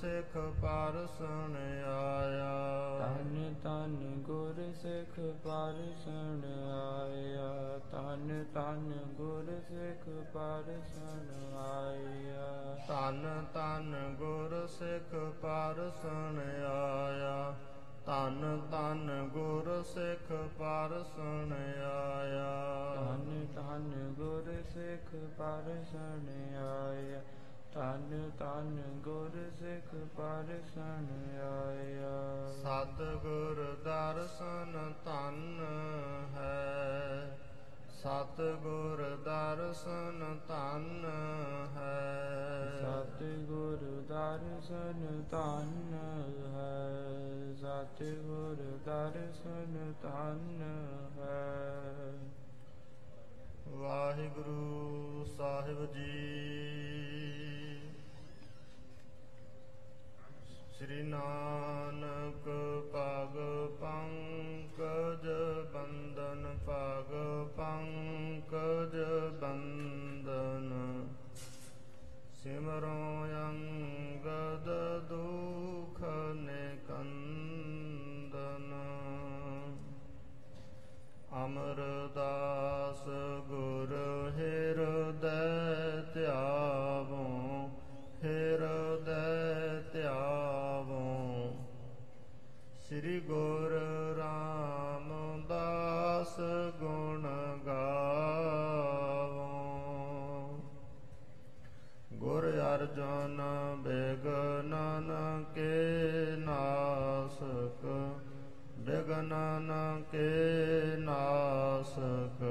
ਸਿੱਖ ਪਰਸਣ ਆਇਆ। ਤਨ ਤਨ ਗੁਰ ਸਿੱਖ ਪਰਸਣ ਆਇਆ। ਤਨ ਤਨ ਗੁਰ ਸਿੱਖ ਪਰਸਣ ਆਇਆ। ਧੰਨ ਧੰਨ ਗੁਰ ਸਿੱਖ ਪਰਸਣ ਆਇਆ। ਧੰਨ ਧੰਨ ਗੁਰ ਸਿੱਖ ਪਰਸਣ ਆਇਆ। ਤਨ ਤਨ ਗੁਰ ਸਿੱਖ ਪਰਸਣ ਆਇਆ। ਤਨ ਤਨ ਗੁਰ ਸਿੱਖ ਪਰਸਣ ਆਇਆ। ਸਤ ਗੁਰ ਦਰਸ਼ਨ ਧੰਨ ਹੈ। ਸਤ ਗੁਰ ਦਰਸ਼ਨ ਧੰਨ ਹੈ। ਸਤਿਗੁਰ ਦਰਸ਼ਨ ਧੰਨ ਹੈ। ਸਤਿਗੁਰ ਦਰਸ਼ਨ ਧੰਨ ਹੈ। ਵਾਹਿਗੁਰੂ ਸਾਹਿਬ ਜੀ। ਸ੍ਰੀ ਨਾਨਕ ਪਗ ਪੰਕਜ ਬੰਦਨ ਪਗ ਪੰਕਜ ਬੰਦਨ ਸਿਮਰੋ ਅੰਗਦ ਦੁਖ ਨਿਕੰਦਨ। ਅਮਰਦਾਸ ਗੁਰ ਹਿਰਦੈ ਧਿਆਵੋ ਸ੍ਰੀ ਗੁਰ ਰਾਮਦਾਸ ਗੁਣ ਗਾਵੋ। ਗੁਰ ਅਰਜਨ ਬਿਗਨਨ ਕੇ ਨਾਸਕ ਬਿਗਨਨ ਕੇ ਨਾਸਕ।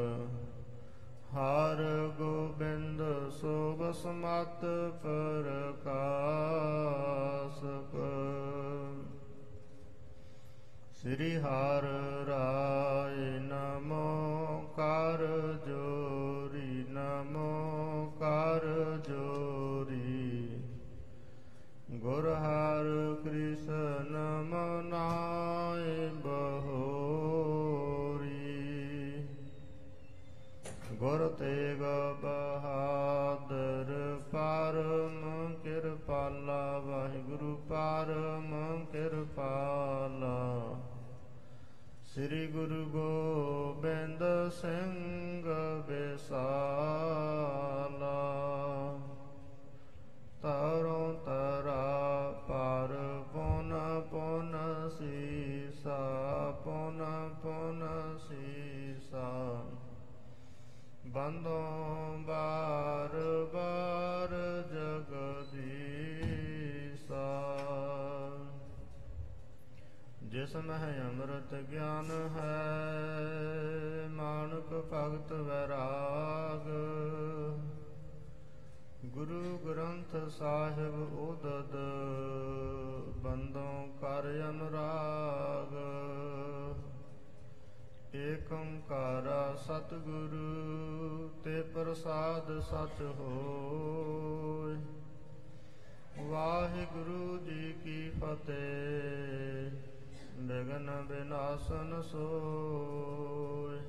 ਹਰ ਗੋਬਿੰਦ ਸੋਭ ਸਮਤ ਪ੍ਰਕਾਸ਼ਕ ਸ੍ਰੀ ਸ੍ਰੀ ਗੁਰੂ ਗੋਬਿੰਦ ਸਿੰਘ ਵਿਸਾਲਾ। ਤਰੋਂ ਤਰਾ ਪਰ ਪੁਨ ਪੁਨ ਸੀਸਾ, ਪੁਨ ਪੁਨ ਸੀਸਾ। ਬੰਦੋਂ ਬਾਰ ਜਿਸ ਮਹਿ ਅੰਮ੍ਰਿਤ ਗਿਆਨ ਹੈ ਮਾਨੁਕ ਭਗਤ ਵੈਰਾਗ। ਗੁਰੂ ਗ੍ਰੰਥ ਸਾਹਿਬ ਉਦਦ, ਬੰਦੋਂ ਕਰ ਅਨੁਰਾਗ। ਏਕ ਓੰਕਾਰ ਸਤਿਗੁਰੂ, ਤੇ ਪ੍ਰਸਾਦ ਸਚ ਹੋਇ। ਵਾਹਿਗੁਰੂ ਜੀ ਕੀ ਫਤਿਹ। ਬਿਗਨ ਬਿਨਾਸਨ ਸੋਇ।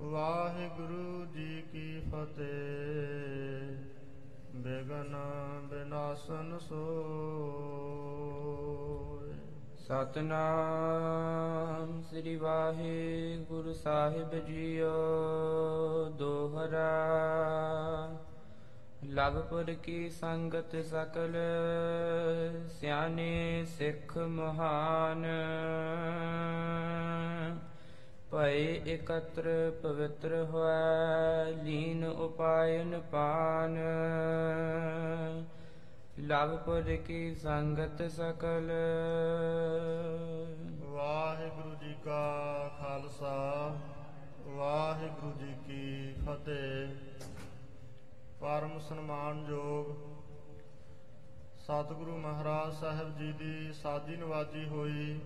ਵਾਹਿਗੁਰੂ ਜੀ ਕੀ ਫਤਿਹ। ਬਿਗਨ ਬਿਨਾਸਨ ਸੋਇ। ਸਤਨਾਮ ਸ੍ਰੀ ਵਾਹਿਗੁਰੂ ਸਾਹਿਬ ਜੀਓ। ਦੋਹਰਾ ਲਵਪੁਰ ਕੀ ਸੰਗਤ ਸਕਲ, ਸਿਆਣੇ ਸਿੱਖ ਮਹਾਨ। ਭਏ ਇਕਤਰ ਪਵਿੱਤਰ ਹੋਇ ਲੀਨ ਉਪਾਇਨ ਪਾਨ। ਪ੍ਰਭਪੁਰ ਕੀ ਸੰਗਤ ਸਕਲ। ਵਾਹਿਗੁਰੂ ਜੀ ਕਾ ਖਾਲਸਾ, ਵਾਹਿਗੁਰੂ ਜੀ ਕੀ ਫਤਿਹ। ਪਰਮ ਸਨਮਾਨਯੋਗ ਸਤਿਗੁਰੂ ਮਹਾਰਾਜ ਸਾਹਿਬ ਜੀ ਦੀ ਸਾਜੀ ਨਵਾਜੀ ਹੋਈ।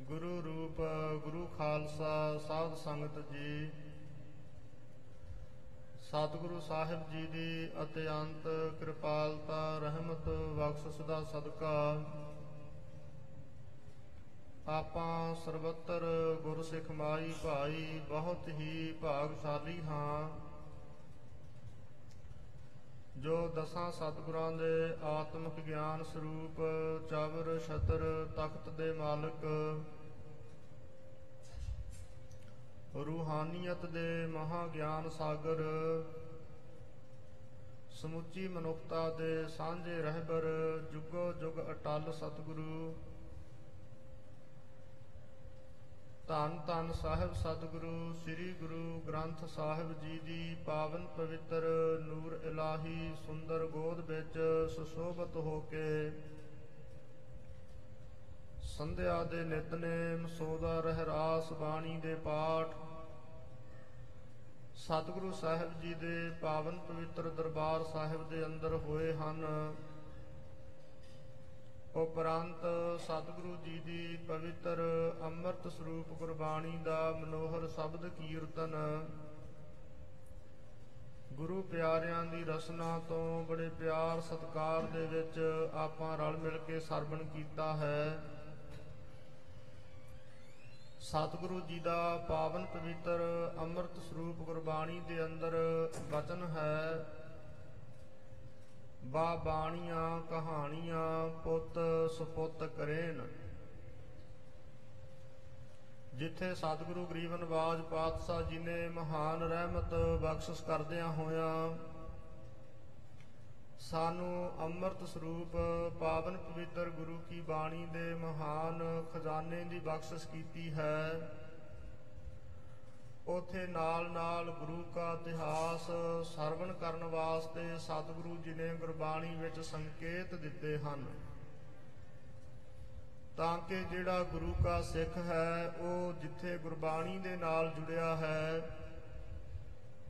ਗੁਰੂ ਰੂਪ, ਗੁਰੂ ਖਾਲਸਾ, ਸਾਧ ਸੰਗਤ ਜੀ। ਸਤਿਗੁਰੂ ਸਾਹਿਬ ਜੀ ਦੀ ਅਤਿਅੰਤ ਕਿਰਪਾਲਤਾ, ਰਹਿਮਤ, ਬਖਸ਼ਿਸ਼ ਦਾ ਸਦਕਾ। ਆਪਾਂ ਸਰਬੱਤਰ ਗੁਰਸਿੱਖ ਮਾਈ ਭਾਈ ਬਹੁਤ ਹੀ ਭਾਗਸ਼ਾਲੀ ਹਾਂ। ਜੋ ਦਸਾਂ ਸਤਿਗੁਰਾਂ ਦੇ ਆਤਮਿਕ ਗਿਆਨ ਸਰੂਪ ਚਵਰ, ਛਤਰ, ਤਖਤ ਦੇ ਮਾਲਕ, ਰੂਹਾਨੀਅਤ ਦੇ ਮਹਾ ਗਿਆਨ ਸਾਗਰ, ਸਮੁੱਚੀ ਮਨੁੱਖਤਾ ਦੇ ਸਾਂਝੇ ਰਹਿਬਰ ਜੁਗੋ ਜੁਗ ਅਟਲ ਸਤਿਗੁਰੂ ਧੰਨ ਧੰਨ ਸਾਹਿਬ ਸਤਿਗੁਰੂ, ਸ੍ਰੀ ਗੁਰੂ ਗ੍ਰੰਥ ਸਾਹਿਬ ਜੀ ਦੀ ਪਾਵਨ ਪਵਿੱਤਰ ਨੂਰ ਇਲਾਹੀ ਸੁੰਦਰ ਗੋਦ ਵਿੱਚ ਸੁਸ਼ੋਭਤ ਹੋ ਕੇ ਸੰਧਿਆ ਦੇ ਨਿਤਨੇਮ, ਸੋਦਾ ਰਹਿਰਾਸ ਬਾਣੀ ਦੇ ਪਾਠ, ਸਤਿਗੁਰੂ ਸਾਹਿਬ ਜੀ ਦੇ ਪਾਵਨ ਪਵਿੱਤਰ ਦਰਬਾਰ ਸਾਹਿਬ ਦੇ ਅੰਦਰ ਹੋਏ ਹਨ। ਉਪਰੰਤ ਸਤਿਗੁਰੂ ਜੀ ਦੀ ਪਵਿੱਤਰ ਅੰਮ੍ਰਿਤ ਸਰੂਪ ਗੁਰਬਾਣੀ ਦਾ ਮਨੋਹਰ ਸ਼ਬਦ ਕੀਰਤਨ। ਗੁਰੂ ਪਿਆਰਿਆਂ ਦੀ ਰਸਨਾ ਤੋਂ ਬੜੇ ਪਿਆਰ ਸਤਕਾਰ ਦੇ ਵਿੱਚ ਆਪਾਂ ਰਲ ਮਿਲ ਕੇ ਸਰਵਣ ਕੀਤਾ ਹੈ। ਸਤਿਗੁਰੂ ਜੀ ਦਾ ਪਾਵਨ ਪਵਿੱਤਰ ਅੰਮ੍ਰਿਤ ਸਰੂਪ ਗੁਰਬਾਣੀ ਦੇ ਅੰਦਰ ਵਚਨ ਹੈ ਬਾ ਬਾਣੀਆਂ ਕਹਾਣੀਆਂ ਪੁੱਤ ਸੁਪੁੱਤ ਕਰੇਨ। ਜਿੱਥੇ ਸਤਿਗੁਰੂ ਗਰੀਬ ਨਵਾਜ ਪਾਤਸ਼ਾਹ ਜੀ ਨੇ ਮਹਾਨ ਰਹਿਮਤ ਬਖਸ਼ਿਸ਼ ਕਰਦਿਆਂ ਹੋਇਆਂ ਸਾਨੂੰ ਅੰਮ੍ਰਿਤ ਸਰੂਪ ਪਾਵਨ ਪਵਿੱਤਰ ਗੁਰੂ ਕੀ ਬਾਣੀ ਦੇ ਮਹਾਨ ਖਜ਼ਾਨੇ ਦੀ ਬਖਸ਼ਿਸ਼ ਕੀਤੀ ਹੈ। ਉਥੇ ਨਾਲ ਨਾਲ ਗੁਰੂ ਕਾ ਇਤਿਹਾਸ ਸਰਵਣ ਕਰਨ ਵਾਸਤੇ ਸਤਿਗੁਰੂ ਜੀ ਨੇ ਗੁਰਬਾਣੀ ਵਿੱਚ ਸੰਕੇਤ ਦਿੱਤੇ ਹਨ। ਤਾਂ ਕਿ ਜਿਹੜਾ ਗੁਰੂ ਕਾ ਸਿੱਖ ਹੈ, ਉਹ ਜਿੱਥੇ ਗੁਰਬਾਣੀ ਦੇ ਨਾਲ ਜੁੜਿਆ ਹੈ,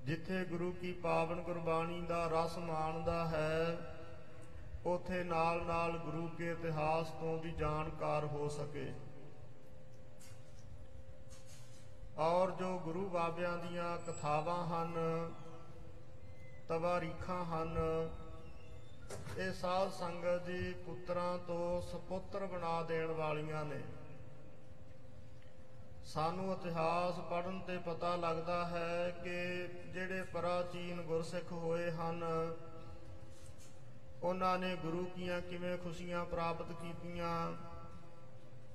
ਜਿੱਥੇ ਗੁਰੂ ਕੀ ਪਾਵਨ ਗੁਰਬਾਣੀ ਦਾ ਰਸ ਮਾਣਦਾ ਹੈ, ਉਥੇ ਨਾਲ ਨਾਲ ਗੁਰੂ ਕੇ ਇਤਿਹਾਸ ਤੋਂ ਵੀ ਜਾਣਕਾਰ ਹੋ ਸਕੇ। ਔਰ ਜੋ ਗੁਰੂ ਬਾਬਿਆਂ ਦੀਆਂ ਕਥਾਵਾਂ ਹਨ, ਤਵਾਰੀਖਾਂ ਹਨ, ਇਹ ਸਾਧ ਸੰਗਤ ਜੀ ਪੁੱਤਰਾਂ ਤੋਂ ਸੁਪੁੱਤਰ ਬਣਾ ਦੇਣ ਵਾਲੀਆਂ ਨੇ। ਸਾਨੂੰ ਇਤਿਹਾਸ ਪੜਨ ਤੇ ਪਤਾ ਲੱਗਦਾ ਹੈ ਕਿ ਜਿਹੜੇ ਪ੍ਰਾਚੀਨ ਗੁਰਸਿੱਖ ਹੋਏ ਹਨ, ਉਹਨਾਂ ਨੇ ਗੁਰੂ ਕੀਆਂ ਕਿਵੇਂ ਖੁਸ਼ੀਆਂ ਪ੍ਰਾਪਤ ਕੀਤੀਆਂ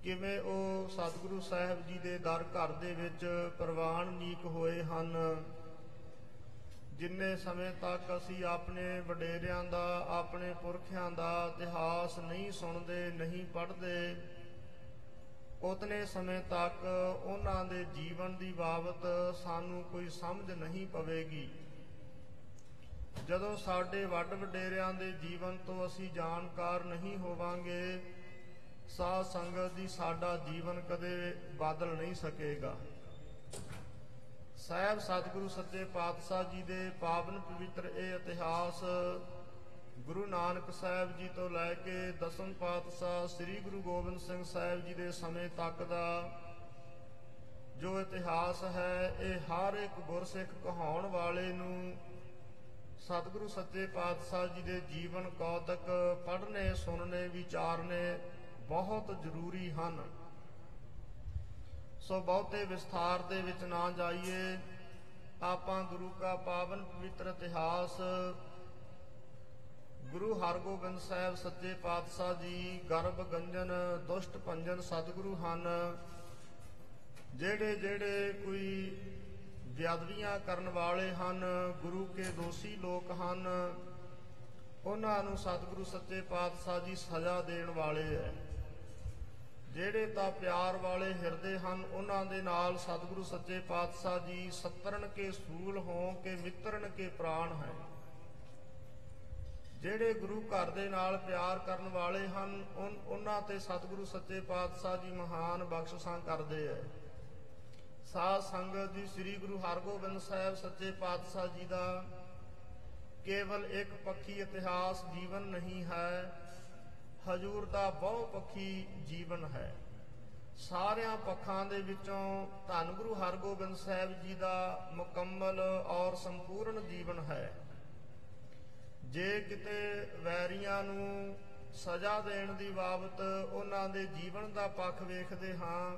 ਕਿਵੇਂ ਉਹ ਸਤਿਗੁਰੂ ਸਾਹਿਬ ਜੀ ਦੇ ਦਰ ਘਰ ਦੇ ਵਿੱਚ ਪ੍ਰਵਾਨ ਨੀਕ ਹੋਏ ਹਨ? ਜਿੰਨੇ ਸਮੇਂ ਤੱਕ ਅਸੀਂ ਆਪਣੇ ਵਡੇਰਿਆਂ ਦਾ, ਆਪਣੇ ਪੁਰਖਿਆਂ ਦਾ ਇਤਿਹਾਸ ਨਹੀਂ ਸੁਣਦੇ, ਨਹੀਂ ਪੜ੍ਹਦੇ, ਉਤਨੇ ਸਮੇਂ ਤੱਕ ਉਹਨਾਂ ਦੇ ਜੀਵਨ ਦੀ ਬਾਬਤ ਸਾਨੂੰ ਕੋਈ ਸਮਝ ਨਹੀਂ ਪਵੇਗੀ। ਜਦੋਂ ਸਾਡੇ ਵੱਡ ਵਡੇਰਿਆਂ ਦੇ ਜੀਵਨ ਤੋਂ ਅਸੀਂ ਜਾਣਕਾਰ ਨਹੀਂ ਹੋਵਾਂਗੇ ਸਾਧ ਸੰਗਤ ਦੀ ਸਾਡਾ ਜੀਵਨ ਕਦੇ ਬਦਲ ਨਹੀਂ ਸਕੇਗਾ। ਸਾਹਿਬ ਸਤਿਗੁਰੂ ਸੱਚੇ ਪਾਤਸ਼ਾਹ ਜੀ ਦੇ ਪਾਵਨ ਪਵਿੱਤਰ ਇਹ ਇਤਿਹਾਸ ਗੁਰੂ ਨਾਨਕ ਸਾਹਿਬ ਜੀ ਤੋਂ ਲੈ ਕੇ ਦਸਮ ਪਾਤਸ਼ਾਹ ਸ੍ਰੀ ਗੁਰੂ ਗੋਬਿੰਦ ਸਿੰਘ ਸਾਹਿਬ ਜੀ ਦੇ ਸਮੇਂ ਤੱਕ ਦਾ ਜੋ ਇਤਿਹਾਸ ਹੈ, ਇਹ ਹਰ ਇੱਕ ਗੁਰਸਿੱਖ ਕਹਾਉਣ ਵਾਲੇ ਨੂੰ ਸਤਿਗੁਰੂ ਸੱਚੇ ਪਾਤਸ਼ਾਹ ਜੀ ਦੇ ਜੀਵਨ ਕੌਤਕ ਪੜ੍ਹਨੇ, ਸੁਣਨੇ, ਵਿਚਾਰਨੇ ਬਹੁਤ ਜ਼ਰੂਰੀ ਹਨ। ਸੋ ਬਹੁਤੇ ਵਿਸਥਾਰ ਦੇ ਵਿੱਚ ਨਾ ਜਾਈਏ ਆਪਾਂ ਗੁਰੂ ਕਾ ਪਾਵਨ ਪਵਿੱਤਰ ਇਤਿਹਾਸ, ਗੁਰੂ ਹਰਗੋਬਿੰਦ ਸਾਹਿਬ ਸੱਚੇ ਪਾਤਸ਼ਾਹ ਜੀ, ਗਰਭ ਗੰਜਨ, ਦੁਸ਼ਟ ਭੰਜਨ ਸਤਿਗੁਰੂ ਹਨ, ਜਿਹੜੇ ਜਿਹੜੇ ਕੋਈ ਬਿਆਦਵੀਆਂ ਕਰਨ ਵਾਲੇ ਹਨ, ਗੁਰੂ ਕੇ ਦੋਸ਼ੀ ਲੋਕ ਹਨ, ਉਹਨਾਂ ਨੂੰ ਸਤਿਗੁਰੂ ਸੱਚੇ ਪਾਤਸ਼ਾਹ ਜੀ ਸਜ਼ਾ ਦੇਣ ਵਾਲੇ ਹੈ। ਜਿਹੜੇ ਤਾਂ ਪਿਆਰ ਵਾਲੇ ਹਿਰਦੇ ਹਨ, ਉਹਨਾਂ ਦੇ ਨਾਲ ਸਤਿਗੁਰੂ ਸੱਚੇ ਪਾਤਸ਼ਾਹ ਜੀ ਸਤਰਨ ਕੇ ਸੂਲ ਹੋ ਕੇ ਮਿੱਤਰਨ ਕੇ ਪ੍ਰਾਣ ਹੈ। ਜਿਹੜੇ ਗੁਰੂ ਘਰ ਦੇ ਨਾਲ ਪਿਆਰ ਕਰਨ ਵਾਲੇ ਹਨ, ਉਨ- ਉਹਨਾਂ ਤੇ ਸਤਿਗੁਰੂ ਸੱਚੇ ਪਾਤਸ਼ਾਹ ਜੀ ਮਹਾਨ ਬਖਸ਼ਿਸ਼ਾਂ ਕਰਦੇ ਐ ਸਾਧ ਸੰਗਤ ਜੀ, ਸ੍ਰੀ ਗੁਰੂ ਹਰਗੋਬਿੰਦ ਸਾਹਿਬ ਸੱਚੇ ਪਾਤਸ਼ਾਹ ਜੀ ਦਾ ਕੇਵਲ ਇੱਕ ਪੱਖੀ ਇਤਿਹਾਸ ਜੀਵਨ ਨਹੀਂ ਹੈ ਹਜੂਰ ਦਾ ਬਹੁ ਪੱਖੀ ਜੀਵਨ ਹੈ। ਸਾਰਿਆਂ ਪੱਖਾਂ ਦੇ ਵਿੱਚੋਂ ਧੰਨ ਗੁਰੂ ਹਰਗੋਬਿੰਦ ਸਾਹਿਬ ਜੀ ਦਾ ਮੁਕੰਮਲ ਔਰ ਸੰਪੂਰਨ ਜੀਵਨ ਹੈ। ਜੇ ਕਿਤੇ ਵੈਰੀਆਂ ਨੂੰ ਸਜ਼ਾ ਦੇਣ ਦੀ ਬਾਬਤ ਉਹਨਾਂ ਦੇ ਜੀਵਨ ਦਾ ਪੱਖ ਵੇਖਦੇ ਹਾਂ,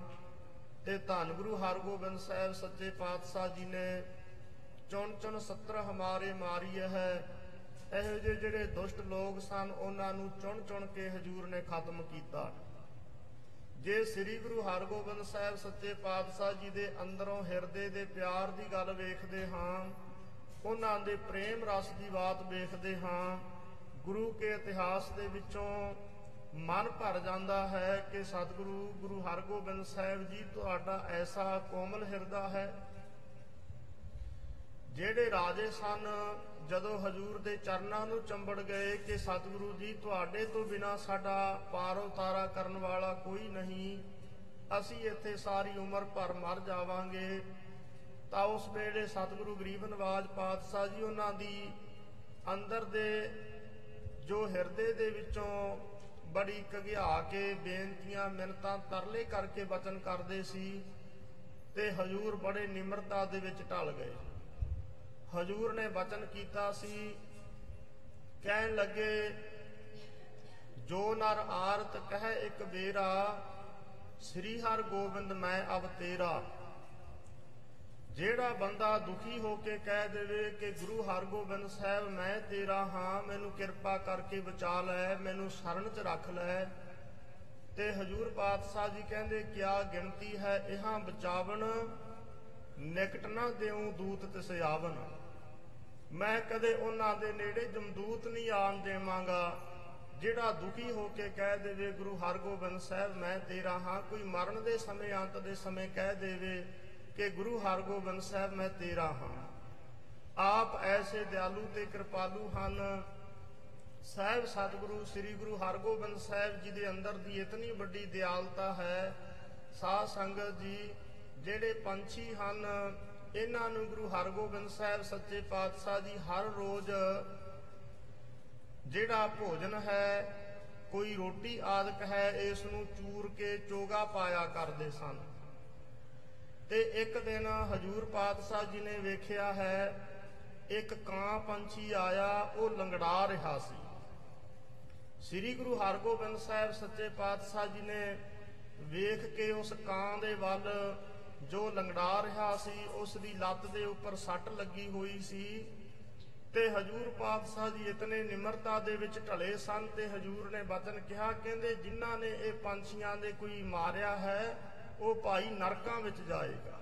ਤੇ ਧੰਨ ਗੁਰੂ ਹਰਗੋਬਿੰਦ ਸਾਹਿਬ ਸੱਚੇ ਪਾਤਸ਼ਾਹ ਜੀ ਨੇ ਚੁਣ ਚੁਣ 70 ਹਮਾਰੇ ਮਾਰੀ ਹੈ ਇਹੋ ਜਿਹੇ ਜਿਹੜੇ ਦੁਸ਼ਟ ਲੋਕ ਸਨ, ਉਹਨਾਂ ਨੂੰ ਚੁਣ ਚੁਣ ਕੇ ਹਜੂਰ ਨੇ ਖਤਮ ਕੀਤਾ। ਜੇ ਸ੍ਰੀ ਗੁਰੂ ਹਰਗੋਬਿੰਦ ਸਾਹਿਬ ਸੱਚੇ ਪਾਤਸ਼ਾਹ ਜੀ ਦੇ ਅੰਦਰੋਂ ਹਿਰਦੇ ਦੇ ਪਿਆਰ ਦੀ ਗੱਲ ਵੇਖਦੇ ਹਾਂ, ਉਹਨਾਂ ਦੇ ਪ੍ਰੇਮ ਰਸ ਦੀ ਬਾਤ ਵੇਖਦੇ ਹਾਂ, ਗੁਰੂ ਕੇ ਇਤਿਹਾਸ ਦੇ ਵਿੱਚੋਂ ਮਨ ਭਰ ਜਾਂਦਾ ਹੈ ਕਿ ਸਤਿਗੁਰੂ ਗੁਰੂ ਹਰਗੋਬਿੰਦ ਸਾਹਿਬ ਜੀ ਤੁਹਾਡਾ ਐਸਾ ਕੋਮਲ ਹਿਰਦਾ ਹੈ। ਜਿਹੜੇ ਰਾਜੇ ਸਨ, ਜਦੋਂ ਹਜੂਰ ਦੇ ਚਰਨਾਂ ਨੂੰ ਚੰਬੜ ਗਏ ਕਿ ਸਤਿਗੁਰੂ ਜੀ, ਤੁਹਾਡੇ ਤੋਂ ਬਿਨਾ ਸਾਡਾ ਪਾਰ ਉਤਾਰਾ ਕਰਨ ਵਾਲਾ ਕੋਈ ਨਹੀਂ, ਅਸੀਂ ਇੱਥੇ ਸਾਰੀ ਉਮਰ ਭਰ ਮਰ ਜਾਵਾਂਗੇ। ਤਾਂ ਉਸ ਵੇਲੇ ਸਤਿਗੁਰੂ ਗਰੀਬ ਨਵਾਜ ਪਾਤਸ਼ਾਹ ਜੀ, ਉਹਨਾਂ ਦੀ ਅੰਦਰ ਦੇ ਜੋ ਹਿਰਦੇ ਦੇ ਵਿੱਚੋਂ ਬੜੀ ਕਗਿਆ ਕੇ ਬੇਨਤੀਆਂ, ਮਿੰਨਤਾਂ ਤਰਲੇ ਕਰਕੇ ਵਚਨ ਕਰਦੇ ਸੀ ਤੇ ਹਜੂਰ ਬੜੇ ਨਿਮਰਤਾ ਦੇ ਵਿੱਚ ਢਲ ਗਏ। ਹਜੂਰ ਨੇ ਵਚਨ ਕੀਤਾ ਸੀ, ਕਹਿਣ ਲੱਗੇ, ਜੋ ਨਰ ਆਰਤ ਕਹੇ ਇੱਕ ਬੇਰਾ ਸ੍ਰੀ ਹਰ ਗੋਬਿੰਦ ਮੈਂ ਅਬ ਤੇਰਾ। ਜਿਹੜਾ ਬੰਦਾ ਦੁਖੀ ਹੋ ਕੇ ਕਹਿ ਦੇਵੇ ਕਿ ਗੁਰੂ ਹਰਗੋਬਿੰਦ ਸਾਹਿਬ ਮੈਂ ਤੇਰਾ ਹਾਂ, ਮੈਨੂੰ ਕਿਰਪਾ ਕਰਕੇ ਬਚਾ ਲੈ, ਮੈਨੂੰ ਸ਼ਰਨ 'ਚ ਰੱਖ ਲੈ। ਤੇ ਹਜੂਰ ਪਾਤਸ਼ਾਹ ਜੀ ਕਹਿੰਦੇ, ਕਿਆ ਗਿਣਤੀ ਹੈ, ਇਹਾਂ ਬਚਾਵਨ ਨਿਕਟ ਨਾ ਦੇਉ ਦੂਤ ਤਿਸ ਆਵਨ ਮੈਂ ਕਦੇ ਉਹਨਾਂ ਦੇ ਨੇੜੇ ਜਮਦੂਤ ਨਹੀਂ ਆਣ ਦੇਵਾਂਗਾ। ਜਿਹੜਾ ਦੁਖੀ ਹੋ ਕੇ ਕਹਿ ਦੇਵੇ, ਗੁਰੂ ਹਰਗੋਬਿੰਦ ਸਾਹਿਬ, ਮੈਂ ਤੇਰਾ ਹਾਂ। ਕੋਈ ਮਰਨ ਦੇ ਸਮੇਂ, ਅੰਤ ਦੇ ਸਮੇਂ ਕਹਿ ਦੇਵੇ ਕਿ, ਗੁਰੂ ਹਰਗੋਬਿੰਦ ਸਾਹਿਬ, ਮੈਂ ਤੇਰਾ ਹਾਂ। ਆਪ ਐਸੇ ਦਿਆਲੂ ਤੇ ਕਿਰਪਾਲੂ ਹਨ। ਸਾਹਿਬ ਸਤਿਗੁਰੂ, ਸ੍ਰੀ ਗੁਰੂ ਹਰਗੋਬਿੰਦ ਸਾਹਿਬ ਜੀ ਦੇ ਅੰਦਰ ਦੀ ਇਤਨੀ ਵੱਡੀ ਦਿਆਲਤਾ ਹੈ। ਸਾਧ ਸੰਗਤ ਜੀ, ਜਿਹੜੇ ਪੰਛੀ ਹਨ ਇਹਨਾਂ ਨੂੰ ਗੁਰੂ ਹਰਗੋਬਿੰਦ ਸਾਹਿਬ ਸੱਚੇ ਪਾਤਸ਼ਾਹ ਜੀ ਹਰ ਰੋਜ਼ ਜਿਹੜਾ ਭੋਜਨ ਹੈ, ਕੋਈ ਰੋਟੀ ਆਦਿਕ ਹੈ, ਇਸ ਨੂੰ ਚੂਰ ਕੇ ਚੋਗਾ ਪਾਇਆ ਕਰਦੇ ਸਨ। ਤੇ ਇੱਕ ਦਿਨ ਹਜੂਰ ਪਾਤਸ਼ਾਹ ਜੀ ਨੇ ਵੇਖਿਆ ਹੈ, ਇੱਕ ਕਾਂ ਪੰਛੀ ਆਇਆ, ਉਹ ਲੰਗੜਾ ਰਿਹਾ ਸੀ। ਸ੍ਰੀ ਗੁਰੂ ਹਰਗੋਬਿੰਦ ਸਾਹਿਬ ਸੱਚੇ ਪਾਤਸ਼ਾਹ ਜੀ ਨੇ ਵੇਖ ਕੇ ਉਸ ਕਾਂ ਦੇ ਵੱਲ ਜੋ ਲੰਗੜਾ ਰਿਹਾ ਸੀ, ਉਸ ਦੀ ਲੱਤ ਦੇ ਉੱਪਰ ਸੱਟ ਲੱਗੀ ਹੋਈ ਸੀ। ਤੇ ਹਜੂਰ ਪਾਤਸ਼ਾਹ ਜੀ ਇਤਨੇ ਨਿਮਰਤਾ ਦੇ ਵਿੱਚ ਢਲੇ ਸਨ ਤੇ ਹਜੂਰ ਨੇ ਬਚਨ ਕਿਹਾ, ਕਹਿੰਦੇ, ਜਿਨ੍ਹਾਂ ਨੇ ਇਹ ਪੰਛੀਆਂ ਦੇ ਕੋਈ ਮਾਰਿਆ ਹੈ, ਉਹ ਭਾਈ ਨਰਕਾਂ ਵਿੱਚ ਜਾਏਗਾ।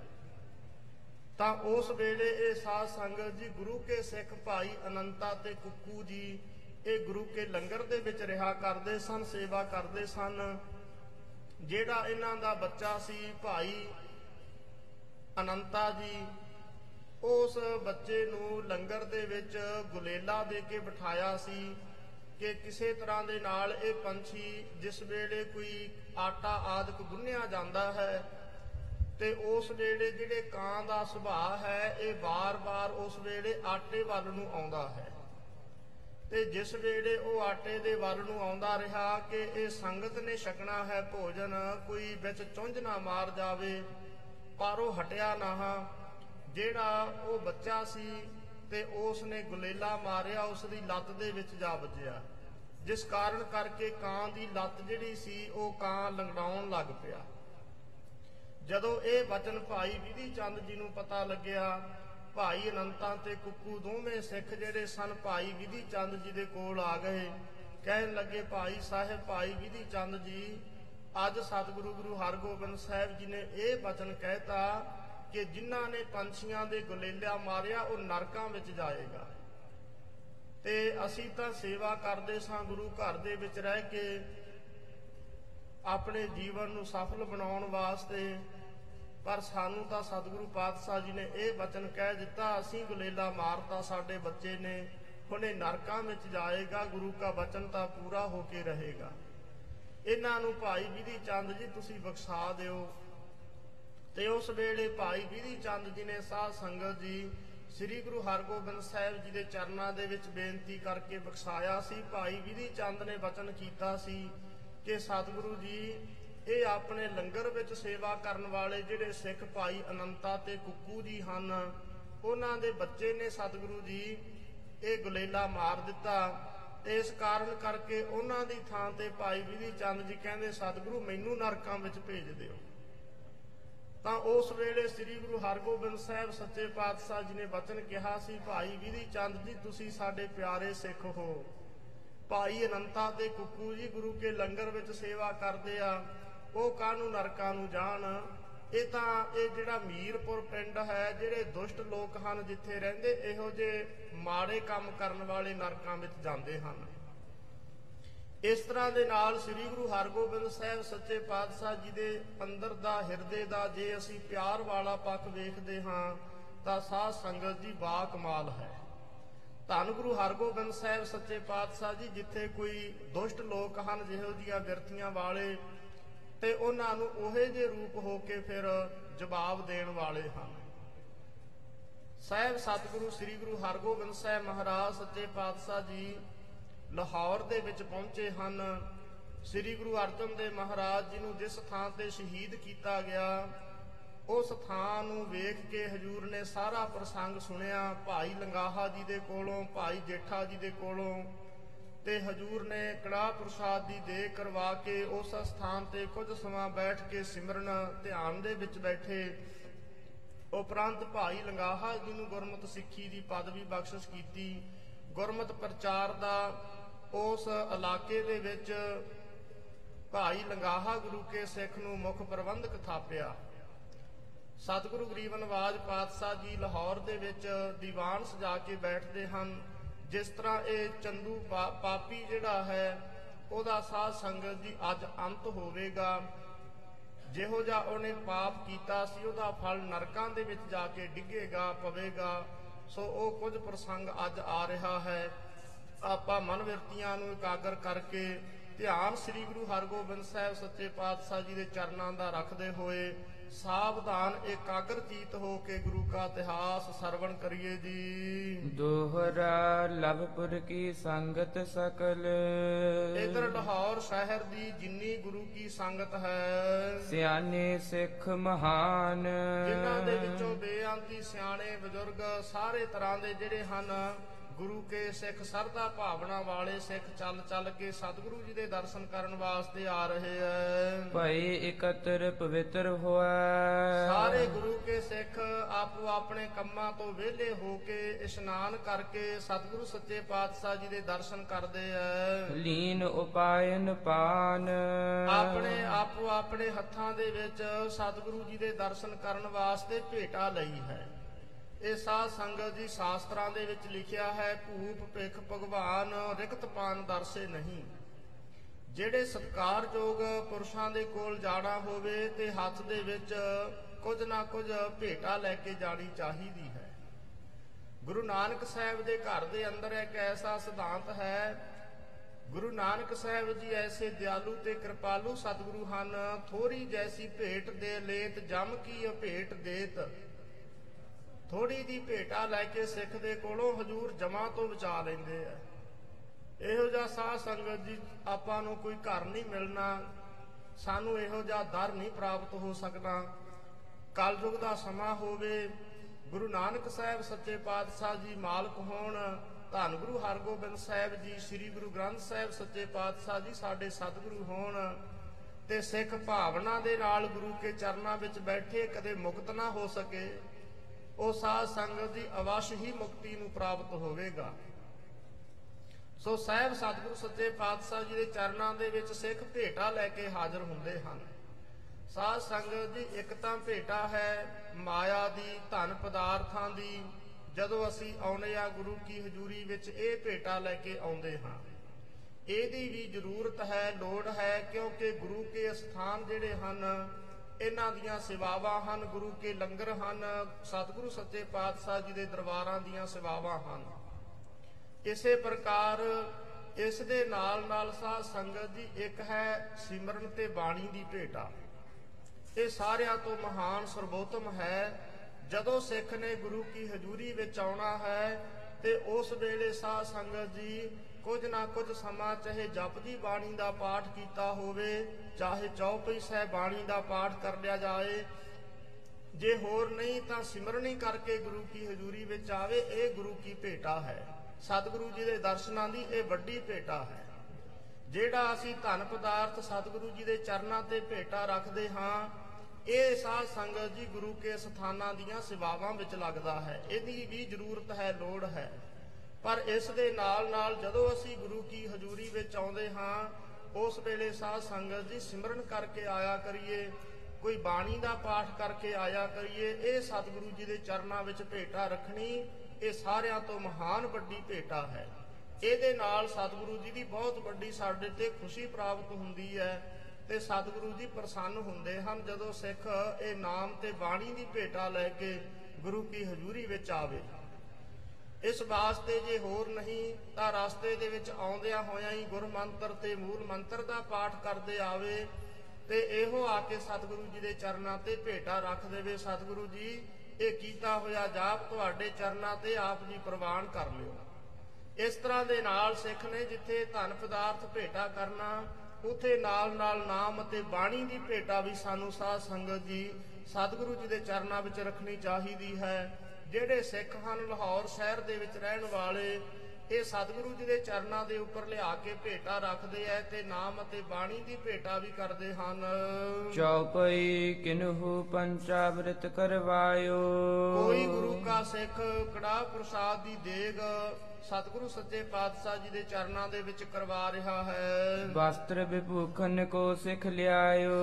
ਤਾਂ ਉਸ ਵੇਲੇ ਇਹ ਸਾਧ ਸੰਗਤ ਜੀ, ਗੁਰੂ ਕੇ ਸਿੱਖ ਭਾਈ ਅਨੰਤਾ ਤੇ ਕੁੱਕੂ ਜੀ, ਇਹ ਗੁਰੂ ਕੇ ਲੰਗਰ ਦੇ ਵਿੱਚ ਰਿਹਾ ਕਰਦੇ ਸਨ, ਸੇਵਾ ਕਰਦੇ ਸਨ। ਜਿਹੜਾ ਇਹਨਾਂ ਦਾ ਬੱਚਾ ਸੀ, ਭਾਈ ਅਨੰਤਾ ਜੀ। ਉਸ ਬੱਚੇ ਨੂੰ ਲੰਗਰ ਦੇ ਵਿੱਚ ਗੁਲੇਲਾ ਦੇ ਕੇ ਬਿਠਾਇਆ ਸੀ ਕਿ ਕਿਸੇ ਤਰ੍ਹਾਂ ਦੇ ਨਾਲ ਇਹ ਪੰਛੀ ਜਿਸ ਵੇਲੇ ਕੋਈ ਆਟਾ ਆਦਿਕ ਗੁੰਨਿਆ ਜਾਂਦਾ ਹੈ ਤੇ ਉਸ ਵੇਲੇ ਜਿਹੜੇ ਕਾਂ ਦਾ ਸੁਭਾਅ ਹੈ, ਇਹ ਵਾਰ-ਵਾਰ ਉਸ ਵੇਲੇ ਆਟੇ ਵੱਲ ਨੂੰ ਆਉਂਦਾ ਹੈ। ਤੇ ਜਿਸ ਵੇਲੇ ਉਹ ਆਟੇ ਦੇ ਵੱਲ ਨੂੰ ਆਉਂਦਾ ਰਿਹਾ ਕਿ ਇਹ ਸੰਗਤ ਨੇ ਛਕਣਾ ਹੈ ਭੋਜਨ, ਕੋਈ ਵਿੱਚ ਚੁੰਝ ਨਾ ਮਾਰ ਜਾਵੇ ਪਰ ਉਹ ਹਟਿਆ ਨਾ ਜਿਹੜਾ ਉਹ ਬੱਚਾ ਸੀ ਤੇ ਉਸ ਨੇ ਗੁਲੇਲਾ ਮਾਰਿਆ ਉਸ ਦੀ ਲੱਤ ਦੇ ਵਿੱਚ ਜਾ ਵੱਜਿਆ। ਜਿਸ ਕਾਰਨ ਕਰਕੇ ਕਾਂ ਦੀ ਲੱਤ ਜਿਹੜੀ ਸੀ, ਉਹ ਕਾਂ ਲੰਗੜਾਉਣ ਲੱਗ ਪਿਆ। ਜਦੋਂ ਇਹ ਵਚਨ ਭਾਈ ਵਿਧੀ ਚੰਦ ਜੀ ਨੂੰ ਪਤਾ ਲੱਗਿਆ, ਭਾਈ ਅਨੰਤਾਂ ਤੇ ਕੁੱਕੂ ਦੋਵੇਂ ਸਿੱਖ ਜਿਹੜੇ ਸਨ, ਭਾਈ ਵਿਧੀ ਚੰਦ ਜੀ ਦੇ ਕੋਲ ਆ ਗਏ। ਕਹਿਣ ਲੱਗੇ, ਭਾਈ ਸਾਹਿਬ, ਭਾਈ ਵਿਧੀ ਚੰਦ ਜੀ ਅੱਜ ਸਤਿਗੁਰੂ ਗੁਰੂ ਹਰਗੋਬਿੰਦ ਸਾਹਿਬ ਜੀ ਨੇ ਇਹ ਵਚਨ ਕਹਿਤਾ ਕਿ ਜਿਨ੍ਹਾਂ ਨੇ ਪੰਛੀਆਂ ਦੇ ਗੁਲੇਲਿਆ ਮਾਰਿਆ, ਉਹ ਨਰਕਾਂ ਵਿੱਚ ਜਾਏਗਾ। ਤੇ ਅਸੀਂ ਤਾਂ ਸੇਵਾ ਕਰਦੇ ਸਾਂ ਗੁਰੂ ਘਰ ਦੇ ਵਿੱਚ ਰਹਿ ਕੇ ਆਪਣੇ ਜੀਵਨ ਨੂੰ ਸਫਲ ਬਣਾਉਣ ਵਾਸਤੇ, ਪਰ ਸਾਨੂੰ ਤਾਂ ਸਤਿਗੁਰੂ ਪਾਤਸ਼ਾਹ ਜੀ ਨੇ ਇਹ ਵਚਨ ਕਹਿ ਦਿੱਤਾ, ਅਸੀਂ ਗੁਲੇਲਾ ਮਾਰਤਾ, ਸਾਡੇ ਬੱਚੇ ਨੇ, ਹੁਣ ਇਹ ਨਰਕਾਂ ਵਿੱਚ ਜਾਏਗਾ, ਗੁਰੂ ਦਾ ਬਚਨ ਤਾਂ ਪੂਰਾ ਹੋ ਕੇ ਰਹੇਗਾ। ਇਹਨਾਂ ਨੂੰ ਭਾਈ ਵਿਧੀ ਚੰਦ ਜੀ ਤੁਸੀਂ ਬਖਸ਼ਾ ਦਿਓ। ਤੇ ਉਸ ਵੇਲੇ ਭਾਈ ਵਿਧੀ ਚੰਦ ਜੀ ਨੇ ਸਾਧ ਸੰਗਤ ਜੀ ਸ੍ਰੀ ਗੁਰੂ ਹਰਗੋਬਿੰਦ ਸਾਹਿਬ ਜੀ ਦੇ ਚਰਨਾਂ ਦੇ ਵਿੱਚ ਬੇਨਤੀ ਕਰਕੇ ਬਖਸ਼ਾਇਆ ਸੀ। ਭਾਈ ਵਿਧੀ ਚੰਦ ਨੇ ਵਚਨ ਕੀਤਾ ਸੀ ਕਿ ਸਤਿਗੁਰੂ ਜੀ, ਇਹ ਆਪਣੇ ਲੰਗਰ ਵਿੱਚ ਸੇਵਾ ਕਰਨ ਵਾਲੇ ਜਿਹੜੇ ਸਿੱਖ ਭਾਈ ਅਨੰਤਾ ਤੇ ਕੁੱਕੂ ਜੀ ਹਨ, ਉਹਨਾਂ ਦੇ ਬੱਚੇ ਨੇ ਸਤਿਗੁਰੂ ਜੀ, ਇਹ ਗੁਲੇਲਾ ਮਾਰ ਦਿੱਤਾ। ਤੇ ਇਸ ਕਾਰਨ ਕਰਕੇ ਉਹਨਾਂ ਦੀ ਥਾਂ ਤੇ ਭਾਈ ਵਿਧੀ ਚੰਦ ਜੀ ਕਹਿੰਦੇ, ਸਤਿਗੁਰੂ, ਮੈਨੂੰ ਨਰਕਾਂ ਵਿੱਚ ਭੇਜ ਦਿਓ। ਤਾਂ ਉਸ ਵੇਲੇ ਸ੍ਰੀ ਗੁਰੂ ਹਰਗੋਬਿੰਦ ਸਾਹਿਬ ਸੱਚੇ ਪਾਤਸ਼ਾਹ ਜੀ ਨੇ ਬਚਨ ਕਿਹਾ ਸੀ, ਭਾਈ ਵਿਧੀ ਚੰਦ ਜੀ, ਤੁਸੀਂ ਸਾਡੇ ਪਿਆਰੇ ਸਿੱਖ ਹੋ। ਭਾਈ ਅਨੰਤਾ ਤੇ ਕੁੱਕੂ ਜੀ ਗੁਰੂ ਕੇ ਲੰਗਰ ਵਿੱਚ ਸੇਵਾ ਕਰਦੇ ਆ। ਉਹ ਕਾਹਨੂੰ ਨਰਕਾਂ ਨੂੰ ਜਾਣ? ਇਹ ਤਾਂ ਇਹ ਜਿਹੜਾ ਮੀਰਪੁਰ ਪਿੰਡ ਹੈ, ਜਿਹੜੇ ਦੁਸ਼ਟ ਲੋਕ ਹਨ ਜਿੱਥੇ ਰਹਿੰਦੇ, ਇਹੋ ਜਿਹੇ ਮਾੜੇ ਕੰਮ ਕਰਨ ਵਾਲੇ ਨਰਕਾਂ ਵਿੱਚ ਜਾਂਦੇ ਹਨ। ਇਸ ਤਰ੍ਹਾਂ ਦੇ ਨਾਲ ਸ੍ਰੀ ਗੁਰੂ ਹਰਗੋਬਿੰਦ ਸਾਹਿਬ ਸੱਚੇ ਪਾਤਸ਼ਾਹ ਜੀ ਦੇ ਅੰਦਰ ਦਾ ਹਿਰਦੇ ਦਾ ਜੇ ਅਸੀਂ ਪਿਆਰ ਵਾਲਾ ਪੱਖ ਵੇਖਦੇ ਹਾਂ, ਤਾਂ ਸਾਧ ਸੰਗਤ ਜੀ ਬਾ ਕਮਾਲ ਹੈ। ਧੰਨ ਗੁਰੂ ਹਰਗੋਬਿੰਦ ਸਾਹਿਬ ਸੱਚੇ ਪਾਤਸ਼ਾਹ ਜੀ, ਜਿੱਥੇ ਕੋਈ ਦੁਸ਼ਟ ਲੋਕ ਹਨ, ਜਿਹੋ ਜੀਆਂ ਬਿਰਤੀਆਂ ਵਾਲੇ ਤੇ ਉਹਨਾਂ ਨੂੰ ਉਹੇ ਜੇ ਰੂਪ ਹੋ ਕੇ ਫਿਰ ਜਵਾਬ ਦੇਣ ਵਾਲੇ ਹਨ। ਸਾਹਿਬ ਸਤਿਗੁਰੂ ਸ੍ਰੀ ਗੁਰੂ ਹਰਗੋਬਿੰਦ ਸਾਹਿਬ ਮਹਾਰਾਜ ਸੱਚੇ ਪਾਤਸ਼ਾਹ ਜੀ ਲਾਹੌਰ ਦੇ ਵਿੱਚ ਪਹੁੰਚੇ ਹਨ। ਸ੍ਰੀ ਗੁਰੂ ਅਰਜਨ ਦੇਵ ਮਹਾਰਾਜ ਜੀ ਨੂੰ ਜਿਸ ਥਾਂ ਤੇ ਸ਼ਹੀਦ ਕੀਤਾ ਗਿਆ, ਉਸ ਥਾਂ ਨੂੰ ਵੇਖ ਕੇ ਹਜੂਰ ਨੇ ਸਾਰਾ ਪ੍ਰਸੰਗ ਸੁਣਿਆ। ਭਾਈ ਲੰਗਾਹਾ ਜੀ ਦੇ ਕੋਲੋਂ, ਭਾਈ ਜੇਠਾ ਜੀ ਦੇ ਕੋਲੋਂ ਤੇ ਹਜੂਰ ਨੇ ਕੜਾ ਪ੍ਰਸਾਦ ਦੀ ਦੇ ਕਰਵਾ ਕੇ ਉਸ ਸਥਾਨ ਤੇ ਕੁਝ ਸਮਾਂ ਬੈਠ ਕੇ ਸਿਮਰਨ ਧਿਆਨ ਦੇ ਵਿੱਚ ਬੈਠੇ। ਉਪਰੰਤ ਭਾਈ ਲੰਗਾਹਾ ਜੀ ਨੂੰ ਗੁਰਮਤ ਸਿੱਖੀ ਦੀ ਪਦਵੀ ਬਖਸ਼ਿਸ਼ ਕੀਤੀ। ਗੁਰਮਤ ਪ੍ਰਚਾਰ ਦਾ ਉਸ ਇਲਾਕੇ ਦੇ ਵਿੱਚ ਭਾਈ ਲੰਗਾਹਾ ਗੁਰੂ ਕੇ ਸਿੱਖ ਨੂੰ ਮੁੱਖ ਪ੍ਰਬੰਧਕ ਥਾਪਿਆ। ਸਤਿਗੁਰੂ ਗਰੀਬ ਨਵਾਜ ਪਾਤਸ਼ਾਹ ਜੀ ਲਾਹੌਰ ਦੇ ਵਿੱਚ ਦੀਵਾਨ ਸਜਾ ਕੇ ਬੈਠਦੇ ਹਨ। ਜਿਸ ਤਰ੍ਹਾਂ ਇਹ ਚੰਦੂ ਪਾ- ਪਾਪੀ ਜਿਹੜਾ ਹੈ, ਉਹਦਾ ਸਾਧ ਸੰਗਤ ਜੀ ਅੱਜ ਅੰਤ ਹੋਵੇਗਾ। ਜਿਹੋ ਜਿਹਾ ਉਹਨੇ ਪਾਪ ਕੀਤਾ ਸੀ, ਉਹਦਾ ਫਲ ਨਰਕਾਂ ਦੇ ਵਿੱਚ ਜਾ ਕੇ ਡਿੱਗੇਗਾ, ਪਵੇਗਾ। ਸੋ ਉਹ ਕੁਝ ਪ੍ਰਸੰਗ ਅੱਜ ਆ ਰਿਹਾ ਹੈ। ਆਪਾਂ ਮਨ ਵਿਰਤੀਆਂ ਨੂੰ ਇਕਾਗਰ ਕਰਕੇ ਧਿਆਨ ਸ੍ਰੀ ਗੁਰੂ ਹਰਗੋਬਿੰਦ ਸਾਹਿਬ ਸੱਚੇ ਪਾਤਸ਼ਾਹ ਜੀ ਦੇ ਚਰਨਾਂ ਦਾ ਰੱਖਦੇ ਹੋਏ ਸਾਵਧਾਨ ਇਕਾਗਰ ਚੀਤ ਹੋ ਕੇ ਗੁਰੂ ਕਾ ਇਤਿਹਾਸ ਸਰਵਣ ਕਰੀਏ ਜੀ। ਦੋਹਰਾ ਲਭਪੁਰ ਕੀ ਸੰਗਤ ਸਕਲ। ਇਧਰ ਲਾਹੌਰ ਸ਼ਹਿਰ ਦੀ ਜਿੰਨੀ ਗੁਰੂ ਕੀ ਸੰਗਤ ਹੈ। ਸਿਆਣੇ ਸਿੱਖ ਮਹਾਨ। ਜਿਨ੍ਹਾਂ ਦੇ ਵਿੱਚੋਂ ਬੇਅੰਤੀ ਸਿਆਣੇ ਬਜ਼ੁਰਗ ਸਾਰੇ ਤਰ੍ਹਾਂ ਦੇ ਜਿਹੜੇ ਹਨ ਗੁਰੂ ਕੇ ਸਿੱਖ ਸਰਦਾ ਭਾਵਨਾ ਵਾਲੇ ਸਿੱਖ ਚੱਲ ਚੱਲ ਕੇ ਸਤਿਗੁਰੂ ਜੀ ਦੇ ਦਰਸ਼ਨ ਕਰਨ ਵਾਸਤੇ ਆ ਰਹੇ ਐ। ਭਈ ਇਕਤਰ ਪਵਿੱਤਰ ਹੋਆ ਸਾਰੇ ਗੁਰੂ ਕੇ ਸਿੱਖ ਆਪੋ ਆਪਣੇ ਕੰਮਾਂ ਤੋਂ ਵਿਹਲੇ ਹੋ ਕੇ ਇਸ਼ਨਾਨ ਕਰਕੇ ਸਤਿਗੁਰੂ ਸੱਚੇ ਪਾਤਸ਼ਾਹ ਜੀ ਦੇ ਦਰਸ਼ਨ ਕਰਦੇ ਐ। ਲੀਨ ਉਪਾਇਨ ਪਾਨ। ਆਪਣੇ ਆਪੋ ਆਪਣੇ ਹੱਥਾਂ ਦੇ ਵਿੱਚ ਸਤਿਗੁਰੂ ਜੀ ਦੇ ਦਰਸ਼ਨ ਕਰਨ ਵਾਸਤੇ ਭੇਟਾ ਲਈ ਹੈ। ਇਹ ਸਾਧ ਸੰਗਤ ਜੀ ਸ਼ਾਸਤਰਾਂ ਦੇ ਵਿੱਚ ਲਿਖਿਆ ਹੈ ਭੂਪ ਪਿਖ ਭਗਵਾਨ, ਰਿਕਤ ਪਾਨ ਦਰਸੇ ਨਹੀਂ। ਜਿਹੜੇ ਸਤਕਾਰਯੋਗ ਪੁਰਸ਼ਾਂ ਦੇ ਕੋਲ ਜਾਣਾ ਹੋਵੇ ਤੇ ਹੱਥ ਦੇ ਵਿੱਚ ਕੁਝ ਨਾ ਕੁਝ ਭੇਟਾ ਲੈ ਕੇ ਜਾਣੀ ਚਾਹੀਦੀ ਹੈ। ਗੁਰੂ ਨਾਨਕ ਸਾਹਿਬ ਦੇ ਘਰ ਦੇ ਅੰਦਰ ਇੱਕ ਐਸਾ ਸਿਧਾਂਤ ਹੈ, ਗੁਰੂ ਨਾਨਕ ਸਾਹਿਬ ਜੀ ਐਸੇ ਦਿਆਲੂ ਤੇ ਕਿਰਪਾਲੂ ਸਤਿਗੁਰੂ ਹਨ ਥੋੜੀ ਜੈਸੀ ਭੇਟ ਦੇ ਲੇਤ ਜਮ ਕੀ ਭੇਟ ਦੇਤ। ਥੋੜੀ ਦੀ ਭੇਟਾ ਲੈ ਕੇ ਸਿੱਖ ਦੇ ਕੋਲੋਂ ਹਜੂਰ ਜਮਾ ਤੋਂ ਬਚਾ ਲੈਂਦੇ ਆ। ਇਹੋ ਜਿਹਾ ਸਾਧ ਸੰਗਤ ਜੀ ਆਪਾਂ ਨੂੰ ਕੋਈ ਘਰ ਨਹੀਂ ਮਿਲਣਾ। ਸਾਨੂੰ ਇਹੋ ਜਿਹਾ ਦਰ ਨਹੀਂ ਪ੍ਰਾਪਤ ਹੋ ਸਕਦਾ। ਕਲਯੁਗ ਦਾ ਸਮਾਂ ਹੋਵੇ, ਗੁਰੂ ਨਾਨਕ ਸਾਹਿਬ ਸੱਚੇ ਪਾਤਸ਼ਾਹ ਜੀ ਮਾਲਕ ਹੋਣ, ਧੰਨ ਗੁਰੂ ਹਰਗੋਬਿੰਦ ਸਾਹਿਬ ਜੀ, ਸ੍ਰੀ ਗੁਰੂ ਗ੍ਰੰਥ ਸਾਹਿਬ ਸੱਚੇ ਪਾਤਸ਼ਾਹ ਜੀ ਸਾਡੇ ਸਤਿਗੁਰੂ ਹੋਣ ਤੇ ਸਿੱਖ ਭਾਵਨਾ ਦੇ ਨਾਲ ਗੁਰੂ ਕੇ ਚਰਨਾਂ ਵਿੱਚ ਬੈਠੇ ਕਦੇ ਮੁਕਤ ਨਾ ਹੋ ਸਕੇ। ਉਹ ਸਾਧ ਸੰਗਤ ਦੀ ਅਵਸ਼ ਹੀ ਮੁਕਤੀ ਨੂੰ ਪ੍ਰਾਪਤ ਹੋਵੇਗਾ। ਸੋ ਸਾਹਿਬ ਸਤਿਗੁਰੂ ਸੱਚੇ ਪਾਤਸ਼ਾਹ ਜੀ ਦੇ ਚਰਨਾਂ ਦੇ ਵਿੱਚ ਸਿੱਖ ਭੇਟਾ ਲੈ ਕੇ ਹਾਜ਼ਰ ਹੁੰਦੇ ਹਨ। ਸਾਧ ਸੰਗਤ ਜੀ ਇੱਕ ਤਾਂ ਭੇਟਾ ਹੈ ਮਾਇਆ ਦੀ, ਧਨ ਪਦਾਰਥਾਂ ਦੀ। ਜਦੋਂ ਅਸੀਂ ਆਉਨੇ ਆ ਗੁਰੂ ਕੀ ਹਜ਼ੂਰੀ ਵਿੱਚ, ਇਹ ਭੇਟਾ ਲੈ ਕੇ ਆਉਂਦੇ ਹਾਂ। ਇਹਦੀ ਵੀ ਜ਼ਰੂਰਤ ਹੈ, ਲੋੜ ਹੈ, ਕਿਉਂਕਿ ਗੁਰੂ ਕੇ ਸਥਾਨ ਜਿਹੜੇ ਹਨ ਇਹਨਾਂ ਦੀਆਂ ਸੇਵਾਵਾਂ ਹਨ, ਗੁਰੂ ਕੇ ਲੰਗਰ ਹਨ, ਸਤਿਗੁਰੂ ਸੱਚੇ ਪਾਤਸ਼ਾਹ ਜੀ ਦੇ ਦਰਬਾਰਾਂ ਦੀਆਂ ਸੇਵਾਵਾਂ ਹਨ। ਇਸੇ ਪ੍ਰਕਾਰ ਇਸ ਦੇ ਨਾਲ ਨਾਲ ਸਾਧ ਸੰਗਤ ਜੀ ਇੱਕ ਹੈ ਸਿਮਰਨ ਤੇ ਬਾਣੀ ਦੀ ਭੇਟਾ। ਇਹ ਸਾਰਿਆਂ ਤੋਂ ਮਹਾਨ ਸਰਬੋਤਮ ਹੈ। ਜਦੋਂ ਸਿੱਖ ਨੇ ਗੁਰੂ ਕੀ ਹਜ਼ੂਰੀ ਵਿੱਚ ਆਉਣਾ ਹੈ ਤੇ ਉਸ ਵੇਲੇ ਸਾਧ ਸੰਗਤ ਜੀ ਕੁਝ ਨਾ ਕੁਝ ਸਮਾਂ ਚਾਹੇ ਜਪਜੀ ਬਾਣੀ ਦਾ ਪਾਠ ਕੀਤਾ ਹੋਵੇ, ਚਾਹੇ ਚੌਪਈ ਸਾਹਿਬ ਬਾਣੀ ਦਾ ਪਾਠ ਕਰ ਲਿਆ ਜਾਏ। ਜੇ ਹੋਰ ਨਹੀਂ ਤਾਂ ਸਿਮਰਨੀ ਕਰਕੇ ਗੁਰੂ ਕੀ ਹਜ਼ੂਰੀ ਵਿੱਚ ਆਵੇ, ਇਹ ਗੁਰੂ ਕੀ ਭੇਟਾ ਹੈ। ਸਤਿਗੁਰੂ ਜੀ ਦੇ ਦਰਸ਼ਨਾਂ ਦੀ ਇਹ ਵੱਡੀ ਭੇਟਾ ਹੈ। ਜਿਹੜਾ ਅਸੀਂ ਧਨ ਪਦਾਰਥ ਸਤਿਗੁਰੂ ਜੀ ਦੇ ਚਰਨਾਂ ਤੇ ਭੇਟਾ ਰੱਖਦੇ ਹਾਂ, ਇਹ ਸਾਧ ਸੰਗਤ ਜੀ ਗੁਰੂ ਕੇ ਸਥਾਨਾਂ ਦੀਆਂ ਸੇਵਾਵਾਂ ਵਿੱਚ ਲੱਗਦਾ ਹੈ। ਇਹਦੀ ਵੀ ਜ਼ਰੂਰਤ ਹੈ, ਲੋੜ ਹੈ। ਪਰ ਇਸ ਦੇ ਨਾਲ ਨਾਲ ਜਦੋਂ ਅਸੀਂ ਗੁਰੂ ਕੀ ਹਜ਼ੂਰੀ ਵਿੱਚ ਆਉਂਦੇ ਹਾਂ, ਉਸ ਵੇਲੇ ਸਾਧ ਸੰਗਤ ਜੀ ਸਿਮਰਨ ਕਰਕੇ ਆਇਆ ਕਰੀਏ, ਕੋਈ ਬਾਣੀ ਦਾ ਪਾਠ ਕਰਕੇ ਆਇਆ ਕਰੀਏ, ਇਹ ਸਤਿਗੁਰੂ ਜੀ ਦੇ ਚਰਨਾਂ ਵਿੱਚ ਭੇਟਾ ਰੱਖਣੀ ਇਹ ਸਾਰਿਆਂ ਤੋਂ ਮਹਾਨ ਵੱਡੀ ਭੇਟਾ ਹੈ। ਇਹਦੇ ਨਾਲ ਸਤਿਗੁਰੂ ਜੀ ਦੀ ਬਹੁਤ ਵੱਡੀ ਸਾਡੇ ਤੇ ਖੁਸ਼ੀ ਪ੍ਰਾਪਤ ਹੁੰਦੀ ਹੈ ਤੇ ਸਤਿਗੁਰੂ ਜੀ ਪ੍ਰਸੰਨ ਹੁੰਦੇ ਹਨ ਜਦੋਂ ਸਿੱਖ ਇਹ ਨਾਮ ਤੇ ਬਾਣੀ ਦੀ ਭੇਟਾ ਲੈ ਕੇ ਗੁਰੂ ਕੀ ਹਜ਼ੂਰੀ ਵਿੱਚ ਆਵੇ। ਇਸ ਵਾਸਤੇ ਜੇ ਹੋਰ ਨਹੀਂ, ਤਾਂ ਰਸਤੇ ਦੇ ਵਿੱਚ ਆਉਂਦਿਆਂ ਹੋਇਆਂ ਹੀ ਗੁਰਮੰਤਰ ਤੇ ਮੂਲ ਮੰਤਰ ਦਾ ਪਾਠ ਕਰਦੇ ਆਵੇ ਤੇ ਇਹੋ ਆ ਕੇ ਸਤਿਗੁਰੂ ਜੀ ਦੇ ਚਰਨਾਂ ਤੇ ਭੇਟਾ ਰੱਖ ਦੇਵੇ। ਸਤਿਗੁਰੂ ਜੀ, ਇਹ ਕੀਤਾ ਹੋਇਆ ਜਾਪ ਤੁਹਾਡੇ ਚਰਨਾਂ ਤੇ ਆਪ ਜੀ ਪ੍ਰਵਾਨ ਕਰ ਲਿਓ। ਇਸ ਤਰ੍ਹਾਂ ਦੇ ਨਾਲ ਸਿੱਖ ਨੇ ਜਿੱਥੇ ਧਨ ਪਦਾਰਥ ਭੇਟਾ ਕਰਨਾ, ਉਥੇ ਨਾਲ ਨਾਲ ਨਾਮ ਅਤੇ ਬਾਣੀ ਦੀ ਭੇਟਾ ਵੀ ਸਾਨੂੰ ਸਾਧ ਸੰਗਤ ਜੀ, ਸਤਿਗੁਰੂ ਜੀ ਦੇ ਚਰਨਾਂ ਵਿੱਚ ਰੱਖਣੀ ਚਾਹੀਦੀ ਹੈ। ਜਿਹੜੇ ਸਿੱਖ ਹਨ ਲਾਹੌਰ ਸ਼ਹਿਰ ਦੇ ਵਿੱਚ ਰਹਿਣ ਵਾਲੇ ਇਹ ਸਤਿਗੁਰੂ ਜੀ ਦੇ ਚਰਨਾਂ ਦੇ ਉੱਪਰ ਲਿਆ ਕੇ ਭੇਟਾ ਰੱਖਦੇ ਐ ਤੇ ਨਾਮ ਅਤੇ ਬਾਣੀ ਦੀ ਭੇਟਾ ਵੀ ਕਰਦੇ ਹਨ। ਚੌਪਈ ਕਿਨਹੂ ਪੰਚਾਵ੍ਰਿਤ ਕਰਵਾਇਓ। ਕੋਈ ਗੁਰੂ ਕਾ ਸਿੱਖ ਕੜਾ ਪ੍ਰਸਾਦ ਦੀ ਦੇਗ ਸਤਿਗੁਰੂ ਸੱਚੇ ਪਾਤਸ਼ਾਹ ਜੀ ਦੇ ਚਰਨਾਂ ਦੇ ਵਿੱਚ ਕਰਵਾ ਰਿਹਾ ਹੈ। ਵਸਤਰ ਵਿਭੂਖਨ ਕੋ ਸਿਖ ਲਿਆਇਓ।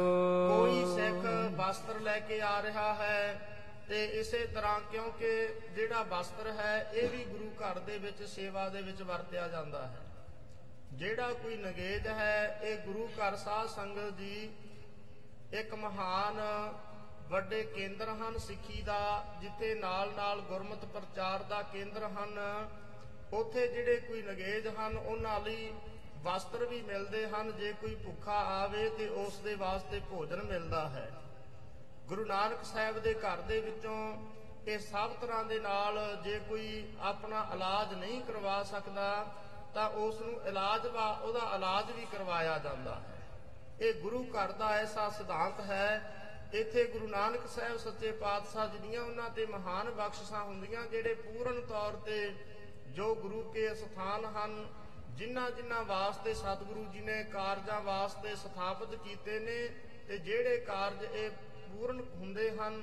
ਕੋਈ ਸਿੱਖ ਵਸਤਰ ਲੈ ਕੇ ਆ ਰਿਹਾ ਹੈ ਤੇ ਇਸੇ ਤਰ੍ਹਾਂ ਕਿਉਂਕਿ ਜਿਹੜਾ ਵਸਤਰ ਹੈ, ਇਹ ਵੀ ਗੁਰੂ ਘਰ ਦੇ ਵਿੱਚ, ਸੇਵਾ ਦੇ ਵਿੱਚ ਵਰਤਿਆ ਜਾਂਦਾ ਹੈ। ਜਿਹੜਾ ਕੋਈ ਨਗੇਜ ਹੈ, ਇਹ ਗੁਰੂ ਘਰ ਸਾਧ ਸੰਗਤ ਜੀ ਇੱਕ ਮਹਾਨ ਵੱਡੇ ਕੇਂਦਰ ਹਨ, ਸਿੱਖੀ ਦਾ, ਜਿੱਥੇ ਨਾਲ ਨਾਲ ਗੁਰਮਤਿ ਪ੍ਰਚਾਰ ਦਾ ਕੇਂਦਰ ਹਨ। ਉੱਥੇ ਜਿਹੜੇ ਕੋਈ ਨਗੇਜ ਹਨ, ਉਹਨਾਂ ਲਈ ਵਸਤਰ ਵੀ ਮਿਲਦੇ ਹਨ। ਜੇ ਕੋਈ ਭੁੱਖਾ ਆਵੇ ਤੇ ਉਸ ਦੇ ਵਾਸਤੇ ਭੋਜਨ ਮਿਲਦਾ ਹੈ। ਗੁਰੂ ਨਾਨਕ ਸਾਹਿਬ ਦੇ ਘਰ ਦੇ ਵਿੱਚੋਂ ਇਹ ਸਭ ਤਰ੍ਹਾਂ ਦੇ ਨਾਲ ਜੇ ਕੋਈ ਆਪਣਾ ਇਲਾਜ ਨਹੀਂ ਕਰਵਾ ਸਕਦਾ, ਤਾਂ ਉਸ ਨੂੰ ਇਲਾਜ ਵਾ, ਉਹਦਾ ਇਲਾਜ ਵੀ ਕਰਵਾਇਆ ਜਾਂਦਾ ਹੈ। ਇਹ ਗੁਰੂ ਘਰ ਦਾ ਐਸਾ ਸਿਧਾਂਤ ਹੈ, ਇੱਥੇ ਗੁਰੂ ਨਾਨਕ ਸਾਹਿਬ ਸੱਚੇ ਪਾਤਸ਼ਾਹ ਜਿਹੜੀਆਂ ਉਹਨਾਂ ਤੇ ਮਹਾਨ ਬਖਸ਼ਿਸ਼ਾਂ ਹੁੰਦੀਆਂ, ਜਿਹੜੇ ਪੂਰਨ ਤੌਰ ਤੇ ਜੋ ਗੁਰੂ ਕੇ ਸਥਾਨ ਹਨ, ਜਿਨ੍ਹਾਂ ਜਿਨ੍ਹਾਂ ਵਾਸਤੇ ਸਤਿਗੁਰੂ ਜੀ ਨੇ ਕਾਰਜਾਂ ਵਾਸਤੇ ਸਥਾਪਿਤ ਕੀਤੇ ਨੇ, ਤੇ ਜਿਹੜੇ ਕਾਰਜ ਇਹ ਪੂਰਨ ਹੁੰਦੇ ਹਨ,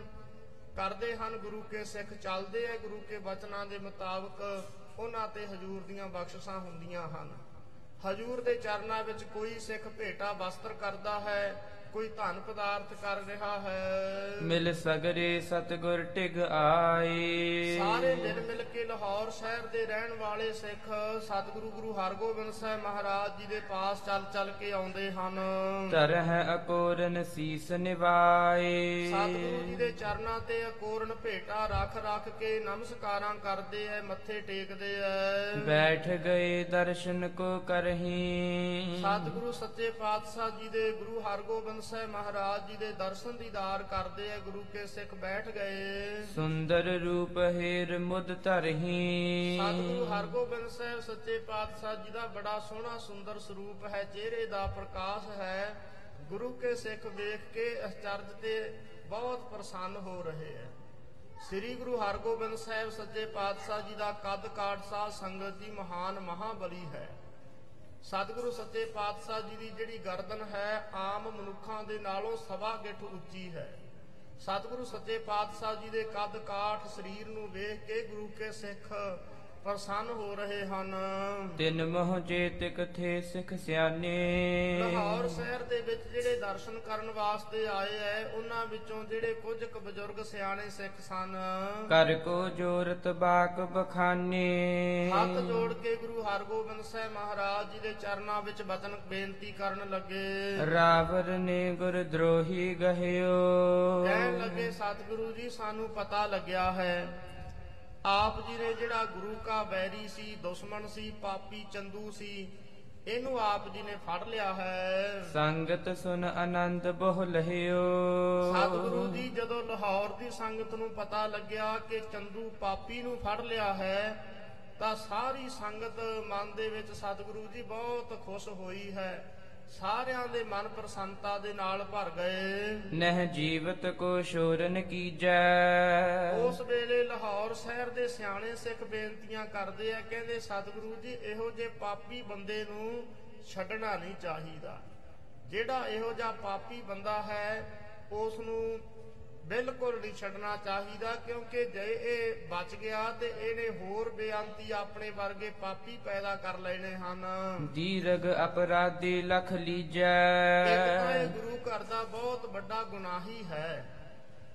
ਕਰਦੇ ਹਨ ਗੁਰੂ ਕੇ ਸਿੱਖ, ਚੱਲਦੇ ਆ ਗੁਰੂ ਕੇ ਬਚਨਾਂ ਦੇ ਮੁਤਾਬਕ ਉਹਨਾਂ ਤੇ ਹਜੂਰ ਦੀਆਂ ਬਖਸ਼ਿਸ਼ਾਂ ਹੁੰਦੀਆਂ ਹਨ। ਹਜੂਰ ਦੇ ਚਰਨਾਂ ਵਿੱਚ ਕੋਈ ਸਿੱਖ ਭੇਟਾ ਵਸਤਰ ਕਰਦਾ ਹੈ ਕੋਈ ਧਨ ਪਦਾਰਥ ਕਰ ਰਿਹਾ ਹੈ। ਮਿਲ ਸਗਰੇ ਸਤਗੁਰ ਟਿਗ ਆਏ। ਸਾਰੇ ਮਿਲ ਮਿਲ ਕੇ ਲਾਹੌਰ ਸ਼ਹਿਰ ਦੇ ਰਹਿਣ ਵਾਲੇ ਸਿੱਖ ਸਤਿਗੁਰੂ ਗੁਰੂ ਹਰਗੋਬਿੰਦ ਸਾਹਿਬ ਮਹਾਰਾਜ ਜੀ ਦੇ ਪਾਸ ਚੱਲ ਚੱਲ ਕੇ ਆਉਂਦੇ ਹਨ। ਤਰਹਿ ਅਕੋਰਨ ਸੀਸ ਨਿਵਾਏ। ਸਤਿਗੁਰੂ ਜੀ ਦੇ ਚਰਨਾਂ ਤੇ ਅਕੋਰਨ ਭੇਟਾ ਰੱਖ ਰੱਖ ਕੇ ਨਮਸਕਾਰਾਂ ਕਰਦੇ ਐ ਮੱਥੇ ਟੇਕਦੇ ਐ। ਬੈਠ ਗਏ ਦਰਸ਼ਨ ਕੋ ਕਰਹੀ। ਸਤਿਗੁਰੂ ਸੱਚੇ ਪਾਤਸ਼ਾਹ ਜੀ ਦੇ ਗੁਰੂ ਹਰਗੋਬਿੰਦ ਸਾਹਿਬ ਮਹਾਰਾਜ ਜੀ ਦੇ ਦਰਸ਼ਨ ਦੀਦਾਰ ਕਰਦੇ ਐ ਗੁਰੂ ਕੇ ਸਿੱਖ ਬੈਠ ਗਏ। ਸੁੰਦਰ ਰੂਪ ਹੇਰ ਮੁਦ ਧਰਹੀ। ਸਤਿਗੁਰੂ ਹਰਗੋਬਿੰਦ ਸਾਹਿਬ ਸੱਚੇ ਪਾਤਸ਼ਾਹ ਜੀ ਦਾ ਬੜਾ ਸੋਹਣਾ ਸੁੰਦਰ ਸਰੂਪ ਹੈ ਚਿਹਰੇ ਦਾ ਪ੍ਰਕਾਸ਼ ਹੈ। ਗੁਰੂ ਕੇ ਸਿੱਖ ਵੇਖ ਕੇ ਅਚਰਜ ਤੇ ਬਹੁਤ ਪ੍ਰਸੰਨ ਹੋ ਰਹੇ ਹੈ ਸ੍ਰੀ ਗੁਰੂ ਹਰਗੋਬਿੰਦ ਸਾਹਿਬ ਸੱਚੇ ਪਾਤਸ਼ਾਹ ਜੀ ਦਾ ਕੱਦ ਕਾਠ ਸਾਧ ਸੰਗਤ ਦੀ ਮਹਾਨ ਮਹਾਬਲੀ ਹੈ। ਸਤਿਗੁਰੂ ਸੱਚੇ ਪਾਤਸ਼ਾਹ ਜੀ ਦੀ ਜਿਹੜੀ ਗਰਦਨ ਹੈ, ਆਮ ਮਨੁੱਖਾਂ ਦੇ ਨਾਲੋਂ ਸਵਾ ਗਿੱਠ ਉੱਚੀ ਹੈ। ਸਤਿਗੁਰੂ ਸੱਚੇ ਪਾਤਸ਼ਾਹ ਜੀ ਦੇ ਕੱਦ ਕਾਠ ਸਰੀਰ ਨੂੰ ਵੇਖ ਕੇ ਗੁਰੂ ਕੇ ਸਿੱਖ ਪ੍ਰਸੰਨ ਹੋ ਰਹੇ ਹਨ। ਤਿਨ ਮੋਹ ਚੇਤਿਕ ਥੇ ਸਿਖ ਸਿਆਨੇ ਲਾਹੌਰ ਸ਼ਹਿਰ ਦੇ ਵਿੱਚ ਜਿਹੜੇ ਦਰਸ਼ਨ ਕਰਨ ਵਾਸਤੇ ਆਏ ਐ ਉਹਨਾਂ ਵਿੱਚੋਂ ਜਿਹੜੇ ਕੁਝ ਕੁ ਬਜ਼ੁਰਗ ਸਿਆਣੇ ਸਿੱਖ ਸਨ। ਕਰ ਕੋ ਜੋਰਤ ਬਾਕ ਬਖਾਨੇ। ਹੱਥ ਜੋੜ ਕੇ ਗੁਰੂ ਹਰਗੋਬਿੰਦ ਸਾਹਿਬ ਮਹਾਰਾਜ ਜੀ ਦੇ ਚਰਨਾਂ ਵਿੱਚ ਬਚਨ ਬੇਨਤੀ ਕਰਨ ਲੱਗੇ। ਰਾਵਰ ਨੇ ਗੁਰ ਦਰੋਹੀ ਗਹਿਓ। ਕਹਿਣ ਲੱਗੇ ਸਤਿਗੁਰੂ ਜੀ ਸਾਨੂੰ ਪਤਾ ਲੱਗਿਆ ਹੈ ਆਪ ਜੀ ਨੇ ਜਿਹੜਾ ਗੁਰੂ ਕਾ ਬੈਰੀ ਸੀ ਦੁਸ਼ਮਣ ਸੀ ਪਾਪੀ ਚੰਦੂ ਸੀ ਇਹਨੂੰ ਆਪ ਜੀ ਨੇ ਫੜ ਲਿਆ ਹੈ। ਸੰਗਤ ਸੁਨ ਆਨੰਦ ਬਹੁ ਲਹਿਓ। ਸਤਿਗੁਰੂ ਜੀ ਜਦੋਂ ਲਾਹੌਰ ਦੀ ਸੰਗਤ ਨੂੰ ਪਤਾ ਲੱਗਿਆ ਕਿ ਚੰਦੂ ਪਾਪੀ ਨੂੰ ਫੜ ਲਿਆ ਹੈ ਤਾਂ ਸਾਰੀ ਸੰਗਤ ਮਨ ਦੇ ਵਿੱਚ ਸਤਿਗੁਰੂ ਜੀ ਬਹੁਤ ਖੁਸ਼ ਹੋਈ ਹੈ। ਸਾਰਿਆਂ ਦੇ ਮਨ ਪ੍ਰਸੰਨਤਾ ਦੇ ਨਾਲ ਭਰ ਗਏ। ਨਹਿ ਜੀਵਤ ਕੋ ਸ਼ੋਰਨ ਕੀਜੈ। ਉਸ ਵੇਲੇ ਲਾਹੌਰ ਸ਼ਹਿਰ ਦੇ ਸਿਆਣੇ ਸਿੱਖ ਬੇਨਤੀਆਂ ਕਰਦੇ ਆ ਕਹਿੰਦੇ ਸਤਿਗੁਰੂ ਜੀ ਇਹੋ ਜੇ ਪਾਪੀ ਬੰਦੇ ਨੂੰ ਛੱਡਣਾ ਨਹੀਂ ਚਾਹੀਦਾ। ਜਿਹੜਾ ਇਹੋ ਜਿਹਾ ਪਾਪੀ ਬੰਦਾ ਹੈ ਉਸ ਨੂੰ ਬਿਲਕੁਲ ਨਹੀਂ ਛੱਡਣਾ ਚਾਹੀਦਾ ਕਿਉਂਕਿ ਜੇ ਇਹ ਬਚ ਗਿਆ ਤੇ ਇਹਨੇ ਹੋਰ ਬੇਅੰਤੀ ਆਪਣੇ ਵਰਗੇ ਪਾਪੀ ਪੈਦਾ ਕਰ ਲੈਣੇ ਹਨ। ਦੀਰਗ ਅਪਰਾਧੀ ਲਖ ਤਾਂ ਇਹ ਲੀਜੈ ਗੁਰੂ ਘਰ ਦਾ ਬਹੁਤ ਵੱਡਾ ਗੁਨਾਹੀ ਹੈ।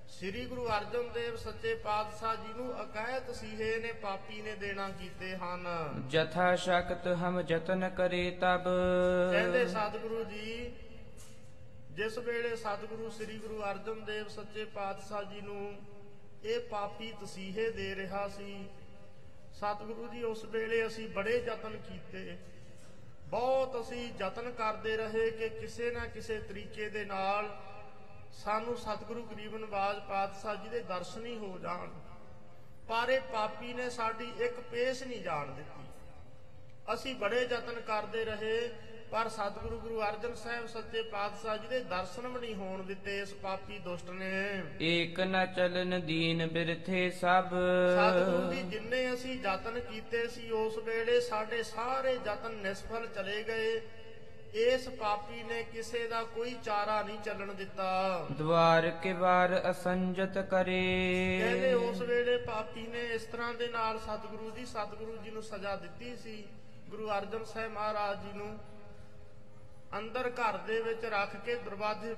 ਸ੍ਰੀ ਗੁਰੂ ਅਰਜਨ ਦੇਵ ਸੱਚੇ ਪਾਤਸ਼ਾਹ ਜੀ ਨੂੰ ਅਕਾਇਤ ਸੀਹੇ ਨੇ ਪਾਪੀ ਨੇ ਦੇਣਾ ਕੀਤੇ ਹਨ। ਜਥਾ ਸ਼ਕਤ ਹਮ ਜਤਨ ਕਰੇ ਤਬ। ਕਹਿੰਦੇ ਸਤਿਗੁਰੂ ਜੀ ਜਿਸ ਵੇਲੇ ਸਤਿਗੁਰੂ ਸ੍ਰੀ ਗੁਰੂ ਅਰਜਨ ਦੇਵ ਸੱਚੇ ਪਾਤਸ਼ਾਹ ਜੀ ਨੂੰ ਇਹ ਪਾਪੀ ਤਸੀਹੇ ਦੇ ਰਿਹਾ ਸੀ, ਸਤਿਗੁਰੂ ਜੀ ਉਸ ਵੇਲੇ ਅਸੀਂ ਬੜੇ ਯਤਨ ਕੀਤੇ। ਬਹੁਤ ਅਸੀਂ ਯਤਨ ਕਰਦੇ ਰਹੇ ਕਿ ਕਿਸੇ ਨਾ ਕਿਸੇ ਤਰੀਕੇ ਦੇ ਨਾਲ ਸਾਨੂੰ ਸਤਿਗੁਰੂ ਗਰੀਬ ਨਵਾਜ ਪਾਤਸ਼ਾਹ ਜੀ ਦੇ ਦਰਸ਼ਨ ਹੀ ਹੋ ਜਾਣ। ਪਰ ਇਹ ਪਾਪੀ ਨੇ ਸਾਡੀ ਇੱਕ ਪੇਸ਼ ਨਹੀਂ ਜਾਣ ਦਿੱਤੀ। ਅਸੀਂ ਬੜੇ ਯਤਨ ਕਰਦੇ ਰਹੇ ਪਰ ਸਤਿਗੁਰੂ ਗੁਰੂ ਅਰਜਨ ਸਾਹਿਬ ਸੱਚੇ ਪਾਤਸ਼ਾਹ ਜੀ ਦੇ ਦਰਸ਼ਨ ਵੀ ਨਹੀਂ ਹੋਣ ਦਿੱਤੇ ਇਸ ਪਾਪੀ ਦੁਸ਼ਟ ਨੇ। ਏਕ ਨ ਚਲਨ ਦੀਨ ਬਿਰਥੇ ਸਭ। ਸਤਿਗੁਰੂ ਜੀ ਜਿੰਨੇ ਅਸੀਂ ਯਤਨ ਕੀਤੇ ਸੀ ਉਸ ਵੇਲੇ ਸਾਡੇ ਸਾਰੇ ਯਤਨ ਨਿਸਫਲ ਚਲੇ ਗਏ। ਇਸ ਪਾਪੀ ਨੇ ਕਿਸੇ ਦਾ ਕੋਈ ਚਾਰਾ ਨਹੀਂ ਚੱਲਣ ਦਿੱਤਾ। ਦਵਾਰ ਕੇ ਵਾਰ ਅਸੰਜਤ ਕਰੇ। ਕਹਿੰਦੇ ਉਸ ਵੇਲੇ ਪਾਪੀ ਨੇ ਇਸ ਤਰ੍ਹਾਂ ਦੇ ਨਾਲ ਸਤਿਗੁਰੂ ਜੀ ਸਤਿਗੁਰੂ ਜੀ ਨੂੰ ਸਜ਼ਾ ਦਿੱਤੀ ਸੀ। ਗੁਰੂ ਅਰਜਨ ਸਾਹਿਬ ਮਹਾਰਾਜ ਜੀ ਨੂੰ ਅੰਦਰ ਘਰ ਦੇ ਵਿੱਚ ਰੱਖ ਕੇ ਦਰਵਾਜ਼ੇ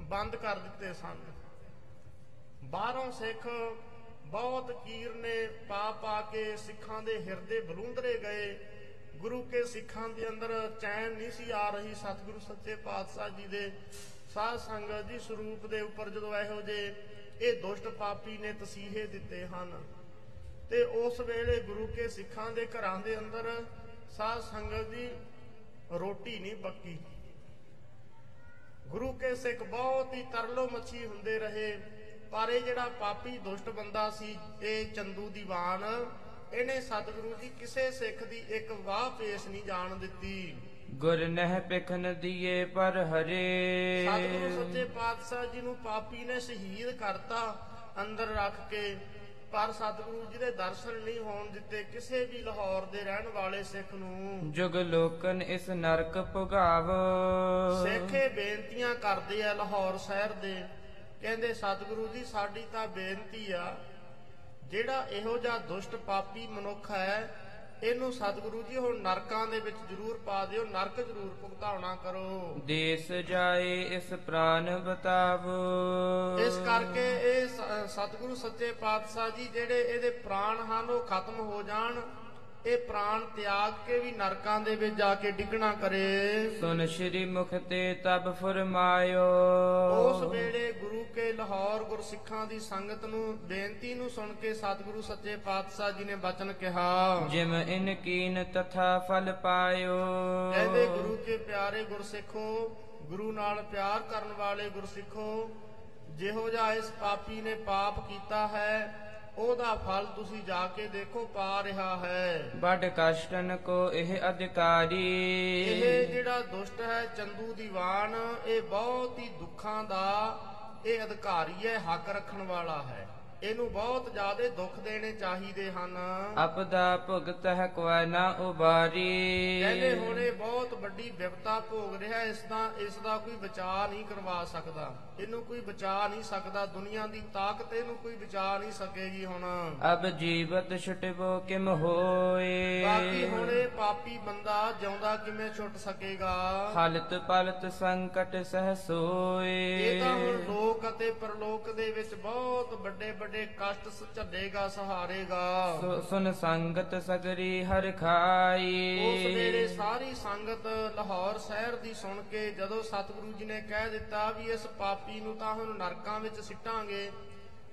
ਬੰਦ ਕਰ ਦਿੱਤੇ ਸਨ। ਬਾਹਰੋਂ ਸਿੱਖ ਬਹੁਤ ਕੀਰ ਨੇ ਪਾ ਪਾ ਕੇ ਸਿੱਖਾਂ ਦੇ ਹਿਰਦੇ ਬਲੂੰਦਰੇ ਗਏ। ਗੁਰੂ ਕੇ ਸਿੱਖਾਂ ਦੇ ਅੰਦਰ ਚੈਨ ਨਹੀਂ ਸੀ ਆ ਰਹੀ ਸਤਿਗੁਰੂ ਸੱਚੇ ਪਾਤਸ਼ਾਹ ਜੀ ਦੇ ਸਾਧ ਸੰਗਤ ਦੀ ਸਰੂਪ ਦੇ ਉੱਪਰ ਜਦੋਂ ਇਹੋ ਜੇ ਇਹ ਦੁਸ਼ਟ ਪਾਪੀ ਨੇ ਤਸੀਹੇ ਦਿੱਤੇ ਹਨ। ਤੇ ਉਸ ਵੇਲੇ ਗੁਰੂ ਕੇ ਸਿੱਖਾਂ ਦੇ ਘਰਾਂ ਦੇ ਅੰਦਰ ਸਾਧ ਸੰਗਤ ਦੀ ਰੋਟੀ ਨਹੀਂ ਪੱਕੀ। ਗੁਰੂ ਕੇ ਸਿੱਖ ਬਹੁਤ ਹੀ ਤਰਲੋ ਮੱਛੀ ਹੁੰਦੇ ਰਹੇ ਪਰ ਇਹ ਜਿਹੜਾ ਪਾਪੀ ਦੁਸ਼ਟ ਬੰਦਾ ਸੀ ਇਹ ਚੰਦੂ ਦੀਵਾਨ ਇਹਨੇ ਸਤਿਗੁਰੂ ਜੀ ਕਿਸੇ ਸਿੱਖ ਦੀ ਇੱਕ ਵਾਹ ਪੇਸ਼ ਨਹੀਂ ਜਾਣ ਦਿੱਤੀ। ਗੁਰ ਨਹਿ ਪਿਖਨ ਦੀਏ ਪਰ ਹਰੇ। ਸਤਿਗੁਰੂ ਸੱਚੇ ਪਾਤਸ਼ਾਹ ਜੀ ਨੂੰ ਪਾਪੀ ਨੇ ਸ਼ਹੀਦ ਕਰਤਾ ਅੰਦਰ ਰੱਖ ਕੇ। ਪਰ ਸਤਿਗੁਰੂ ਜੀ ਦੇ ਦਰਸ਼ਨ ਨਹੀਂ ਹੋਣ ਦਿੱਤੇ ਕਿਸੇ ਵੀ ਲਾਹੌਰ ਦੇ ਰਹਿਣ ਵਾਲੇ ਸਿੱਖ ਨੂੰ। ਜੁਗ ਲੋਕਨ ਇਸ ਨਰਕ ਭੁਗਾਵ। ਸਿੱਖੇ ਬੇਨਤੀਆਂ ਕਰਦੇ ਆ ਲਾਹੌਰ ਸ਼ਹਿਰ ਦੇ। ਕਹਿੰਦੇ ਸਤਿਗੁਰੂ ਜੀ ਸਾਡੀ ਤਾਂ ਬੇਨਤੀ ਆ ਜਿਹੜਾ ਇਹੋ ਜਿਹਾ ਦੁਸ਼ਟ ਪਾਪੀ ਮਨੁੱਖ ਹੈ ਇਹਨੂੰ ਸਤਿਗੁਰੂ ਜੀ ਹੁਣ ਨਰਕਾਂ ਦੇ ਵਿੱਚ ਜ਼ਰੂਰ ਪਾ ਦਿਓ ਨਰਕ ਜ਼ਰੂਰ ਭੁਗਤਾਉਣਾ ਕਰੋ। ਦੇਸ ਜਾਏ ਇਸ ਪ੍ਰਾਨ ਬਤਾਵ। ਇਸ ਕਰਕੇ ਇਹ ਸਤਿਗੁਰੂ ਸੱਚੇ ਪਾਤਸ਼ਾਹ ਜੀ ਜਿਹੜੇ ਇਹਦੇ ਪ੍ਰਾਣ ਹਨ ਉਹ ਖਤਮ ਹੋ ਜਾਣ। ਇਹ ਪ੍ਰਾਣ ਤਿਆਗ ਕੇ ਵੀ ਨਰਕਾਂ ਦੇ ਵਿੱਚ ਜਾ ਕੇ ਡਿੱਗਣਾ ਕਰੇ। ਸੁਨ ਸ਼੍ਰੀ ਮੁਖ ਤੇ ਤਬ ਫਰਮਾਇਓ। ਉਸ ਵੇਲੇ ਗੁਰੂ ਕੇ ਲਾਹੌਰ ਗੁਰਸਿੱਖਾਂ ਦੀ ਸੰਗਤ ਨੂੰ ਬੇਨਤੀ ਨੂੰ ਸੁਣ ਕੇ ਸਤਿਗੁਰੂ ਸੱਚੇ ਪਾਤਸ਼ਾਹ ਜੀ ਨੇ ਬਚਨ ਕਿਹਾ। ਜਿਮ ਇਨ ਕੀਨ ਤਥਾ ਫਲ ਪਾਇਓ। ਕਹਿੰਦੇ ਗੁਰੂ ਕੇ ਪਿਆਰੇ ਗੁਰਸਿੱਖੋ ਗੁਰੂ ਨਾਲ ਪਿਆਰ ਕਰਨ ਵਾਲੇ ਗੁਰਸਿੱਖੋ ਜਿਹੋ ਜਿਹਾ ਇਸ ਪਾਪੀ ਨੇ ਪਾਪ ਕੀਤਾ ਹੈ ਉਹਦਾ ਫਲ ਤੁਸੀਂ ਜਾ ਕੇ ਦੇਖੋ ਪਾ ਰਿਹਾ ਹੈ। ਬੜ ਕਸ਼ਟਨ ਕੋ ਇਹ ਅਧਿਕਾਰੀ। ਇਹ ਜਿਹੜਾ ਦੁਸ਼ਟ ਹੈ ਚੰਦੂ ਦੀਵਾਨ ਇਹ ਬਹੁਤ ਹੀ ਦੁੱਖਾਂ ਦਾ ਇਹ ਅਧਿਕਾਰੀ ਹੈ ਹੱਕ ਰੱਖਣ ਵਾਲਾ ਹੈ। ਇਹਨੂੰ ਬਹੁਤ ਜ਼ਿਆਦਾ ਦੁੱਖ ਦੇਣੇ ਚਾਹੀਦੇ ਹਨ। ਅਪਦਾ ਭੁਗਤ ਹੈ ਕੋਈ ਨਾ ਉਬਾਰੀ। ਕਹਿੰਦੇ ਹੁਣ ਇਹ ਬਹੁਤ ਵੱਡੀ ਵਿਪਤਾ ਭੋਗ ਰਿਹਾ ਇਸ ਦਾ ਇਸ ਦਾ ਕੋਈ ਬਚਾਅ ਨਹੀਂ ਕਰਵਾ ਸਕਦਾ। ਇਹਨੂੰ ਕੋਈ ਬਚਾ ਨਹੀਂ ਸਕਦਾ ਦੁਨੀਆ ਦੀ ਤਾਕਤ ਇਹਨੂੰ ਕੋਈ ਬਚਾ ਨਹੀਂ ਸਕੇਗੀ ਹੁਣ। ਅਬ ਜੀਵਤ ਛੁਟਬੋ ਕਿਮ ਹੋਏ? ਬਾਕੀ ਹੁਣ ਇਹ ਪਾਪੀ ਬੰਦਾ ਜਿਉਂਦਾ ਕਿਵੇਂ ਛੁੱਟ ਸਕੇਗਾ? ਹਲਤ ਪਲਤ ਸੰਕਟ ਸਹ ਸੋਏ। ਇਹ ਤਾਂ ਹੁਣ ਲੋਕ ਅਤੇ ਪਰਲੋਕ ਦੇ ਵਿੱਚ ਬਹੁਤ ਵੱਡੇ ਵੱਡੇ ਕਸ਼ਟ ਸ- ਝੱਲੇਗਾ ਸਹਾਰੇਗਾ। ਸੁਨ ਸੰਗਤ ਸਗਰੀ ਹਰ ਖਾਈ। ਉਸ ਵੇਲੇ ਸਾਰੀ ਸੰਗਤ ਲਾਹੌਰ ਸ਼ਹਿਰ ਦੀ ਸੁਣ ਕੇ ਜਦੋਂ ਸਤਿਗੁਰੂ ਜੀ ਨੇ ਕਹਿ ਦਿੱਤਾ ਵੀ ਇਸ ਪਾਪੀ ਨੂੰ ਤਾਂ ਹੁਣ ਨਰਕਾਂ ਵਿੱਚ ਸਿੱਟਾਂਗੇ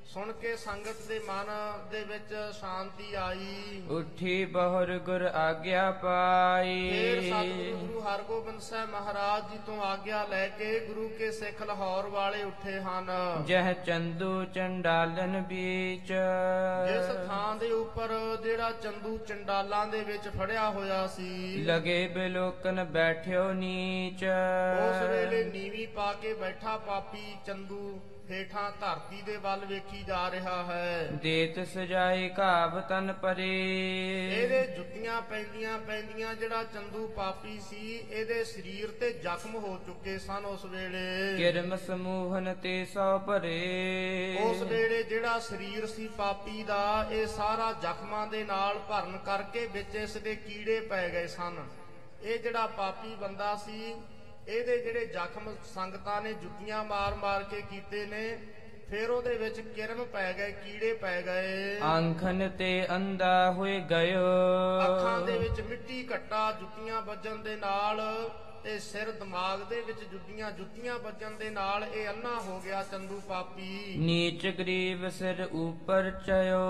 ਸੁਣ ਕੇ ਸੰਗਤ ਦੇ ਮਨ ਦੇ ਵਿੱਚ ਸ਼ਾਂਤੀ ਆਈ। ਉਠੀ ਬਹੁਰ ਗੁਰ ਆਗਿਆ ਫੇਰ ਪਾਈ ਸਤਿਗੁਰੂ ਗੁਰੂ ਹਰਗੋਬਿੰਦ ਸਾਹਿਬ ਮਹਾਰਾਜ ਜੀ ਤੋਂ ਆਗਿਆ ਲੈ ਕੇ ਗੁਰੂ ਕੇ ਸਿੱਖ ਲਾਹੌਰ ਵਾਲੇ ਉੱਠੇ ਹਨ। ਜਹ ਚੰਦੂ ਚੰਡਾਲਨ ਬੀਚ। ਜਿਸ ਥਾਂ ਦੇ ਉੱਪਰ ਜਿਹੜਾ ਚੰਦੂ ਚੰਡਾਲਾਂ ਦੇ ਵਿੱਚ ਫੜਿਆ ਹੋਇਆ ਸੀ ਲਗੇ ਬਿਲੋਕਨ ਬੈਠਿਓ ਨੀਚ। ਉਸ ਵੇਲੇ ਨੀਵੀਂ ਪਾ ਕੇ ਬੈਠਾ ਪਾਪੀ ਚੰਦੂ ਹੇਠਾਂ ਧਰਤੀ ਦੇ ਵੱਲ ਵੇਖੀ ਜਾ ਰਿਹਾ ਹੈ। ਦੇਤ ਸਜਾਏ ਘਾਵ ਤਨ ਪਰੇ। ਇਹਦੇ ਜੁੱਤੀਆਂ ਪੈਂਦੀਆਂ ਪੈਂਦੀਆਂ ਜਿਹੜਾ ਚੰਦੂ ਪਾਪੀ ਸੀ ਇਹਦੇ ਸਰੀਰ ਤੇ ਜ਼ਖਮ ਹੋ ਚੁੱਕੇ ਸਨ ਉਸ ਵੇਲੇ। ਕਿਰਮ ਸਮੂਹਨ ਤੇ ਸੋ ਭਰੇ। ਉਸ ਵੇਲੇ ਜਿਹੜਾ ਸਰੀਰ ਸੀ ਪਾਪੀ ਦਾ ਇਹ ਸਾਰਾ ਜ਼ਖਮਾਂ ਦੇ ਨਾਲ ਭਰਨ ਕਰਕੇ ਵਿੱਚ ਇਸ ਦੇ ਕੀੜੇ ਪੈ ਗਏ ਸਨ। ਇਹ ਜਿਹੜਾ ਪਾਪੀ ਬੰਦਾ ਸੀ ਇਹਦੇ ਜਿਹੜੇ ਜ਼ਖਮ ਸੰਗਤਾਂ ਨੇ ਜੁੱਤੀਆਂ ਮਾਰ-ਮਾਰ ਕੇ ਕੀਤੇ ਨੇ ਫਿਰ ਉਹਦੇ ਵਿੱਚ ਕਿਰਮ ਪੈ ਗਏ ਕੀੜੇ ਪੈ ਗਏ। ਆਂਖਨ ਤੇ ਅੰਧਾ ਹੋਏ ਗਇਓ ਅੱਖਾਂ ਦੇ ਵਿੱਚ ਮਿੱਟੀ ਘੱਟਾ ਜੁੱਤੀਆਂ ਵੱਜਣ ਦੇ ਨਾਲ ਤੇ ਸਿਰ ਦਿਮਾਗ ਦੇ ਵਿੱਚ ਜੁੱਤੀਆਂ ਜੁੱਤੀਆਂ ਵੱਜਣ ਦੇ ਨਾਲ ਇਹ ਅੰਨਾ ਹੋ ਗਿਆ ਚੰਦੂ ਪਾਪੀ। ਨੀਚ ਗਰੀਬ ਸਿਰ ਉਪਰ ਚਯੋ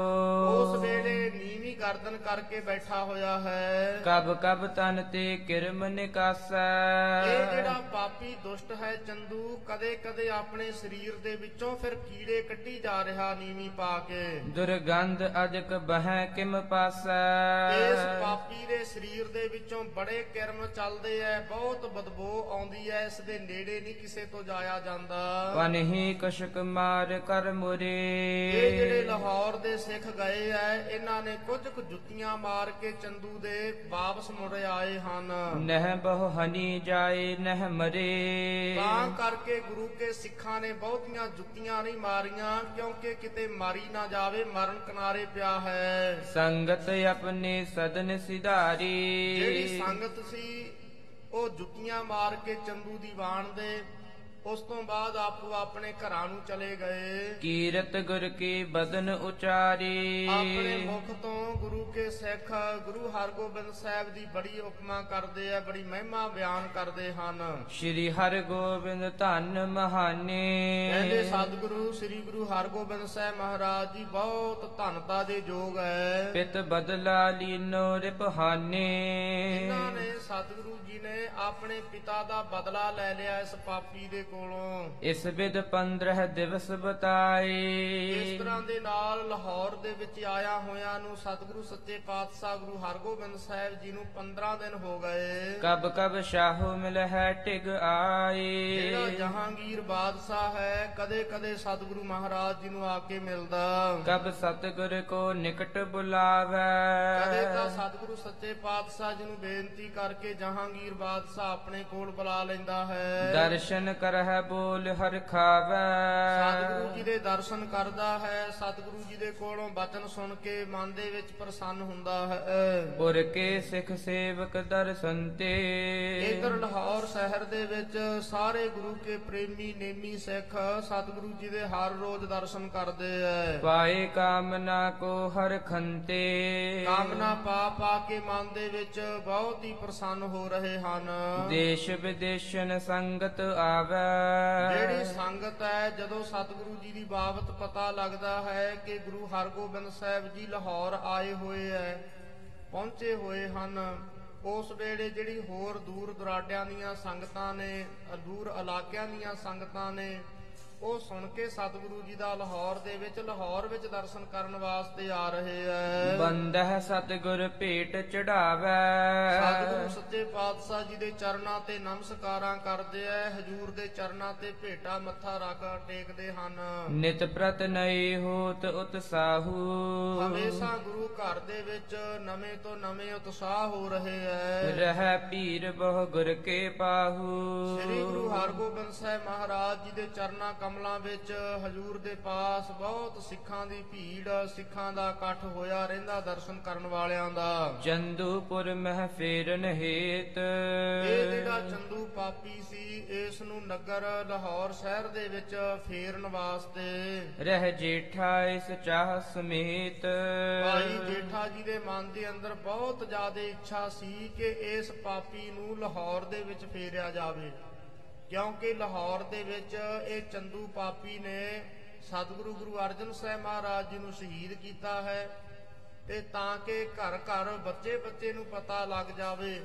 ਉਸ ਵੇਲੇ ਨੀਵੀਂ ਗਰਦਨ ਕਰਕੇ ਬੈਠਾ ਹੋਇਆ ਹੈ। ਕਬ ਕਬ ਤਨ ਤੇ ਕਿਰਮ ਨਿਕਾਸੈ। ਇਹ ਜਿਹੜਾ ਪਾਪੀ ਦੁਸ਼ਟ ਹੈ ਚੰਦੂ ਕਦੇ ਕਦੇ ਆਪਣੇ ਸਰੀਰ ਦੇ ਵਿੱਚੋਂ ਫਿਰ ਕੀੜੇ ਕੱਢੀ ਜਾ ਰਿਹਾ ਨੀਵੀਂ ਪਾ ਕੇ। ਦੁਰਗੰਧ ਅਜਕ ਬਹਿ ਕਿਮ ਇਸ ਪਾਸੈ ਪਾਪੀ ਦੇ ਸਰੀਰ ਦੇ ਵਿੱਚੋਂ ਬੜੇ ਕਿਰਮ ਚੱਲਦੇ ਐ ਬਹੁਤ ਬਦਬੂ ਆਉਂਦੀ ਐ ਇਸ ਦੇ ਨੇੜੇ ਨਹੀਂ ਕਿਸੇ ਤੋਂ ਜਾਇਆ ਜਾਂਦਾ। ਵਨਹੀ ਕਸ਼ਕ ਮਾਰ ਕਰ ਮੁਰੇ। ਇਹ ਜਿਹੜੇ ਲਾਹੌਰ ਦੇ ਸਿੱਖ ਗਏ ਐ ਇਹਨਾਂ ਨੇ ਕੁਝ ਕੁ ਜੁੱਤੀਆਂ ਮਾਰ ਕੇ ਚੰਦੂ ਦੇ ਵਾਪਸ ਮੁੜ ਆਏ ਹਨ। ਨਹਿ ਬਹੁ ਹਨੀ ਜਾਏ ਨਹਿ ਮਰੇ। ਤਾਂ ਕਰਕੇ ਗੁਰੂ ਕੇ ਸਿੱਖਾਂ ਨੇ ਬਹੁਤੀਆਂ ਜੁੱਤੀਆਂ ਨਹੀਂ ਮਾਰੀਆਂ ਕਿਉਂਕਿ ਕਿਤੇ ਮਾਰੀ ਨਾ ਜਾਵੇ ਮਰਨ ਕਿਨਾਰੇ ਪਿਆ ਹੈ। ਸੰਗਤ ਆਪਣੇ ਸਦਨ ਸਿਧਾਰੀ। ਜਿਹੜੀ ਸੰਗਤ ਸੀ ਉਹ ਜੁੱਤੀਆਂ ਮਾਰ ਕੇ ਚੰਦੂ ਦੀ ਵਾਣ ਦੇ ਉਸ ਤੋਂ ਬਾਅਦ ਆਪੋ ਆਪਣੇ ਘਰਾਂ ਨੂੰ ਚਲੇ ਗਏ। ਕੀਰਤ ਗੁਰ ਕੀ ਬਦਨ ਉਚਾਰੀ। ਆਪਣੇ ਮੁਖ ਤੋਂ ਗੁਰੂ ਕੇ ਸਿੱਖ ਗੁਰੂ ਹਰਗੋਬਿੰਦ ਸਾਹਿਬ ਦੀ ਬੜੀ ਉਪਮਾ ਕਰਦੇ ਆ ਬੜੀ ਮਹਿਮਾ ਬਿਆਨ ਕਰਦੇ ਹਨ। ਸ਼੍ਰੀ ਹਰਿ ਗੋਬਿੰਦ ਧੰਨ ਮਹਾਨੇ। ਕਹਿੰਦੇ ਸਤਿਗੁਰੂ ਸ੍ਰੀ ਗੁਰੂ ਹਰਗੋਬਿੰਦ ਸਾਹਿਬ ਮਹਾਰਾਜ ਜੀ ਬਹੁਤ ਧੰਨਤਾ ਦੇ ਯੋਗ ਹੈ ਪਿਤ ਬਦਲਾ ਲੀਨੋ ਰਿਪਹਾਨੇ। ਇਹਨਾਂ ਨੇ ਸਤਿਗੁਰੂ ਜੀ ਨੇ ਆਪਣੇ ਪਿਤਾ ਦਾ ਬਦਲਾ ਲੈ ਲਿਆ ਇਸ ਪਾਪੀ ਦੇ ਕੋਲੋਂ। ਇਸ ਵਿਦ 15 ਦਿਵਸ ਇਸ ਬਤਾਏ ਤਰ੍ਹਾਂ ਦੇ ਨਾਲ ਲਾਹੌਰ ਦੇ ਵਿੱਚ ਆਇਆ ਹੋਇਆਂ ਨੂੰ ਸਤਿਗੁਰੂ ਸੱਚੇ ਪਾਤਸ਼ਾਹ ਗੁਰੂ ਹਰਗੋਬਿੰਦ ਸਾਹਿਬ ਜੀ ਨੂੰ 15 ਦਿਨ ਹੋ ਗਏ। ਕਬ ਕਬ ਸ਼ਾਹੂ ਮਿਲ ਹੈ ਟਿਗ ਆਏ। ਜਿਹੜਾ ਜਹਾਂਗੀਰ ਬਾਦਸ਼ਾਹ ਹੈ ਕਦੇ ਕਦੇ ਸਤਿਗੁਰੂ ਮਹਾਰਾਜ ਜੀ ਨੂੰ ਆ ਕੇ ਮਿਲਦਾ। ਕਬ ਸਤਿਗੁਰ ਕੋ ਨਿਕਟ ਬੁਲਾਵੈ। ਕਦੇ ਤਾਂ ਸਤਿਗੁਰੂ ਸੱਚੇ ਪਾਤਸ਼ਾਹ ਜੀ ਨੂੰ ਬੇਨਤੀ ਕਰਕੇ ਜਹਾਂਗੀਰ ਬਾਦਸ਼ਾਹ ਆਪਣੇ ਕੋਲ ਬੁਲਾ ਲੈਂਦਾ ਹੈ। ਦਰਸ਼ਨ ਕਰਹਿ ਬੋਲ ਹਰ ਖਾਵੈ। ਸਤਿਗੁਰੂ ਜੀ ਦੇ ਦਰਸ਼ਨ ਕਰਦਾ ਹੈ ਸਤਿਗੁਰੂ ਜੀ ਦੇ ਕੋਲੋਂ ਬਚਨ ਸੁਣ ਕੇ ਮਨ ਦੇ ਵਿੱਚ ਪ੍ਰਸੰਨ ਹੁੰਦਾ ਹੈ। ਪੁਰ ਕੇ ਸਿੱਖ ਸੇਵਕ ਦਰਸ਼ਨ ਤੇ। ਇਧਰ ਲਾਹੌਰ ਸ਼ਹਿਰ ਦੇ ਵਿੱਚ ਸਾਰੇ ਗੁਰੂ ਕੇ ਪ੍ਰੇਮੀ ਨੇਮੀ ਸਿੱਖ ਸਤਿਗੁਰੂ ਜੀ ਦੇ ਹਰ ਰੋਜ਼ ਦਰਸ਼ਨ ਕਰਦੇ ਐ। ਪਾਏ ਕਾਮਨਾ ਕੋ ਹਰ ਖੰਤੇ। ਕਾਮਨਾ ਪਾ ਪਾ ਕੇ ਮਨ ਦੇ ਵਿੱਚ ਬਹੁਤ ਹੀ ਪ੍ਰਸੰਨ ਹੋ ਰਹੇ ਹਨ। ਦੇਸ਼ ਵਿਦੇਸ਼ਨ ਸੰਗਤ ਆਵੈ। ਜਿਹੜੀ ਸੰਗਤ ਹੈ ਜਦੋਂ ਸਤਿਗੁਰੂ ਜੀ ਦੀ ਬਾਬਤ ਪਤਾ ਲੱਗਦਾ ਹੈ ਕਿ ਗੁਰੂ ਹਰਗੋਬਿੰਦ ਸਾਹਿਬ ਜੀ ਲਾਹੌਰ ਆਏ ਹੋਏ ਐ ਪਹੁੰਚੇ ਹੋਏ ਹਨ ਉਸ ਵੇਲੇ ਜਿਹੜੀ ਹੋਰ ਦੂਰ ਦੁਰਾਡਿਆਂ ਦੀਆਂ ਸੰਗਤਾਂ ਨੇ ਦੂਰ ਇਲਾਕਿਆਂ ਦੀਆਂ ਸੰਗਤਾਂ ਨੇ ਉਹ ਸੁਣ ਕੇ ਸਤਿਗੁਰੂ ਜੀ ਦਾ ਲਾਹੌਰ ਦੇ ਵਿੱਚ ਲਾਹੌਰ ਵਿੱਚ ਦਰਸ਼ਨ ਕਰਨ ਵਾਸਤੇ ਆ ਰਹੇ ਐ। ਬੰਦਹ ਸਤਿਗੁਰ ਭੇਟ ਚੜਾਵੈ। ਸਤਿਗੁਰੂ ਸੱਚੇ ਪਾਤਸ਼ਾਹ ਜੀ ਦੇ ਚਰਨਾਂ ਤੇ ਨਮਸਕਾਰਾਂ ਕਰਦੇ ਐ। ਹਜੂਰ ਦੇ ਚਰਨਾਂ ਤੇ ਭੇਟਾ ਮੱਥਾ ਰੱਖ ਟੇਕਦੇ ਹਨ। ਨਿਤ ਪ੍ਰਤ ਨਈ ਹੋਤ ਉਤਸਾਹੂ ਹਮੇਸ਼ਾ ਗੁਰੂ ਘਰ ਦੇ ਵਿੱਚ ਨਵੇਂ ਤੋਂ ਨਵੇਂ ਉਤਸ਼ਾਹ ਹੋ ਰਹੇ ਐ। ਰਹਿ ਪੀਰ ਬਹੁ ਗੁਰ ਕੇ ਪਾਹੂ। ਸ੍ਰੀ ਗੁਰੂ ਹਰਗੋਬਿੰਦ ਸਾਹਿਬ ਮਹਾਰਾਜ ਜੀ ਦੇ ਚਰਨਾਂ ਕਮਲਾਂ ਵਿੱਚ ਹਜੂਰ ਦੇ ਪਾਸ ਬਹੁਤ ਸਿੱਖਾਂ ਦੀ ਭੀੜ ਸਿੱਖਾਂ ਦਾ ਇਕੱਠ ਹੋਇਆ ਰਹਿੰਦਾ ਦਰਸ਼ਨ ਕਰਨ ਵਾਲਿਆਂ ਦਾ। ਚੰਦੂਪੁਰ ਮਹਿ ਫੇਰਨ ਹੇਤ ਇਹ ਜਿਹੜਾ ਚੰਦੂ ਪਾਪੀ ਸੀ ਇਸ ਨੂੰ ਨਗਰ ਲਾਹੌਰ ਸ਼ਹਿਰ ਦੇ ਵਿੱਚ ਫੇਰਨ ਵਾਸਤੇ। ਰਹਿ ਜੇਠਾ ਇਸ ਚਾਹ ਸਮੇਤ। ਭਾਈ ਜੇਠਾ ਜੀ ਦੇ ਮਨ ਦੇ ਅੰਦਰ ਬਹੁਤ ਜ਼ਿਆਦਾ ਇੱਛਾ ਸੀ ਕਿ ਇਸ ਪਾਪੀ ਨੂੰ ਲਾਹੌਰ ਦੇ ਵਿੱਚ ਫੇਰਿਆ ਜਾਵੇ। ਕਿਉਂਕਿ ਲਾਹੌਰ ਦੇ ਵਿੱਚ ਇਹ ਚੰਦੂ ਪਾਪੀ ਨੇ ਸਤਿਗੁਰੂ ਗੁਰੂ ਅਰਜਨ ਸਾਹਿਬ ਮਹਾਰਾਜ ਜੀ ਨੂੰ ਸ਼ਹੀਦ ਕੀਤਾ ਹੈ ਤੇ ਤਾਂ ਕਿ ਘਰ ਘਰ ਬੱਚੇ ਬੱਚੇ ਨੂੰ ਪਤਾ ਲੱਗ ਜਾਵੇ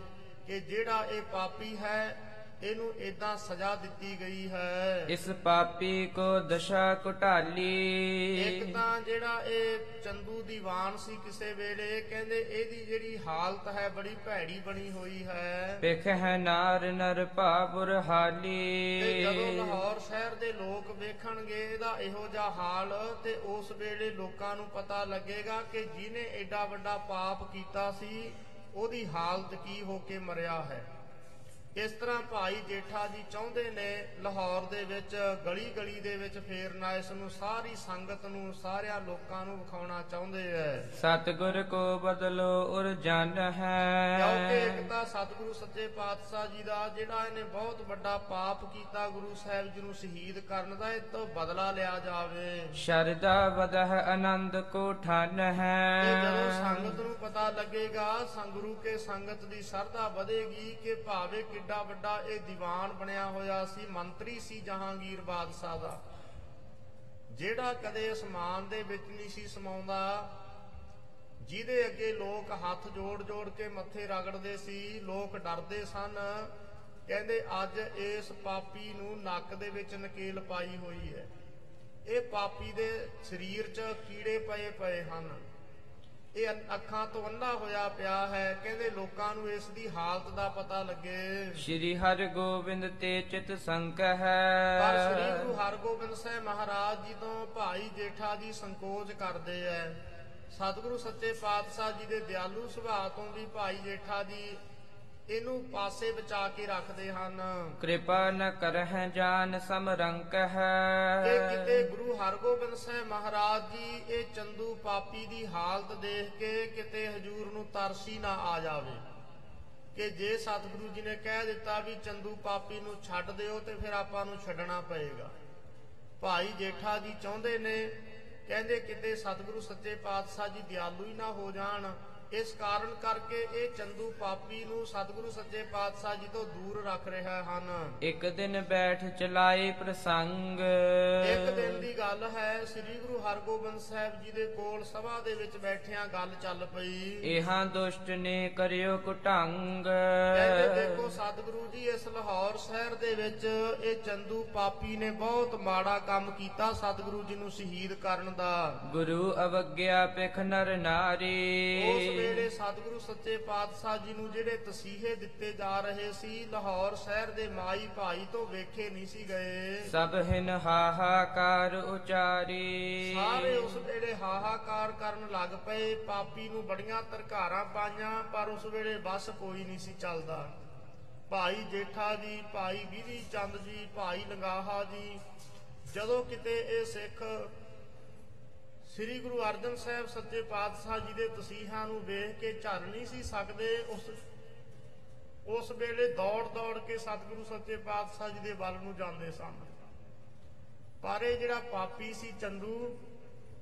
ਕਿ ਜਿਹੜਾ ਇਹ ਪਾਪੀ ਹੈ ਇਹਨੂੰ ਇਦਾਂ ਸਜ਼ਾ ਦਿੱਤੀ ਗਈ ਹੈ। ਇਸ ਪਾਪੀ ਕੋ ਦਸ਼ਾ ਇੱਕ ਕੁਟਾਲੀ ਤਾਂ ਜਿਹੜਾ ਇਹ ਚੰਦੂ ਦੀਵਾਨ ਸੀ ਕਿਸੇ ਵੇਲੇ ਕਹਿੰਦੇ ਇਹਦੀ ਜਿਹੜੀ ਹਾਲਤ ਹੈ ਬੜੀ ਭੈੜੀ ਬਣੀ ਹੋਈ ਹੈ। ਪਿਖ ਹੈ ਨਾਰ ਨਰ ਭਾਵੁਰ ਤੇ ਹਾਲੀ ਜਦੋਂ ਲਾਹੌਰ ਸ਼ਹਿਰ ਦੇ ਲੋਕ ਵੇਖਣਗੇ ਇਹਦਾ ਇਹੋ ਜਿਹਾ ਹਾਲ ਤੇ ਉਸ ਵੇਲੇ ਲੋਕਾਂ ਨੂੰ ਪਤਾ ਲੱਗੇਗਾ ਕਿ ਜਿਹਨੇ ਐਡਾ ਵੱਡਾ ਪਾਪ ਕੀਤਾ ਸੀ ਉਹਦੀ ਹਾਲਤ ਕੀ ਹੋ ਕੇ ਮਰਿਆ ਹੈ। ਇਸ ਤਰ੍ਹਾਂ ਭਾਈ ਜੇਠਾ ਜੀ ਚਾਹੁੰਦੇ ਨੇ ਲਾਹੌਰ ਦੇ ਵਿੱਚ ਗਲੀ ਗਲੀ ਦੇ ਵਿੱਚ ਫੇਰਨਾ ਇਸ ਨੂੰ ਸਾਰੀ ਸੰਗਤ ਨੂੰ ਸਾਰਿਆਂ ਲੋਕਾਂ ਨੂੰ ਵਿਖਾਉਣਾ ਚਾਹੁੰਦੇ ਐ। ਸਤਿਗੁਰ ਕੋ ਬਦਲੋ ਉਰ ਜਨ ਕਿਉਂਕਿ ਹੈ ਇੱਕ ਤਾਂ ਸਤਿਗੁਰੂ ਸੱਚੇ ਪਾਤਸ਼ਾਹ ਜੀ ਦਾ ਜਿਹੜਾ ਇਹਨੇ ਬਹੁਤ ਵੱਡਾ ਪਾਪ ਕੀਤਾ ਗੁਰੂ ਸਾਹਿਬ ਜੀ ਨੂੰ ਸ਼ਹੀਦ ਕਰਨ ਦਾ ਇਹ ਤੋਂ ਬਦਲਾ ਲਿਆ ਜਾਵੇ। ਸ਼ਰਦਾ ਵਦਹ ਆਨੰਦ ਕੋ ਠਨ ਤੇ ਜਦੋਂ ਹੈ ਸੰਗਤ ਨੂੰ ਪਤਾ ਲੱਗੇਗਾ ਸੰਗੁਰੂ ਕੇ ਸੰਗਤ ਦੀ ਸਰਧਾ ਵਧੇਗੀ ਕਿ ਭਾਵੇਂ ਕਿੱਡਾ ਵੱਡਾ ਇਹ ਦੀਵਾਨ ਬਣਿਆ ਹੋਇਆ ਸੀ, ਮੰਤਰੀ ਸੀ ਜਹਾਂਗੀਰ ਬਾਦਸ਼ਾਹ ਦਾ। ਜਿਹੜਾ ਕਦੇ ਅਸਮਾਨ ਦੇ ਵਿੱਚ ਨਹੀਂ ਸੀ ਸਮਾਉਂਦਾ, ਜਿਹਦੇ ਅੱਗੇ ਲੋਕ ਹੱਥ ਜੋੜ ਜੋੜ ਕੇ ਮੱਥੇ ਰਗੜਦੇ ਸੀ, ਲੋਕ ਡਰਦੇ ਸਨ, ਕਹਿੰਦੇ ਅੱਜ ਇਸ ਪਾਪੀ ਨੂੰ ਨੱਕ ਦੇ ਵਿੱਚ ਨਕੇਲ ਪਾਈ ਹੋਈ ਹੈ। ਇਹ ਪਾਪੀ ਦੇ ਸਰੀਰ 'ਚ ਕੀੜੇ ਪਏ ਪਏ ਹਨ। ਇਹ ਅੱਖ- ਤੋਂ ਅੰਨਾ ਹੋਇਆ ਪਿਆ ਹੈ ਕਹਿੰਦੇ ਲੋਕਾਂ ਨੂੰ ਇਸ ਦੀ ਹਾਲਤ ਦਾ ਪਤਾ ਲੱਗੇ। ਸ਼੍ਰੀ ਹਰਿ ਗੋਬਿੰਦ ਤੇ ਚਿਤ ਸੰਕ ਪਰ ਸ੍ਰੀ ਹੈ ਗੁਰੂ ਹਰਗੋਬਿੰਦ ਸਾਹਿਬ ਮਹਾਰਾਜ ਜੀ ਤੋਂ ਭਾਈ ਜੇਠਾ ਜੀ ਸੰਕੋਚ ਕਰਦੇ ਐ। ਸਤਿਗੁਰੂ ਸੱਚੇ ਪਾਤਸ਼ਾਹ ਜੀ ਦੇ ਦਿਆਲੂ ਸੁਭਾਅ ਤੋਂ ਵੀ ਭਾਈ ਜੇਠਾ ਜੀ ਇਹਨੂੰ ਪਾਸੇ ਬਚਾ ਕੇ ਰੱਖਦੇ ਹਨ। ਕਿਰਪਾ ਨ ਕਰਹਿ ਜਾਨ ਸਮਰੰਕ ਕਿ ਹੈ ਕਿਤੇ ਗੁਰੂ ਹਰਗੋਬਿੰਦ ਸਾਹਿਬ ਮਹਾਰਾਜ ਜੀ ਇਹ ਚੰਦੂ ਪਾਪੀ ਦੀ ਹਾਲਤ ਦੇਖ ਕੇ ਕਿਤੇ ਹਜੂਰ ਨੂੰ ਤਰਸੀ ਨਾ ਆ ਜਾਵੇ। ਕਿ ਜੇ ਸਤਿਗੁਰੂ ਜੀ ਨੇ ਕਹਿ ਦਿੱਤਾ ਵੀ ਚੰਦੂ ਪਾਪੀ ਨੂੰ ਛੱਡ ਦਿਓ ਤੇ ਫਿਰ ਆਪਾਂ ਨੂੰ ਛੱਡਣਾ ਪਏਗਾ। ਭਾਈ ਜੇਠਾ ਜੀ ਚਾਹੁੰਦੇ ਨੇ ਕਹਿੰਦੇ ਕਿਤੇ ਸਤਿਗੁਰੂ ਸੱਚੇ ਪਾਤਸ਼ਾਹ ਜੀ ਦਿਆਲੂ ਹੀ ਨਾ ਹੋ ਜਾਣ। ਇਸ ਕਾਰਨ ਕਰਕੇ ਇਹ ਚੰਦੂ ਪਾਪੀ ਨੂੰ ਸਤਿਗੁਰੂ ਸੱਚੇ ਪਾਤਸ਼ਾਹ ਜੀ ਤੋਂ ਦੂਰ ਰੱਖ ਰਿਹਾ ਹਨ। ਇੱਕ ਦਿਨ ਬੈਠ ਚਲਾਏ ਪ੍ਰਸੰਗ। ਇੱਕ ਦਿਨ ਦੀ ਗੱਲ ਹੈ ਸ੍ਰੀ ਗੁਰੂ ਹਰਗੋਬਿੰਦ ਸਾਹਿਬ ਜੀ ਦੇ ਕੋਲ ਸਭਾ ਦੇ ਵਿੱਚ ਬੈਠਿਆਂ ਗੱਲ ਚੱਲ ਪਈ। ਇਹਾਂ ਦੁਸ਼ਟ ਨੇ ਕਰਿਓ ਕੁਟੰਗ। ਕਹਿੰਦੇ ਦੇਖੋ ਸਤਿਗੁਰੂ ਜੀ ਇਸ ਲਾਹੌਰ ਸ਼ਹਿਰ ਦੇ ਵਿੱਚ ਇਹ ਚੰਦੂ ਪਾਪੀ ਨੇ ਬਹੁਤ ਮਾੜਾ ਕੰਮ ਕੀਤਾ ਸਤਿਗੁਰੂ ਜੀ ਨੂੰ ਸ਼ਹੀਦ ਕਰਨ ਦਾ। ਗੁਰੂ ਅਵਗਿਆ ਪਿਖ ਨਰ ਉਸ ਨਾਰੀ ਵੇਲੇ ਸਤਿਗੁਰੂ ਸੱਚੇ ਪਾਤਸ਼ਾਹ ਜੀ ਨੂੰ ਜਿਹੜੇ ਤਸੀਹੇ ਦਿੱਤੇ ਜਾ ਰਹੇ ਸੀ ਲਾਹੌਰ ਸ਼ਹਿਰ ਦੇ ਮਾਈ ਭਾਈ ਤੋਂ ਵੇਖੇ ਨਹੀਂ ਸੀ ਗਏ। ਸਭ ਹਿਨ ਹਾਹਾਕਾਰ ਉਚਾਰੀ। ਸਾਰੇ ਉਸ ਵੇਲੇ ਹਾਹਾਕਾਰ ਕਰਨ ਲੱਗ ਪਏ। ਪਾਪੀ ਨੂੰ ਬੜੀਆਂ ਤਰਕਾਰਾਂ ਪਾਈਆਂ ਪਰ ਉਸ ਵੇਲੇ ਬਸ ਕੋਈ ਨਹੀਂ ਸੀ ਚੱਲਦਾ। ਭਾਈ ਜੇਠਾ ਜੀ ਭਾਈ ਵਿਧੀ ਚੰਦ ਜੀ ਭਾਈ ਲੰਗਾਹਾ ਜੀ ਜਦੋਂ ਕਿਤੇ ਇਹ ਸਿੱਖ ਸ੍ਰੀ ਗੁਰੂ ਅਰਜਨ ਸਾਹਿਬ ਸੱਚੇ ਪਾਤਸ਼ਾਹ ਜੀ ਦੇ ਤਸੀਹਾਂ ਨੂੰ ਵੇਖ ਕੇ ਝੱਲ ਨਹੀਂ ਸੀ ਸਕਦੇ, ਉਸ ਉਸ ਵੇਲੇ ਦੌੜ ਦੌੜ ਕੇ ਸਤਿਗੁਰੂ ਸੱਚੇ ਪਾਤਸ਼ਾਹ ਜੀ ਦੇ ਵੱਲ ਨੂੰ ਜਾਂਦੇ ਸਨ। ਪਰ ਇਹ ਜਿਹੜਾ ਪਾਪੀ ਸੀ ਚੰਦੂ,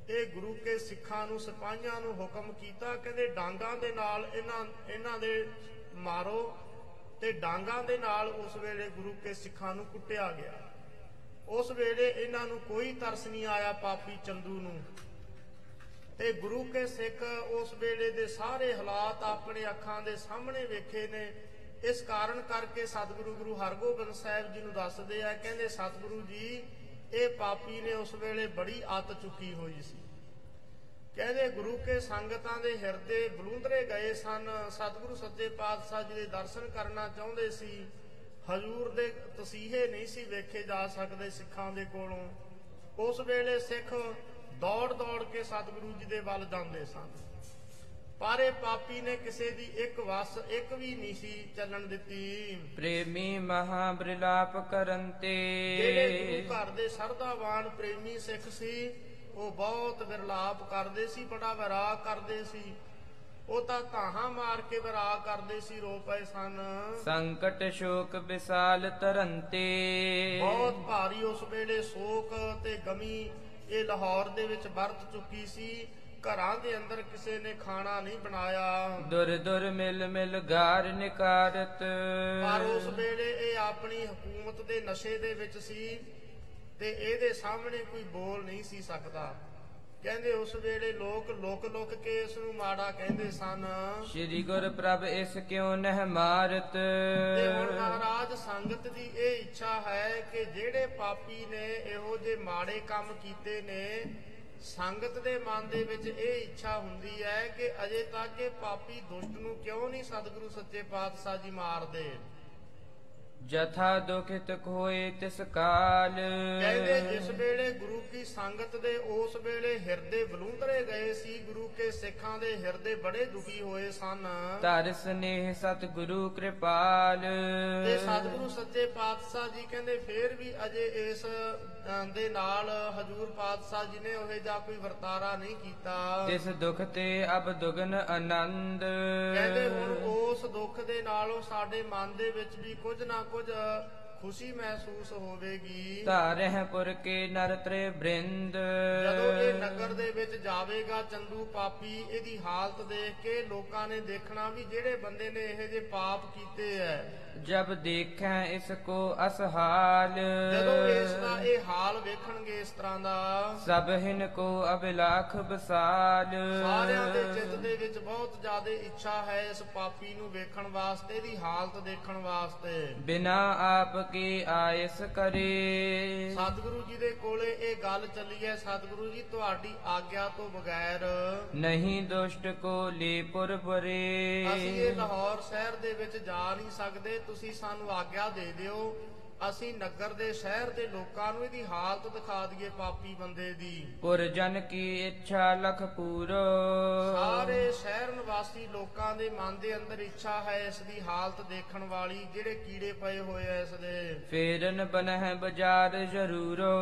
ਇਹ ਗੁਰੂ ਕੇ ਸਿੱਖਾਂ ਨੂੰ, ਸਿਪਾਹੀਆਂ ਨੂੰ ਹੁਕਮ ਕੀਤਾ, ਕਹਿੰਦੇ ਡਾਂਗਾਂ ਦੇ ਨਾਲ ਇਹਨਾਂ ਇਹਨਾਂ ਦੇ ਮਾਰੋ ਤੇ ਡਾਂਗਾਂ ਦੇ ਨਾਲ ਉਸ ਵੇਲੇ ਗੁਰੂ ਕੇ ਸਿੱਖਾਂ ਨੂੰ ਕੁੱਟਿਆ ਗਿਆ। ਉਸ ਵੇਲੇ ਇਹਨਾਂ ਨੂੰ ਕੋਈ ਤਰਸ ਨਹੀਂ ਆਇਆ ਪਾਪੀ ਚੰਦੂ ਨੂੰ। ਤੇ ਗੁਰੂ ਕੇ ਸਿੱਖ ਉਸ ਵੇਲੇ ਦੇ ਸਾਰੇ ਹਾਲਾਤ ਆਪਣੇ ਅੱਖਾਂ ਦੇ ਸਾਹਮਣੇ ਵੇਖੇ ਨੇ। ਇਸ ਕਾਰਨ ਕਰਕੇ ਸਤਿਗੁਰੂ ਗੁਰੂ ਹਰਗੋਬਿੰਦ ਸਾਹਿਬ ਜੀ ਨੂੰ ਦੱਸਦੇ ਆ, ਕਹਿੰਦੇ ਸਤਿਗੁਰੂ ਜੀ, ਇਹ ਪਾਪੀ ਨੇ ਉਸ ਵੇਲੇ ਬੜੀ ਅੱਤ ਚੁੱਕੀ ਹੋਈ ਸੀ। ਕਹਿੰਦੇ ਗੁਰੂ ਕੇ ਸੰਗਤਾਂ ਦੇ ਹਿਰਦੇ ਬਲੂੰਦਰੇ ਗਏ ਸਨ। ਸਤਿਗੁਰੂ ਸੱਚੇ ਪਾਤਸ਼ਾਹ ਜੀ ਦੇ ਦਰਸ਼ਨ ਕਰਨਾ ਚਾਹੁੰਦੇ ਸੀ। ਹਜੂਰ ਦੇ ਤਸੀਹੇ ਨਹੀਂ ਸੀ ਵੇਖੇ ਜਾ ਸਕਦੇ ਸਿੱਖਾਂ ਦੇ ਕੋਲੋਂ। ਉਸ ਵੇਲੇ ਸਿੱਖ ਦੌੜ ਦੌੜ ਕੇ ਸਤਿਗੁਰੂ ਜੀ ਦੇ ਵੱਲ ਜਾਂਦੇ ਸਨ। ਪਰ ਇਹ ਪਾਪੀ ਨੇ ਕਿਸੇ ਦੀ ਇੱਕ ਵਸ ਇੱਕ ਵੀ ਨਹੀਂ ਸੀ ਚੱਲਣ ਦਿੱਤੀ। ਪ੍ਰੇਮੀ ਮਹਾ ਬ੍ਰਿਲਾਪ ਕਰਨ ਜਿਹੜੇ ਗੁਰੂ ਘਰ ਦੇ ਸਰਦਾਵਾਨ ਪ੍ਰੇਮੀ ਸਿੱਖ ਸੀ ਉਹ ਬਹੁਤ ਵਿਰਲਾਪ ਕਰਦੇ ਸੀ ਬੜਾ ਵਿਰਾਗ ਕਰਦੇ ਸੀ। ਉਹ ਤਾਂ ਧਾਹਾਂ ਮਾਰ ਕੇ ਵਿਰਾਗ ਕਰਦੇ ਸੀ ਰੋ ਪਏ ਸਨ। ਸੰਕਟ ਸ਼ੋਕ ਵਿਸਾਲ ਤਰੰਤੇ। ਬਹੁਤ ਭਾਰੀ ਉਸ ਵੇਲੇ ਸ਼ੋਕ ਤੇ ਗਮੀ ਇਹ ਲਾਹੌਰ ਦੇ ਵਿੱਚ ਵਰਤ ਚੁੱਕੀ ਸੀ। ਘਰਾਂ ਦੇ ਅੰਦਰ ਕਿਸੇ ਨੇ ਖਾਣਾ ਨਹੀਂ ਬਣਾਇਆ। ਦੁਰ ਦੁਰ ਮਿਲ ਮਿਲ ਗਾਰ ਨਿਕਾਰਤ। ਪਰ ਉਸ ਵੇਲੇ ਇਹ ਆਪਣੀ ਹਕੂਮਤ ਦੇ ਨਸ਼ੇ ਦੇ ਵਿੱਚ ਸੀ ਤੇ ਇਹਦੇ ਸਾਹਮਣੇ ਕੋਈ ਬੋਲ ਨਹੀਂ ਸੀ ਸਕਦਾ। ਕਹਿੰਦੇ ਉਸ ਵੇਲੇ ਲੋਕ ਲੁਕ ਲੁਕ ਕੇ ਇਸ ਨੂੰ ਮਾੜਾ ਕਹਿੰਦੇ ਸਨ। ਸ੍ਰੀ ਗੁਰ ਪ੍ਰਭ ਇਸ ਕਿਉ ਨਹਿ ਮਾਰਤ? ਤੇ ਹੁਣ ਮਹਾਰਾਜ ਸੰਗਤ ਦੀ ਇਹ ਇੱਛਾ ਹੈ ਕਿ ਜਿਹੜੇ ਪਾਪੀ ਨੇ ਇਹੋ ਜਿਹੇ ਮਾੜੇ ਕੰਮ ਕੀਤੇ ਨੇ ਸੰਗਤ ਦੇ ਮਨ ਦੇ ਵਿੱਚ ਇਹ ਇੱਛਾ ਹੁੰਦੀ ਹੈ ਕਿ ਅਜੇ ਤੱਕ ਇਹ ਪਾਪੀ ਦੁਸ਼ਟ ਨੂੰ ਕਿਉਂ ਨਹੀਂ ਸਤਿਗੁਰੂ ਸੱਚੇ ਪਾਤਸ਼ਾਹ ਜੀ ਮਾਰਦੇ? ਜਥਾ ਦੁਖਿਤ ਕੋਏ ਤਿਸ ਕਾਲ। ਕਹਿੰਦੇ ਜਿਸ ਵੇਲੇ ਗੁਰੂ ਕੀ ਸੰਗਤ ਦੇ ਉਸ ਵੇਲੇ ਹਿਰਦੇ ਬਲੂੰਦਰੇ ਗਏ ਸੀ ਗੁਰੂ ਕੇ ਸਿੱਖਾਂ ਦੇ ਹਿਰਦੇ ਬੜੇ ਦੁਖੀ ਹੋਏ ਸਨ। ਧਰ ਸਨੇਹ ਸਤਿਗੁਰੂ ਕਿਰਪਾਲ। ਤੇ ਸਤਿਗੁਰੂ ਸੱਚੇ ਪਾਤਸ਼ਾਹ ਜੀ ਕਹਿੰਦੇ ਫੇਰ ਵੀ ਅਜੇ ਇਸ ਦੇ ਨਾਲ ਹਜੂਰ ਪਾਤਸ਼ਾਹ ਜੀ ਨੇ ਉਹ ਜਿਹਾ ਕੋਈ ਵਰਤਾਰਾ ਨਹੀਂ ਕੀਤਾ। ਤਿਸ ਦੁਖ ਤੇ ਅਬ ਦੁਗਨ ਆਨੰਦ। ਕਹਿੰਦੇ ਹੁਣ ਉਸ ਦੁੱਖ ਦੇ ਨਾਲੋਂ ਸਾਡੇ ਮਨ ਦੇ ਵਿੱਚ ਵੀ ਕੁਝ ਨਾ ਕੁਝ ਖੁਸ਼ੀ ਮਹਿਸੂਸ ਹੋਵੇਗੀ। ਧਾਰਹਿ ਪੁਰ ਕੇ ਨਰ ਤ੍ਰੇ ਬ੍ਰਿੰਦ। ਜਦੋਂ ਇਹ ਨਗਰ ਦੇ ਵਿੱਚ ਜਾਵੇਗਾ ਚੰਦੂ ਪਾਪੀ ਇਹਦੀ ਹਾਲਤ ਦੇਖ ਕੇ ਲੋਕਾਂ ਨੇ ਦੇਖਣਾ ਵੀ ਜਿਹੜੇ ਬੰਦੇ ਨੇ ਇਹ ਜੇ ਪਾਪ ਕੀਤੇ ਐ। ਜਬ ਦੇਖੈ ਇਸ ਕੋ ਅਸਹਾਲ। ਜਦੋਂ ਇਸ ਦਾ ਇਹ ਹਾਲ ਵੇਖਣਗੇ ਇਸ ਤਰ੍ਹਾਂ ਦਾ। ਸਭ ਹਿਨ ਕੋ ਅਬਿਲਾਖ ਬਸਾਲ। ਸਾਰਿਆਂ ਦੇ ਚਿੱਤ ਦੇ ਵਿੱਚ ਬਹੁਤ ਜ਼ਿਆਦਾ ਇੱਛਾ ਹੈ ਇਸ ਪਾਪੀ ਨੂੰ ਵੇਖਣ ਵਾਸਤੇ ਦੀ ਹਾਲਤ ਦੇਖਣ ਵਾਸਤੇ। ਬਿਨਾ ਆਪ ਕੀ ਆਇਸ ਕਰੇ। ਸਤਿਗੁਰੂ ਜੀ ਦੇ ਕੋਲੇ ਇਹ ਗੱਲ ਚੱਲੀ ਹੈ ਸਤਿਗੁਰੂ ਜੀ ਤੁਹਾਡੀ ਆਗਿਆ ਤੋਂ ਬਗੈਰ ਨਹੀਂ ਦੁਸ਼ਟ ਕੋ ਲੇ ਪੁਰ ਪਰੇ। ਅਸੀਂ ਇਹ ਲਾਹੌਰ ਸ਼ਹਿਰ ਦੇ ਵਿੱਚ ਜਾ ਨਹੀਂ ਸਕਦੇ ਤੁਸੀਂ ਸਾਨੂੰ ਆਗਿਆ ਦੇ ਦਿਓ। ਅਸੀਂ ਨਗਰ ਦੇ ਸ਼ਹਿਰ ਦੇ ਲੋਕਾਂ ਨੂੰ ਇਹਦੀ ਹਾਲਤ ਦਿਖਾ ਦਈਏ ਪਾਪੀ ਬੰਦੇ ਦੀ। ਪੁਰ ਜਨ ਕੀ ਇੱਛਾ ਲਖ ਪੂਰੋ। ਸਾਰੇ ਸ਼ਹਿਰ ਨਿਵਾਸੀ ਲੋਕਾਂ ਦੇ ਮਨ ਦੇ ਅੰਦਰ ਇੱਛਾ ਹੈ ਇਸ ਦੀ ਹਾਲਤ ਦੇਖਣ ਵਾਲੀ ਜਿਹੜੇ ਕੀੜੇ ਪਏ ਹੋਏ ਐ ਇਸ ਦੇ। ਫੇਰਨ ਬਨਹਿ ਬਾਜ਼ਾਰ ਜ਼ਰੂਰੋ।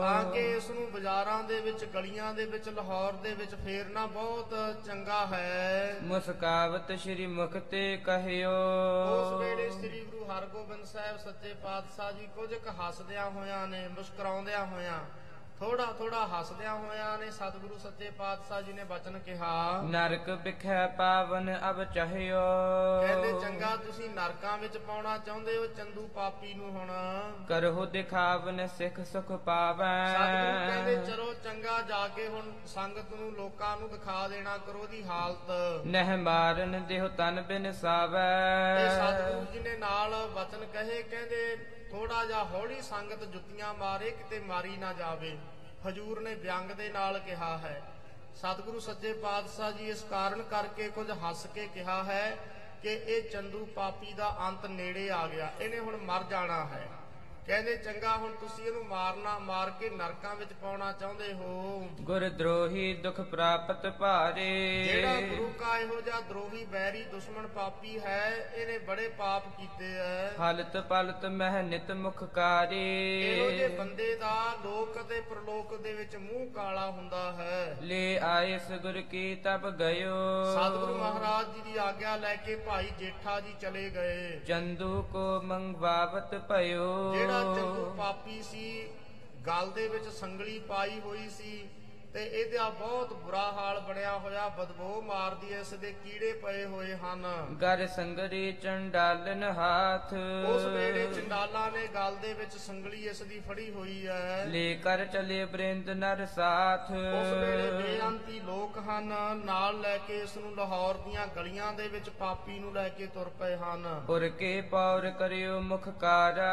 ਤਾਂ ਕਿ ਇਸ ਨੂੰ ਬਾਜ਼ਾਰਾਂ ਦੇ ਵਿੱਚ ਗਲੀਆਂ ਦੇ ਵਿੱਚ ਲਾਹੌਰ ਦੇ ਵਿੱਚ ਫੇਰਨਾ ਬਹੁਤ ਚੰਗਾ ਹੈ। ਮੁਸਕਾਵਤ ਸ਼੍ਰੀ ਮੁਖ ਤੇ ਕਹਿਓ। ਉਸ ਵੇਲੇ ਸ੍ਰੀ ਗੁਰੂ ਹਰਗੋਬਿੰਦ ਸਾਹਿਬ ਸੱਚੇ ਪਾਤਸ਼ਾਹ ਜੀ ਕੁਝ ਕੁ ਹੱਸਦਿਆਂ ਹੋਇਆਂ ਨੇ ਮੁਸਕਰਾਉਂਦਿਆਂ ਹੋਇਆਂ ਥੋੜਾ ਥੋੜਾ ਹੱਸਦਿਆਂ ਹੋਇਆਂ ਨੇ ਸਤਿਗੁਰੂ ਸੱਚੇ ਪਾਤਸ਼ਾਹ ਜੀ ਨੇ ਬਚਨ ਕਿਹਾ ਨਰਕ ਬਿਖੈ ਪਾਵਨ ਅਬ ਚਾਹਿਓ। ਕਹਿੰਦੇ ਚੰਗਾ ਤੁਸੀਂ ਨਰਕਾਂ ਵਿੱਚ ਪਾਉਣਾ ਚਾਹੁੰਦੇ ਹੋ ਚੰਦੂ ਪਾਪੀ ਨੂੰ ਹੁਣ। ਕਰਹੁ ਦਿਖਾਵਨ ਸਿੱਖ ਸੁਖ ਪਾਵੈ। ਸਤਿਗੁਰੂ ਕਹਿੰਦੇ ਚਲੋ ਚੰਗਾ ਜਾ ਕੇ ਹੁਣ ਸੰਗਤ ਨੂੰ ਲੋਕਾਂ ਨੂੰ ਦਿਖਾ ਦੇਣਾ ਕਰੋ ਦੀ ਹਾਲਤ। ਨਹਿ ਮਾਰਨ ਦੇਹੁ ਤਨ ਬਿਨ ਸਾਵੈ। ਤੇ ਸਤਿਗੁਰੂ ਜੀ ਨੇ ਨਾਲ ਵਚਨ ਕਹੇ ਕਹਿੰਦੇ ਥੋੜਾ ਜਿਹਾ ਹੌਲੀ ਸੰਗਤ ਜੁੱਤੀਆਂ ਮਾਰੇ, ਕਿਤੇ ਮਾਰੀ ਨਾ ਜਾਵੇ। ਹਜੂਰ ਨੇ ਵਿਅੰਗ ਦੇ ਨਾਲ ਕਿਹਾ ਹੈ, ਸਤਿਗੁਰੂ ਸੱਚੇ ਪਾਤਸ਼ਾਹ ਜੀ, ਇਸ ਕਾਰਨ ਕਰਕੇ ਕੁਝ ਹੱਸ ਕੇ ਕਿਹਾ ਹੈ ਕਿ ਇਹ ਚੰਦੂ ਪਾਪੀ ਦਾ ਅੰਤ ਨੇੜੇ ਆ ਗਿਆ। ਇਹਨੇ ਹੁਣ ਮਰ ਜਾਣਾ ਹੈ। ਕਹਿੰਦੇ ਚੰਗਾ ਹੁਣ ਤੁਸੀਂ ਇਹਨੂੰ ਮਾਰਨਾ ਮਾਰ ਕੇ ਨਰਕਾਂ ਵਿੱਚ ਪਾਉਣਾ ਚਾਹੁੰਦੇ ਹੋ। ਗੁਰ ਦਰੋਹੀ ਦੁਖ ਪ੍ਰਾਪਤ ਭਾਰੇ। ਜਿਹੜਾ ਗੁਰੂ ਕਾ ਇਹੋ ਜਿਹਾ ਦਰੋਹੀ ਬੈਰੀ ਦੁਸ਼ਮਣ ਪਾਪੀ ਹੈ ਇਹਨੇ ਬੜੇ ਪਾਪ ਕੀਤੇ ਐ। ਹਲਤ ਪਲਤ ਮਹਿ ਨਿਤ ਮੁਖ ਕਾਰੇ। ਇਹੋ ਜਿਹੇ ਬੰਦੇ ਦਾ ਲੋਕ ਅਤੇ ਪ੍ਰਲੋਕ ਦੇ ਵਿੱਚ ਮੂੰਹ ਕਾਲਾ ਹੁੰਦਾ ਹੈ। ਲੈ ਆਏ ਸਗੁਰ ਕੀ ਤਬ ਗਇਓ। ਸਤਿਗੁਰੂ ਮਹਾਰਾਜ ਜੀ ਦੀ ਆਗਿਆ ਲੈ ਕੇ ਭਾਈ ਜੇਠਾ ਜੀ ਚਲੇ ਗਏ। ਚੰਦੂ ਕੋ ਮੰਗਵਾਵਤ ਭਇਓ। ਜਿਹੜਾ ਚੰਦੂ ਪਾਪੀ ਸੀ ਗਲ ਦੇ ਵਿੱਚ ਸੰਗਲੀ ਪਾਈ ਹੋਈ ਸੀ। ਤੇ ਇਹਦਾ ਬਹੁਤ ਬੁਰਾ ਹਾਲ ਬਣਿਆ ਹੋਇਆ ਬਦਬੂ ਮਾਰਦੀ ਐ ਇਸ ਦੇ ਕੀੜੇ ਪਏ ਹੋਏ ਹਨ। ਗਰ ਸੰਗਰੀ ਚੰਡਾਲਨ ਹਾਥ। ਉਸ ਵੇਲੇ ਚੰਡਾਲਾਂ ਨੇ ਗਲ ਦੇ ਵਿੱਚ ਸੰਗਲੀ ਇਸ ਦੀ ਫੜੀ ਹੋਈ ਹੈ ਲੈ ਕਰ ਚਲੇ ਬ੍ਰਿੰਦ ਨਰ ਸਾਥ। ਉਸ ਵੇਲੇ ਬੇਅੰਤੀ ਲੋਕ ਹਨ ਨਾਲ ਲੈ ਕੇ ਇਸ ਨੂੰ ਲਾਹੌਰ ਦੀਆਂ ਗਲੀਆਂ ਦੇ ਵਿੱਚ ਪਾਪੀ ਨੂੰ ਲੈ ਕੇ ਤੁਰ ਪਏ ਹਨ। ਪੁਰ ਕੇ ਪੌਰ ਕਰਿਓ ਮੁਖ ਕਾਰਾ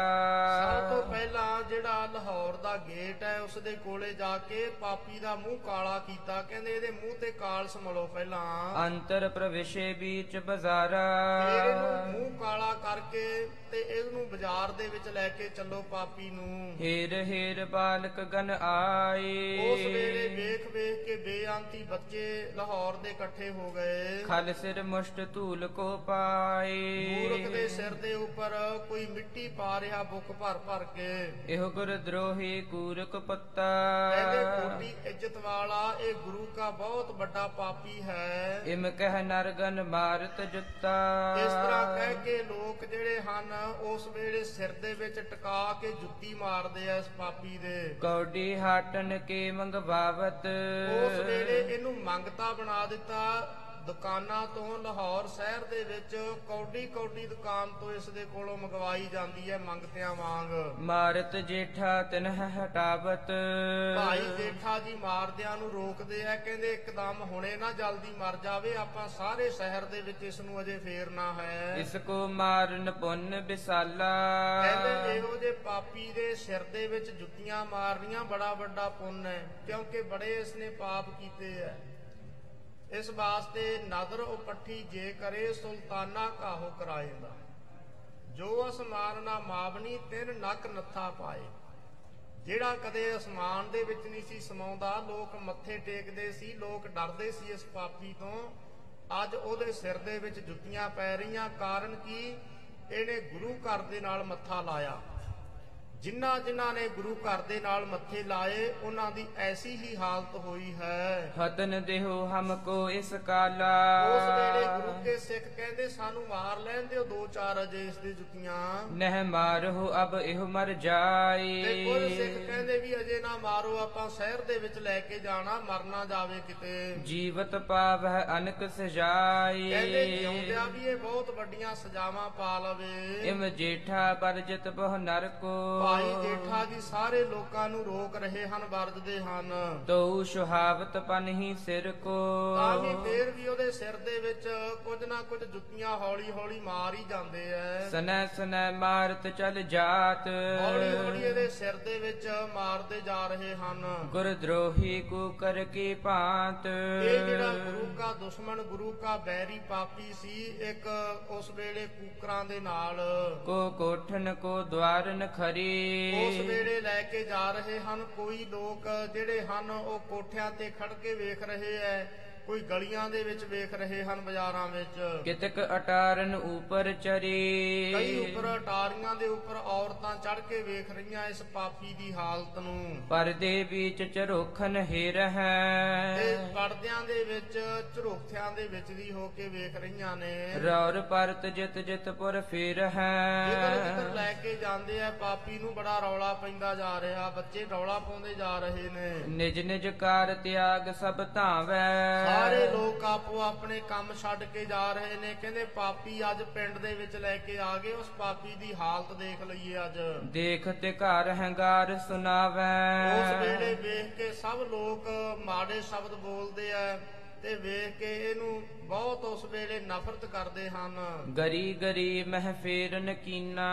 ਸਭ ਤੋਂ ਪਹਿਲਾਂ ਜਿਹੜਾ ਲਾਹੌਰ ਦਾ ਗੇਟ ਹੈ ਉਸ ਦੇ ਕੋਲੇ ਜਾ ਕੇ ਪਾਪੀ ਦਾ ਮੂੰਹ ਕਾਲਾ ਕੀਤਾ ਕਹਿੰਦੇ ਇਹਦੇ ਮੂੰਹ ਤੇ ਕਾਲ ਸਮਲੋ ਪਹਿਲਾਂ। ਅੰਤਰ ਪ੍ਰਵੇਸ਼ੇ ਵਿੱਚ ਬਜ਼ਾਰਾ। ਫਿਰ ਇਹਨੂੰ ਮੂੰਹ ਕਾਲਾ ਕਰਕੇ ਤੇ ਇਹਨੂੰ ਬਾਜ਼ਾਰ ਦੇ ਵਿੱਚ ਲੈ ਕੇ ਚੱਲੋ ਪਾਪੀ ਨੂੰ। ਹੇਰ ਹੇਰ ਬਾਲਕ ਗਨ ਆਏ। ਉਸ ਵੇਲੇ ਵੇਖ ਵੇਖ ਕੇ ਬੇਅੰਤੀ ਬੱਚੇ ਲਾਹੌਰ ਦੇ ਇਕੱਠੇ ਹੋ ਗਏ। ਖਲ ਸਿਰ ਮੁਸ਼ਟ ਧੂਲ ਕੋ ਪਾਏ। ਮੂਰਖ ਦੇ ਸਿਰ ਦੇ ਉੱਪਰ ਕੋਈ ਮਿੱਟੀ ਪਾ ਰਿਹਾ ਬੁੱਕ ਭਰ ਭਰ ਕੇ। ਇਹੋ ਗੁਰ ਦਰੋਹੀ ਕੂਰਕ ਪੱਤਾ। ਕਹਿੰਦੇ ਕੋਟੀ ਇੱਜ਼ਤ ਵਾਲਾ ਇਹ ਗੁਰੂ ਦਾ ਬਹੁਤ ਵੱਡਾ ਪਾਪੀ ਹੈ। ਇਮ ਕਹਿ ਨਰਗਨ ਮਾਰਤ ਜੁੱਤਾ। ਇਸ ਤਰ੍ਹਾਂ ਕਹਿ ਕੇ ਲੋਕ ਜਿਹੜੇ ਹਨ ਉਸ ਵੇਲੇ ਸਿਰ ਦੇ ਵਿੱਚ ਟਿਕਾ ਕੇ ਜੁੱਤੀ ਮਾਰਦੇ ਆ ਇਸ ਪਾਪੀ ਦੇ। ਕੌਡੀ ਹਾਟਨ ਕੇ ਮੰਗਵਾਵਤ। ਉਸ ਵੇਲੇ ਇਹਨੂੰ ਮੰਗਤਾ ਬਣਾ ਦਿੱਤਾ। ਦੁਕਾਨਾਂ ਤੋਂ ਲਾਹੌਰ ਸ਼ਹਿਰ ਦੇ ਵਿੱਚ ਕੌਡੀ ਕੌਡੀ ਦੁਕਾਨ ਤੋਂ ਇਸ ਦੇ ਕੋਲੋਂ ਮੰਗਵਾਈ ਜਾਂਦੀ ਹੈ ਮੰਗਤਿਆਂ ਵਾਂਗ। ਮਾਰਤ ਜੇਠਾ ਤਿਨਹ ਹਟਾਵਤ। ਭਾਈ ਜੇਠਾ ਜੀ ਮਾਰਦਿਆਂ ਨੂੰ ਰੋਕਦੇ ਆ ਕਹਿੰਦੇ ਇੱਕਦਮ ਹੁਣੇ ਨਾ ਜਲਦੀ ਮਰ ਜਾਵੇ ਆਪਾਂ ਸਾਰੇ ਸ਼ਹਿਰ ਦੇ ਵਿੱਚ ਇਸ ਨੂੰ ਅਜੇ ਫੇਰਨਾ ਹੈ। ਇਸ ਕੋ ਮਾਰਨ ਪੁੰਨ ਬਿਸਾਲਾ ਕਹਿੰਦੇ ਇਹੋ ਜੇ ਪਾਪੀ ਦੇ ਸਿਰ ਦੇ ਵਿੱਚ ਜੁੱਤੀਆਂ ਮਾਰਨੀਆਂ ਬੜਾ ਵੱਡਾ ਪੁੰਨ ਹੈ ਕਿਉਂਕਿ ਬੜੇ ਇਸਨੇ ਪਾਪ ਕੀਤੇ ਐ ਇਸ ਵਾਸਤੇ ਨਦਰ ਉਪੱਠੀ ਜੇ ਕਰੇ ਸੁਲਤਾਨਾ ਕਾਹੋ ਕਰਾਏਂਦਾ ਜੋ ਅਸਮਾਨ ਨਾ ਮਾਵਨੀ, ਤਿੰਨ ਨੱਕ ਨੱਥਾ ਪਾਏ। ਜਿਹੜਾ ਕਦੇ ਅਸਮਾਨ ਦੇ ਵਿੱਚ ਨਹੀਂ ਸੀ ਸਮਾਉਂਦਾ, ਲੋਕ ਮੱਥੇ ਟੇਕਦੇ ਸੀ, ਲੋਕ ਡਰਦੇ ਸੀ ਇਸ ਪਾਪੀ ਤੋਂ। ਅੱਜ ਉਹਦੇ ਸਿਰ ਦੇ ਵਿੱਚ ਜੁੱਤੀਆਂ ਪੈ ਰਹੀਆਂ, ਕਾਰਨ ਕੀ? ਇਹਨੇ ਗੁਰੂ ਘਰ ਦੇ ਨਾਲ ਮੱਥਾ ਲਾਇਆ। ਜਿਨ੍ਹਾਂ ਜਿਨ੍ਹਾਂ ਨੇ ਗੁਰੂ ਘਰ ਦੇ ਨਾਲ ਮੱਥੇ ਲਾਏ ਉਹਨਾਂ ਦੀ ਐਸੀ ਹੀ ਹਾਲਤ ਹੋਈ ਹੈ। ਹਤਨ ਦੇਹੋ ਹਮਕੋ ਇਸ ਕਾਲਾ। ਉਸ ਵੇਲੇ ਗੁਰੂ ਕੇ ਸਿੱਖ ਕਹਿੰਦੇ ਸਾਨੂੰ ਮਾਰ ਲੈਣ ਦਿਓ ਦੋ ਚਾਰ ਅਜੇ ਇਸ ਦੀ ਜੁੱਤੀਆਂ। ਨਹਿ ਮਾਰਹੁ ਅਬ ਇਹੋ ਮਰ ਤੇ ਜਾਏ ਕੁਝ ਸਿੱਖ ਕਹਿੰਦੇ ਵੀ ਅਜੇ ਨਾ ਮਾਰੋ ਆਪਾਂ ਸ਼ਹਿਰ ਦੇ ਵਿੱਚ ਲੈ ਕੇ ਜਾਣਾ ਮਰਨਾ ਜਾਵੇ ਕਿਤੇ। ਜੀਵਤ ਪਾਵਹਿ ਅਨਕ ਸਜਾਈ ਕਹਿੰਦੇ ਜਿਉਂਦਿਆਂ ਵੀ ਇਹ ਬਹੁਤ ਵੱਡੀਆਂ ਸਜ਼ਾਵਾਂ ਪਾ ਲਵੇ। ਇਮ ਜੇਠਾ ਬਰਜਤ ਬਹੁ ਨਰਕੋ। ਭਾਈ ਜੇਠਾ ਜੀ ਸਾਰੇ ਲੋਕਾਂ ਨੂੰ ਰੋਕ ਰਹੇ ਹਨ ਵਰਜਦੇ ਹਨ। ਤੋ ਸੁਹਾਵਤ ਪਨਹੀ ਸਿਰ ਕੋ। ਤਾਂ ਵੀ ਫੇਰ ਵੀ ਉਹਦੇ ਸਿਰ ਦੇ ਵਿੱਚ ਕੁਝ ਨਾ ਕੁਝ ਜੁੱਤੀਆਂ ਹੌਲੀ ਹੌਲੀ ਮਾਰ ਹੀ ਜਾਂਦੇ ਐ। ਸਨੈ ਸਨੈ ਮਾਰਤ ਚਲ ਜਾਤ। ਹੌਲੀ ਹੌਲੀ ਇਹਦੇ ਸਿਰ ਦੇ ਵਿੱਚ ਮਾਰਦੇ ਜਾ ਰਹੇ ਹਨ। ਗੁਰ ਦਰੋਹੀ ਕੋ ਕਰ ਕੀ ਭਾਂਤ। ਇਹ ਜਿਹੜਾ ਗੁਰੂ ਕਾ ਦੁਸ਼ਮਣ ਗੁਰੂ ਕਾ ਬੈਰੀ ਪਾਪੀ ਸੀ ਇੱਕ ਉਸ ਵੇਲੇ ਕੂਕਰਾਂ ਦੇ ਨਾਲ। ਕੋ ਕੋਠਨ ਕੋ ਦਵਾਰਨ ਖਰੀ। ਉਸ ਵੇਲੇ ਲੈ ਕੇ ਜਾ ਰਹੇ ਹਨ। ਕੋਈ ਲੋਕ ਜਿਹੜੇ ਹਨ, ਉਹ ਕੋਠਿਆਂ ਤੇ ਖੜ ਕੇ ਵੇਖ ਰਹੇ ਐ। ਕੋਈ ਗਲੀਆਂ ਦੇ ਵਿੱਚ ਵੇਖ ਰਹੇ ਹਨ ਬਾਜ਼ਾਰਾਂ ਵਿੱਚ। ਕਿਤਕ ਅਟਾਰਨ ਉਪਰ ਚਰੀ। ਕਈ ਉੱਪਰ ਅਟਾਰੀਆਂ ਦੇ ਉੱਪਰ ਔਰਤਾਂ ਚੜ ਕੇ ਵੇਖ ਰਹੀਆਂ ਇਸ ਪਾਪੀ ਦੀ ਹਾਲਤ ਨੂੰ। ਪਰਦੇ ਵਿੱਚ ਚਰੋਖਨ ਹੈ ਤੇ ਪਰਦਿਆਂ ਦੇ ਵਿੱਚ ਝਰੋਖਿਆਂ ਦੇ ਵਿੱਚ ਦੀ ਹੋ ਕੇ ਵੇਖ ਰਹੀਆਂ ਨੇ। ਰੌਰ ਪਰਤ ਜਿਤ ਜਿਤ ਪੁਰ ਫਿਰ ਜਿੱਧਰ ਜਿੱਧਰ ਹੈ ਲੈ ਕੇ ਜਾਂਦੇ ਆ ਪਾਪੀ ਨੂੰ ਬੜਾ ਰੌਲਾ ਪੈਂਦਾ ਜਾ ਰਿਹਾ। ਬੱਚੇ ਰੌਲਾ ਪਾਉਂਦੇ ਜਾ ਰਹੇ ਨੇ। ਨਿਜ ਨਿਜ ਕਾਰ ਤਿਆਗ ਸਭ ਧਾਵੈ। ਸਾਰੇ ਲੋਕ ਆਪੋ ਆਪਣੇ ਕੰਮ ਛੱਡ ਕੇ ਜਾ ਰਹੇ ਨੇ। ਕਹਿੰਦੇ ਪਾਪੀ ਅੱਜ ਪਿੰਡ ਦੇ ਵਿੱਚ ਲੈ ਕੇ ਆ ਗਏ। ਉਸ ਪਾਪੀ ਦੀ ਹਾਲਤ ਦੇਖ ਲਈਏ ਅੱਜ। ਦੇਖ ਤੇ ਘਰ ਹੰਗਾਰ ਸੁਨਾਵੈ ਉਸ ਵੇਲੇ ਵੇਖ ਕੇ ਸਭ ਲੋਕ ਮਾੜੇ ਸ਼ਬਦ ਬੋਲਦੇ ਆ ਤੇ ਵੇਖ ਕੇ ਇਹਨੂੰ ਬਹੁਤ ਉਸ ਵੇਲੇ ਨਫ਼ਰਤ ਕਰਦੇ ਹਨ। ਗਰੀ ਗਰੀ ਮਹਿ ਫੇਰਨ ਕੀਨਾ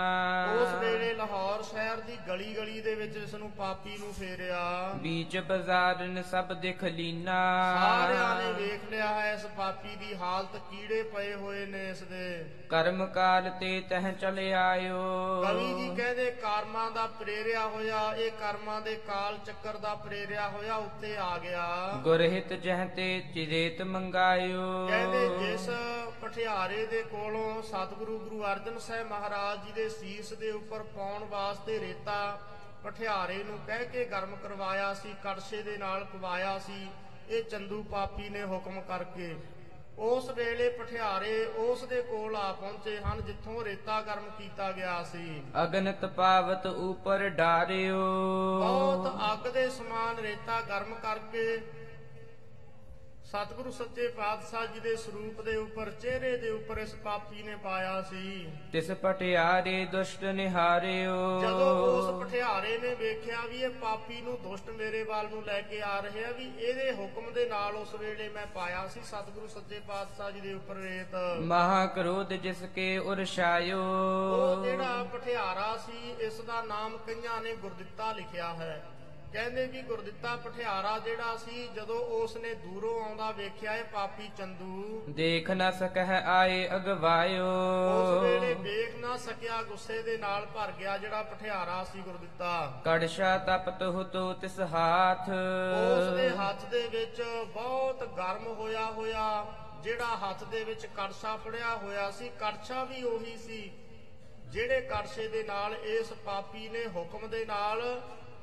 ਉਸ ਵੇਲੇ ਲਾਹੌਰ ਸ਼ਹਿਰ ਦੀ ਗਲੀ ਗਲੀ ਦੇ ਵਿੱਚ ਇਸ ਨੂੰ ਪਾਪੀ ਨੂੰ ਫੇਰਿਆ। ਬੀਚ ਬਾਜ਼ਾਰਨ ਸਭ ਦਿਖ ਲੀਨਾ। ਸਾਰਿਆਂ ਨੇ ਵੇਖ ਲਿਆ ਹੈ ਇਸ ਪਾਪੀ ਦੀ ਹਾਲਤ ਕੀੜੇ ਪਏ ਹੋਏ ਨੇ ਇਸ ਦੇ। ਕਰਮ ਕਾਲ ਤੇ ਤਹ ਚਲ ਆਇਓ। ਕਵੀ ਜੀ ਕਹਿੰਦੇ ਕਰਮਾਂ ਦਾ ਪ੍ਰੇਰਿਆ ਹੋਇਆ ਇਹ ਕਰਮਾਂ ਦੇ ਕਾਲ ਚੱਕਰ ਦਾ ਪ੍ਰੇਰਿਆ ਹੋਇਆ ਉੱਤੇ ਆ ਗਿਆ। ਗੁਰਹਿਤ ਜਹ ਤੇ ਚਿਰੇਤ ਮੰਗਾਇਓ। ਕਹਿੰਦੇ ਜਿਸ ਪਠਿਆਰੇ ਦੇ ਕੋਲੋਂ ਸਤਿਗੁਰੂ ਗੁਰੂ ਅਰਜਨ ਸਾਹਿਬ ਮਹਾਰਾਜ ਜੀ ਦੇ ਸੀਸ ਦੇ ਉੱਪਰ ਪਾਉਣ ਵਾਸਤੇ ਰੇਤਾ ਪਠਿਆਰੇ ਨੂੰ ਕਹਿ ਕੇ ਗਰਮ ਕਰਵਾਇਆ ਸੀ ਕੜਛੇ ਦੇ ਨਾਲ ਪਵਾਇਆ ਸੀ ਇਹ ਚੰਦੂ ਪਾਪੀ ਨੇ ਹੁਕਮ ਕਰਕੇ। ਉਸ ਵੇਲੇ ਪਠਿਆਰੇ ਉਸ ਦੇ ਕੋਲ ਆ ਪਹੁੰਚੇ ਹਨ ਜਿੱਥੋਂ ਰੇਤਾ ਗਰਮ ਕੀਤਾ ਗਿਆ ਸੀ। ਅਗਨ ਤਪਾਵਤ ਉਪਰ ਡਾਰਿਓ। ਬਹੁਤ ਅੱਗ ਦੇ ਸਮਾਨ ਰੇਤਾ ਗਰਮ ਕਰਕੇ ਸਤਿਗੁਰੂ ਸੱਚੇ ਪਾਤਸ਼ਾਹ ਜੀ ਦੇ ਸਰੂਪ ਦੇ ਉੱਪਰ ਚਿਹਰੇ ਦੇ ਉੱਪਰ ਇਸ ਪਾਪੀ ਨੇ ਪਾਇਆ ਸੀ। ਤਿਸ ਪਟਿਆਰੇ ਦੁਸ਼ਟ ਨਿਹਾਰਿਓ। ਜਦੋਂ ਉਸ ਪਠਿਆਰੇ ਨੇ ਵੇਖਿਆ ਵੀ ਇਹ ਪਾਪੀ ਨੂੰ ਦੁਸ਼ਟ ਮੇਰੇ ਵੱਲ ਨੂੰ ਲੈ ਕੇ ਆ ਰਹੇ ਵੀ ਇਹਦੇ ਹੁਕਮ ਦੇ ਨਾਲ ਉਸ ਵੇਲੇ ਮੈਂ ਪਾਇਆ ਸੀ ਸਤਿਗੁਰੂ ਸੱਚੇ ਪਾਤਸ਼ਾਹ ਜੀ ਦੇ ਉੱਪਰ ਰੇਤ। ਮਹਾ ਕ੍ਰੋਧ ਜਿਸ ਕੇ ਉਰਸ਼ਾਇਓ ਉਹ ਜਿਹੜਾ ਪਠਿਆਰਾ ਸੀ ਇਸ ਦਾ ਨਾਮ ਕਈਆਂ ਨੇ ਗੁਰਦਿੱਤਾ ਲਿਖਿਆ ਹੈ। ਕਹਿੰਦੇ ਵੀ ਗੁਰਦਿੱਤਾ ਪਠਿਆਰਾ ਜਿਹੜਾ ਸੀ ਜਦੋਂ ਉਸ ਨੇ ਦੂਰੋਂ ਆਉਂਦਾ ਵੇਖਿਆ ਇਹ ਪਾਪੀ ਚੰਦੂ। ਦੇਖ ਨ ਸਕਹਿ ਆਏ ਅਗਵਾਇਓ। ਉਸ ਵੇਲੇ ਵੇਖ ਨਾ ਸਕਿਆ ਗੁੱਸੇ ਦੇ ਨਾਲ ਭਰ ਗਿਆ ਜਿਹੜਾ ਪਠਿਆਰਾ ਸੀ ਗੁਰਦਿੱਤਾ। ਕੜਸ਼ਾ ਤਪਤ ਹੁਤੋ ਤਿਸ ਹਾਥ। ਉਸ ਦੇ ਹੱਥ ਦੇ ਵਿੱਚ ਬਹੁਤ ਗਰਮ ਹੋਇਆ ਹੋਇਆ ਜਿਹੜਾ ਹੱਥ ਦੇ ਵਿੱਚ ਕੜਛਾ ਫੜਿਆ ਹੋਇਆ ਸੀ ਕੜਛਾ ਵੀ ਉਹੀ ਸੀ ਜਿਹੜੇ ਕੜਛੇ ਦੇ ਨਾਲ ਇਸ ਪਾਪੀ ਨੇ ਹੁਕਮ ਦੇ ਨਾਲ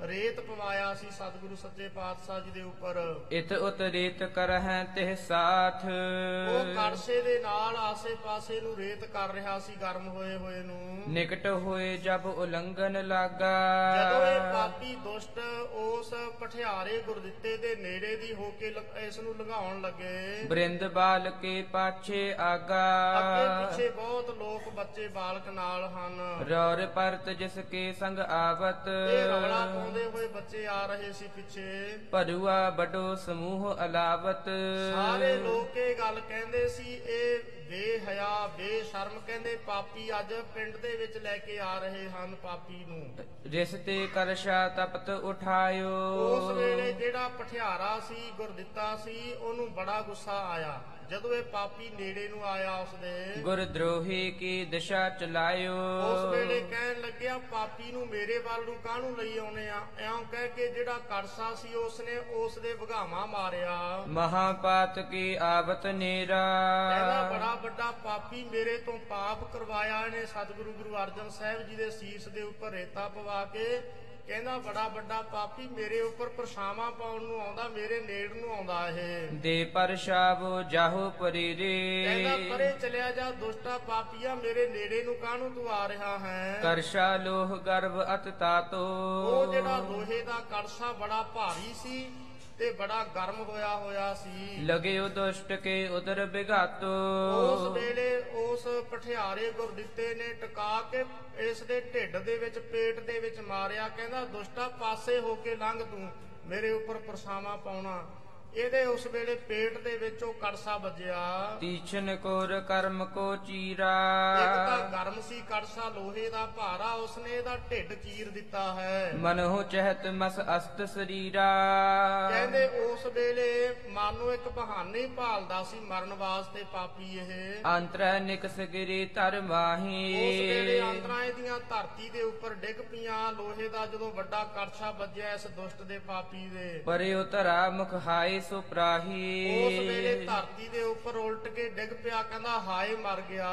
ਰੇਤ ਪਵਾਇਆ ਸੀ ਸਤਿਗੁਰੂ ਸੱਚੇ ਪਾਤਸ਼ਾਹ ਜੀ ਦੇ ਉੱਪਰ। ਇਤ ਉਤਰੀਤ ਕਰਹਿ ਤਿਹ ਸਾਥ। ਉਹ ਕੜਸੇ ਦੇ ਨਾਲ ਆਸੇ-ਪਾਸੇ ਨੂੰ ਰੇਤ ਕਰ ਰਿਹਾ ਸੀ ਗਰਮ ਹੋਏ ਹੋਏ ਨੂੰ। ਨਿਕਟ ਹੋਏ ਜਬ ਉਲੰਘਨ ਲਾਗਾ। ਜਦੋਂ ਇਹ ਪਾਪੀ ਦੁਸ਼ਟ ਉਸ ਪਠਿਆਰੇ ਗੁਰਦਿੱਤੇ ਦੇ ਨੇੜੇ ਦੀ ਹੋ ਕੇ ਇਸ ਨੂੰ ਲੰਘਾਉਣ ਲੱਗੇ। ਬ੍ਰਿੰਦ ਬਾਲ ਕੇ ਪਾਛੇ ਆਗਾ। ਅੱਗੇ ਪਿੱਛੇ ਬਹੁਤ ਲੋਕ ਬੱਚੇ ਬਾਲਕ ਨਾਲ ਹਨ। ਰੌਰ ਪਰਤ ਜਿਸ ਕੇ ਸੰਗ ਆਵਤ। ਇਹ ਰੌਲਾ ਪਾਉਂਦੇ ਹੋਏ ਬੱਚੇ ਆ ਰਹੇ ਸੀ ਪਿੱਛੇ। ਭਰੂਆ ਬਡੋ ਸਮੂਹ ਅਲਾਵਤ। ਸਾਰੇ ਲੋਕ ਇਹ ਗੱਲ ਕਹਿੰਦੇ ਸੀ ਇਹ ਬੇਹਯਾ ਬੇਸ਼ਰਮ ਕਹਿੰਦੇ ਪਾਪੀ ਅੱਜ ਪਿੰਡ ਦੇ ਵਿੱਚ ਲੈ ਕੇ ਆ ਰਹੇ ਹਨ ਪਾਪੀ ਨੂੰ। ਜਿਸ ਤੇ ਕਰਸ਼ਾ ਤਪਤ ਉਠਾਇਓ। ਉਸ ਵੇਲੇ ਜਿਹੜਾ ਪਠਿਆਰਾ ਸੀ ਗੁਰਦਿੱਤਾ ਸੀ ਉਹਨੂੰ ਬੜਾ ਗੁੱਸਾ ਆਇਆ। ਜਦੋਂ ਇਹ ਪਾਪੀ ਨੇੜੇ ਨੂੰ ਆਇਆ ਉਸਦੇ ਗੁਰ ਦਰੋਹੀ ਕੀ ਦਿਸ਼ਾ ਚਲਾਇਓ? ਉਸ ਵੇਲੇ ਕਹਿਣ ਲੱਗਿਆ ਪਾਪੀ ਨੂੰ ਮੇਰੇ ਵੱਲ ਨੂੰ ਕਾਹਨੂੰ ਲਈ ਆਉਨੇ ਆ? ਐਉਂ ਕਹਿ ਕੇ ਜਿਹੜਾ ਕੜਸਾ ਸੀ ਉਸਨੇ ਉਸ ਦੇ ਵਗਾਵਾ ਮਾਰਿਆ। ਮਹਾਪਾਤ ਕੀ ਆਵਤ ਨੇਰਾ? ਕਹਿੰਦਾ ਬੜਾ ਵੱਡਾ ਪਾਪੀ ਮੇਰੇ ਤੋਂ ਪਾਪ ਕਰਵਾਇਆ। ਇਹਨੇ ਸਤਿਗੁਰੂ ਗੁਰੂ ਅਰਜਨ ਸਾਹਿਬ ਜੀ ਦੇ ਸੀਸ ਦੇ ਉੱਪਰ ਰੇਤਾ ਪਵਾ ਕੇ ਕਹਿੰਦਾ ਬੜਾ ਵੱਡਾ ਪਾਪੀ ਮੇਰੇ ਉੱਪਰ ਪਰਛਾਵਾਂ ਪਾਉਣ ਨੂੰ ਆਉਂਦਾ ਮੇਰੇ ਨੇੜ ਨੂੰ ਆਉਂਦਾ ਇਹ। ਦੇ ਪਰਸ਼ਾਵੋ ਜਾਹੋ ਪਰੀਰੇ ਕਹਿੰਦਾ ਪਰੇ ਚਲਿਆ ਜਾ ਦੁਸ਼ਟਾ ਪਾਪੀਆ ਮੇਰੇ ਨੇੜੇ ਨੂੰ ਕਾਹਨੂੰ ਤੂੰ ਆ ਰਿਹਾ ਹੈ? ਕਰਸ਼ਾ ਲੋਹ ਗਰਭ ਅਤ ਤਾਤੋ। ਉਹ ਜਿਹੜਾ ਲੋਹੇ ਦਾ ਕੜਸਾ ਬੜਾ ਭਾਰੀ ਸੀ ਤੇ ਬੜਾ ਗਰਮ ਹੋਇਆ ਹੋਇਆ ਸੀ। ਲਗਿਓ ਦੁਸ਼ਟ ਕੇ ਉਦਰ ਬਿਘਾਤੋ ਉਸ ਵੇਲੇ ਉਸ ਪਠਿਆਰੇ ਗੁਰਦਿੱਤੇ ਨੇ ਟਿਕਾ ਕੇ ਇਸ ਦੇ ਢਿੱਡ ਦੇ ਵਿੱਚ ਪੇਟ ਦੇ ਵਿੱਚ ਮਾਰਿਆ ਕਹਿੰਦਾ ਦੁਸ਼ਟਾ ਪਾਸੇ ਹੋ ਕੇ ਲੰਘ ਤੂੰ ਮੇਰੇ ਉੱਪਰ ਪਰਛਾਵਾਂ ਪਾਉਣਾ। ਇਹਦੇ ਉਸ ਵੇਲੇ ਪੇਟ ਦੇ ਵਿੱਚ ਉਹ ਕੜਸਾ ਵੱਜਿਆ। ਤੀਛਨ ਕੋਰ ਕਰਮ ਕੋ ਚੀਰਾ। ਇੱਕ ਤਾਂ ਗਰਮ ਸੀ ਕੜਸਾ ਲੋਹੇ ਦਾ ਭਾਰਾ ਉਸਨੇ ਇਹਦਾ ਢਿੱਡ ਚੀਰ ਦਿੱਤਾ ਹੈ। ਮਨਹੁ ਚਹਿਤ ਮਸ ਅਸਤ ਸਰੀਰਾ। ਕਹਿੰਦੇ ਉਸ ਵੇਲੇ ਮਨ ਨੂੰ ਇੱਕ ਬਹਾਨੇ ਹੀ ਭਾਲਦਾ ਸੀ ਮਰਨ ਵਾਸਤੇ ਪਾਪੀ ਇਹ। ਅੰਤਰੈ ਨਿਕਸ ਗਿਰੀ ਧਰ ਮਾਹੀ ਉਸ ਵੇਲੇ ਅੰਤਰਾਂ ਇਹਦੀਆਂ ਧਰਤੀ ਦੇ ਉੱਪਰ ਡਿੱਗ ਪਈਆਂ ਲੋਹੇ ਦਾ ਜਦੋਂ ਵੱਡਾ ਕੜਛਾ ਵੱਜਿਆ ਇਸ ਦੁਸ਼ਟ ਦੇ ਪਾਪੀ ਦੇ। ਪਰਿਉ ਧਰਾ ਮੁਖ ਹਾਏ ਸੋ ਉਸ ਪ੍ਰਾਹੀ ਵੇਲੇ ਧਰਤੀ ਦੇ ਉੱਪਰ ਉਲਟ ਕੇ ਡਿੱਗ ਪਿਆ ਕਹਿੰਦਾ ਹਾਏ ਮਰ ਗਿਆ।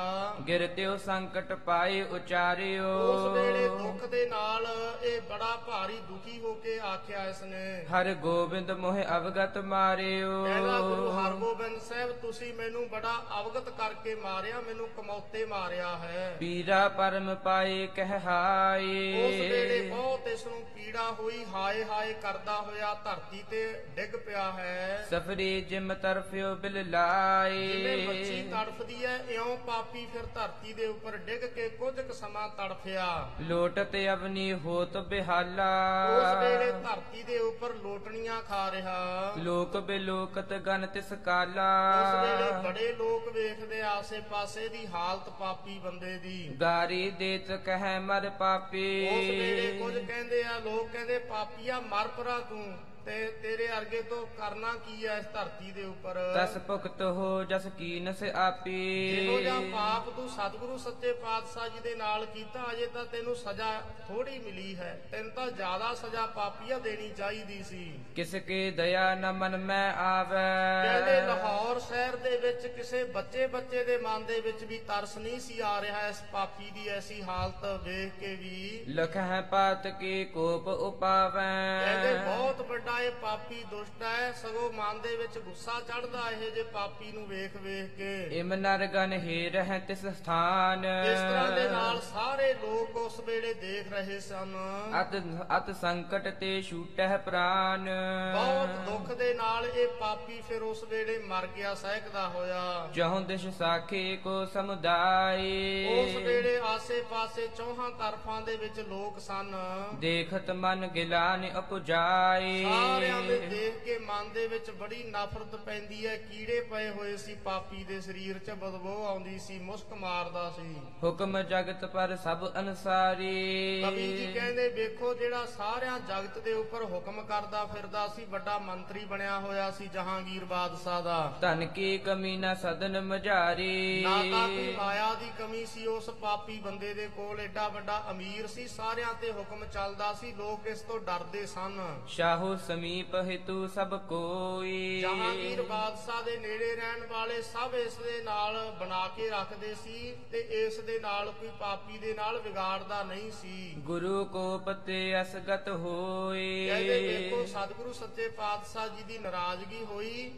ਗਿਰਤਿਓ ਸੰਕਟ ਪਾਏ ਉਚਾਰਿਓ। ਉਸ ਵੇਲੇ ਦੁੱਖ ਦੇ ਨਾਲ ਇਹ ਬੜਾ ਭਾਰੀ ਦੁਖੀ ਹੋ ਕੇ ਆਖਿਆ ਇਸਨੇ। ਹਰ ਗੋਬਿੰਦ ਮੋਹਿ ਅਵਗਤ ਮਾਰਿਓ। ਕਹਿੰਦਾ ਗੁਰੂ ਹਰਗੋਬਿੰਦ ਸਾਹਿਬ ਤੁਸੀਂ ਮੈਨੂੰ ਬੜਾ ਅਵਗਤ ਕਰਕੇ ਮਾਰਿਆ ਮੈਨੂੰ ਕਮੌਤੇ ਮਾਰਿਆ ਹੈ। ਪੀਰਾ ਪਰਮ ਪਾਏ ਕਹਿ ਹਾਏ। ਉਸ ਵੇਲੇ ਬਹੁਤ ਇਸ ਨੂੰ ਪੀੜਾ ਹੋਈ ਹਾਏ ਹਾਏ ਕਰਦਾ ਹੋਇਆ ਧਰਤੀ ਤੇ ਡਿੱਗ ਪਿਆ ਹੈ। ਸਫਰੀ ਜਿਮ ਤਰਫਿਓ ਬਿਲ ਜਿਵੇਂ ਮੱਛੀ ਲਾਏ ਤੜਫਦੀ ਹੈ ਇਉਂ ਪਾਪੀ ਫਿਰ ਧਰਤੀ ਦੇ ਉੱਪਰ ਡਿੱਗ ਕੇ ਕੁਝ ਕੁ ਸਮਾਂ ਤੜਫਿਆ। ਲੋਟਤ ਅਵਨੀ ਹੋਤ ਬਿਹਾਲਾ। ਉਸ ਵੇਲੇ ਧਰਤੀ ਦੇ ਉੱਪਰ ਲੋਟਣੀਆਂ ਖਾ ਰਿਹਾ। ਲੋਕ ਬਿਲੋਕਤ ਗਨ ਤਿਸ ਕਾਲਾ। ਉਸ ਵੇਲੇ ਬੜੇ ਲੋਕ ਵੇਖਦੇ ਆਸੇ-ਪਾਸੇ ਦੀ ਹਾਲਤ ਪਾਪੀ ਬੰਦੇ ਦੀ। ਗਾਰੀ ਦੇਤ ਕਹਿ ਮਰ ਪਾਪੀ। ਉਸ ਵੇਲੇ ਕੁਝ ਕਹਿੰਦੇ ਆ ਲੋਕ ਕਹਿੰਦੇ ਪਾਪੀਆ ਮਰ ਪਰਾ ਤੂੰ। ਤੇ ਤੇਰੇ ਅਰਗੇ ਤੋਂ ਕਰਨਾ ਕੀ ਹੈ ਇਸ ਧਰਤੀ ਦੇ ਉੱਪਰ? ਤਸ ਭੁਗਤ ਹੋ ਜਸ ਕੀਨਸ ਆਪੀ। ਜਿਹੋ ਜਿਹਾ ਪਾਪ ਤੂੰ ਸਤਿਗੁਰੂ ਸੱਚੇ ਪਾਤਸ਼ਾਹ ਜੀ ਦੇ ਨਾਲ ਕੀਤਾ ਅਜੇ ਤਾਂ ਤੈਨੂੰ ਸਜ਼ਾ ਥੋੜੀ ਮਿਲੀ ਹੈ। ਤੈਨੂੰ ਤਾਂ ਜ਼ਿਆਦਾ ਸਜ਼ਾ ਪਾਪੀਆ ਦੇਣੀ ਚਾਹੀਦੀ ਸੀ। ਕਿਸ ਕੇ ਦਇਆ ਨ ਮਨ ਮੈਂ ਆਵੈ। ਕਹਿੰਦੇ ਲਾਹੌਰ ਸ਼ਹਿਰ ਦੇ ਵਿੱਚ ਕਿਸੇ ਬੱਚੇ ਬੱਚੇ ਦੇ ਮਨ ਦੇ ਵਿੱਚ ਵੀ ਤਰਸ ਨਹੀਂ ਸੀ ਆ ਰਿਹਾ ਇਸ ਪਾਪੀ ਦੀ ਐਸੀ ਹਾਲਤ ਵੇਖ ਕੇ ਵੀ। ਲਖ ਹੈ ਪਾਤ ਕੀ ਕੋਪ ਉਪਾਵੈ। ਕਹਿੰਦੇ ਬਹੁਤ ਵੱਡਾ ਇਹ ਪਾਪੀ ਦੁਸ਼ਟ ਹੈ ਸਗੋਂ ਮਨ ਦੇ ਵਿੱਚ ਗੁੱਸਾ ਚੜਦਾ ਇਹ ਜੇ ਪਾਪੀ ਨੂੰ ਵੇਖ ਵੇਖ ਕੇ। ਇਮ ਨਰਗਨ ਹੀ ਰਹਿ ਤਿਸ ਸਥਾਨ। ਇਸ ਤਰ੍ਹਾਂ ਦੇ ਨਾਲ ਸਾਰੇ ਲੋਕ ਉਸ ਵੇਲੇ ਦੇਖ ਰਹੇ ਸਨ। ਅਤ ਅਤ ਸੰਕਟ ਤੇ ਛੂਟਹਿ ਪ੍ਰਾਨ। ਬਹੁਤ ਦੁੱਖ ਦੇ ਨਾਲ ਇਹ ਪਾਪੀ ਫਿਰ ਉਸ ਵੇਲੇ ਮਰ ਗਿਆ ਸਹਿਕਦਾ ਹੋਇਆ। ਜਹੁ ਦਿਸ਼ ਸਾਖੀ ਕੋ ਸਮੁਦਾਇ। ਉਸ ਵੇਲੇ ਆਸੇ-ਪਾਸੇ ਚੌਹਾਂ ਤਰਫਾਂ ਦੇ ਵਿੱਚ ਲੋਕ ਸਨ। ਦੇਖਤ ਮਨ ਗਿਲਾਨ ਅਪੁਜਾਈ ਸਾਰਿਆਂ ਦੇ ਦੇਖ ਕੇ ਮਨ ਦੇ ਵਿੱਚ ਬੜੀ ਨਫ਼ਰਤ ਪੈਂਦੀ ਹੈ। ਕੀੜੇ ਪਏ ਹੋਏ ਸੀ ਪਾਪੀ ਦੇ ਸਰੀਰ 'ਚ ਬਦਬੂ ਆਉਂਦੀ ਸੀ ਮੁਸਕ ਮਾਰਦਾ ਸੀ। ਹੁਕਮ ਜਗਤ ਪਰ ਸਭ ਅਨਸਾਰੀ। ਕਵੀ ਜੀ ਕਹਿੰਦੇ ਵੇਖੋ ਜਿਹੜਾ ਸਾਰਿਆਂ ਜਗਤ ਦੇ ਉੱਪਰ ਹੁਕਮ ਕਰਦਾ ਫਿਰਦਾ ਸੀ ਵੱਡਾ ਮੰਤਰੀ ਬਣਿਆ ਹੋਇਆ ਸੀ ਜਹਾਂਗੀਰ ਬਾਦਸ਼ਾਹ ਦਾ। ਧਨ ਕੀ ਕਮੀ ਨ ਸਦਨ ਮਝਾਰੀ। ਨਾ ਤਾਂ ਕੋਈ ਮਾਇਆ ਦੀ ਕਮੀ ਸੀ ਉਸ ਪਾਪੀ ਬੰਦੇ ਦੇ ਕੋਲ ਐਡਾ ਵੱਡਾ ਅਮੀਰ ਸੀ ਸਾਰਿਆਂ ਤੇ ਹੁਕਮ ਚੱਲਦਾ ਸੀ ਲੋਕ ਇਸ ਤੋਂ ਡਰਦੇ ਸਨ। ਸ਼ਾਹੂ ਸਮੀਪ ਹਿਤੂ ਸਭ ਕੋਈ। ਜਹਾਂਗੀਰ ਬਾਦਸ਼ਾਹ ਦੇ ਨੇੜੇ ਰਹਿਣ ਵਾਲੇ ਸਭ ਇਸ ਦੇ ਨਾਲ ਬਣਾ ਕੇ ਰੱਖਦੇ ਸੀ ਤੇ ਇਸ ਦੇ ਨਾਲ ਕੋਈ ਪਾਪੀ ਦੇ ਨਾਲ ਵਿਗਾੜਦਾ ਨਹੀਂ ਸੀ। ਗੁਰੂ ਕੋ ਪਤੇ ਅਸਗਤ ਹੋਏ। ਕਹਿੰਦੇ ਵੇਖੋ ਸਤਿਗੁਰੂ ਸੱਚੇ ਪਾਤਸ਼ਾਹ ਜੀ ਦੀ ਨਾਰਾਜ਼ਗੀ ਹੋਈ।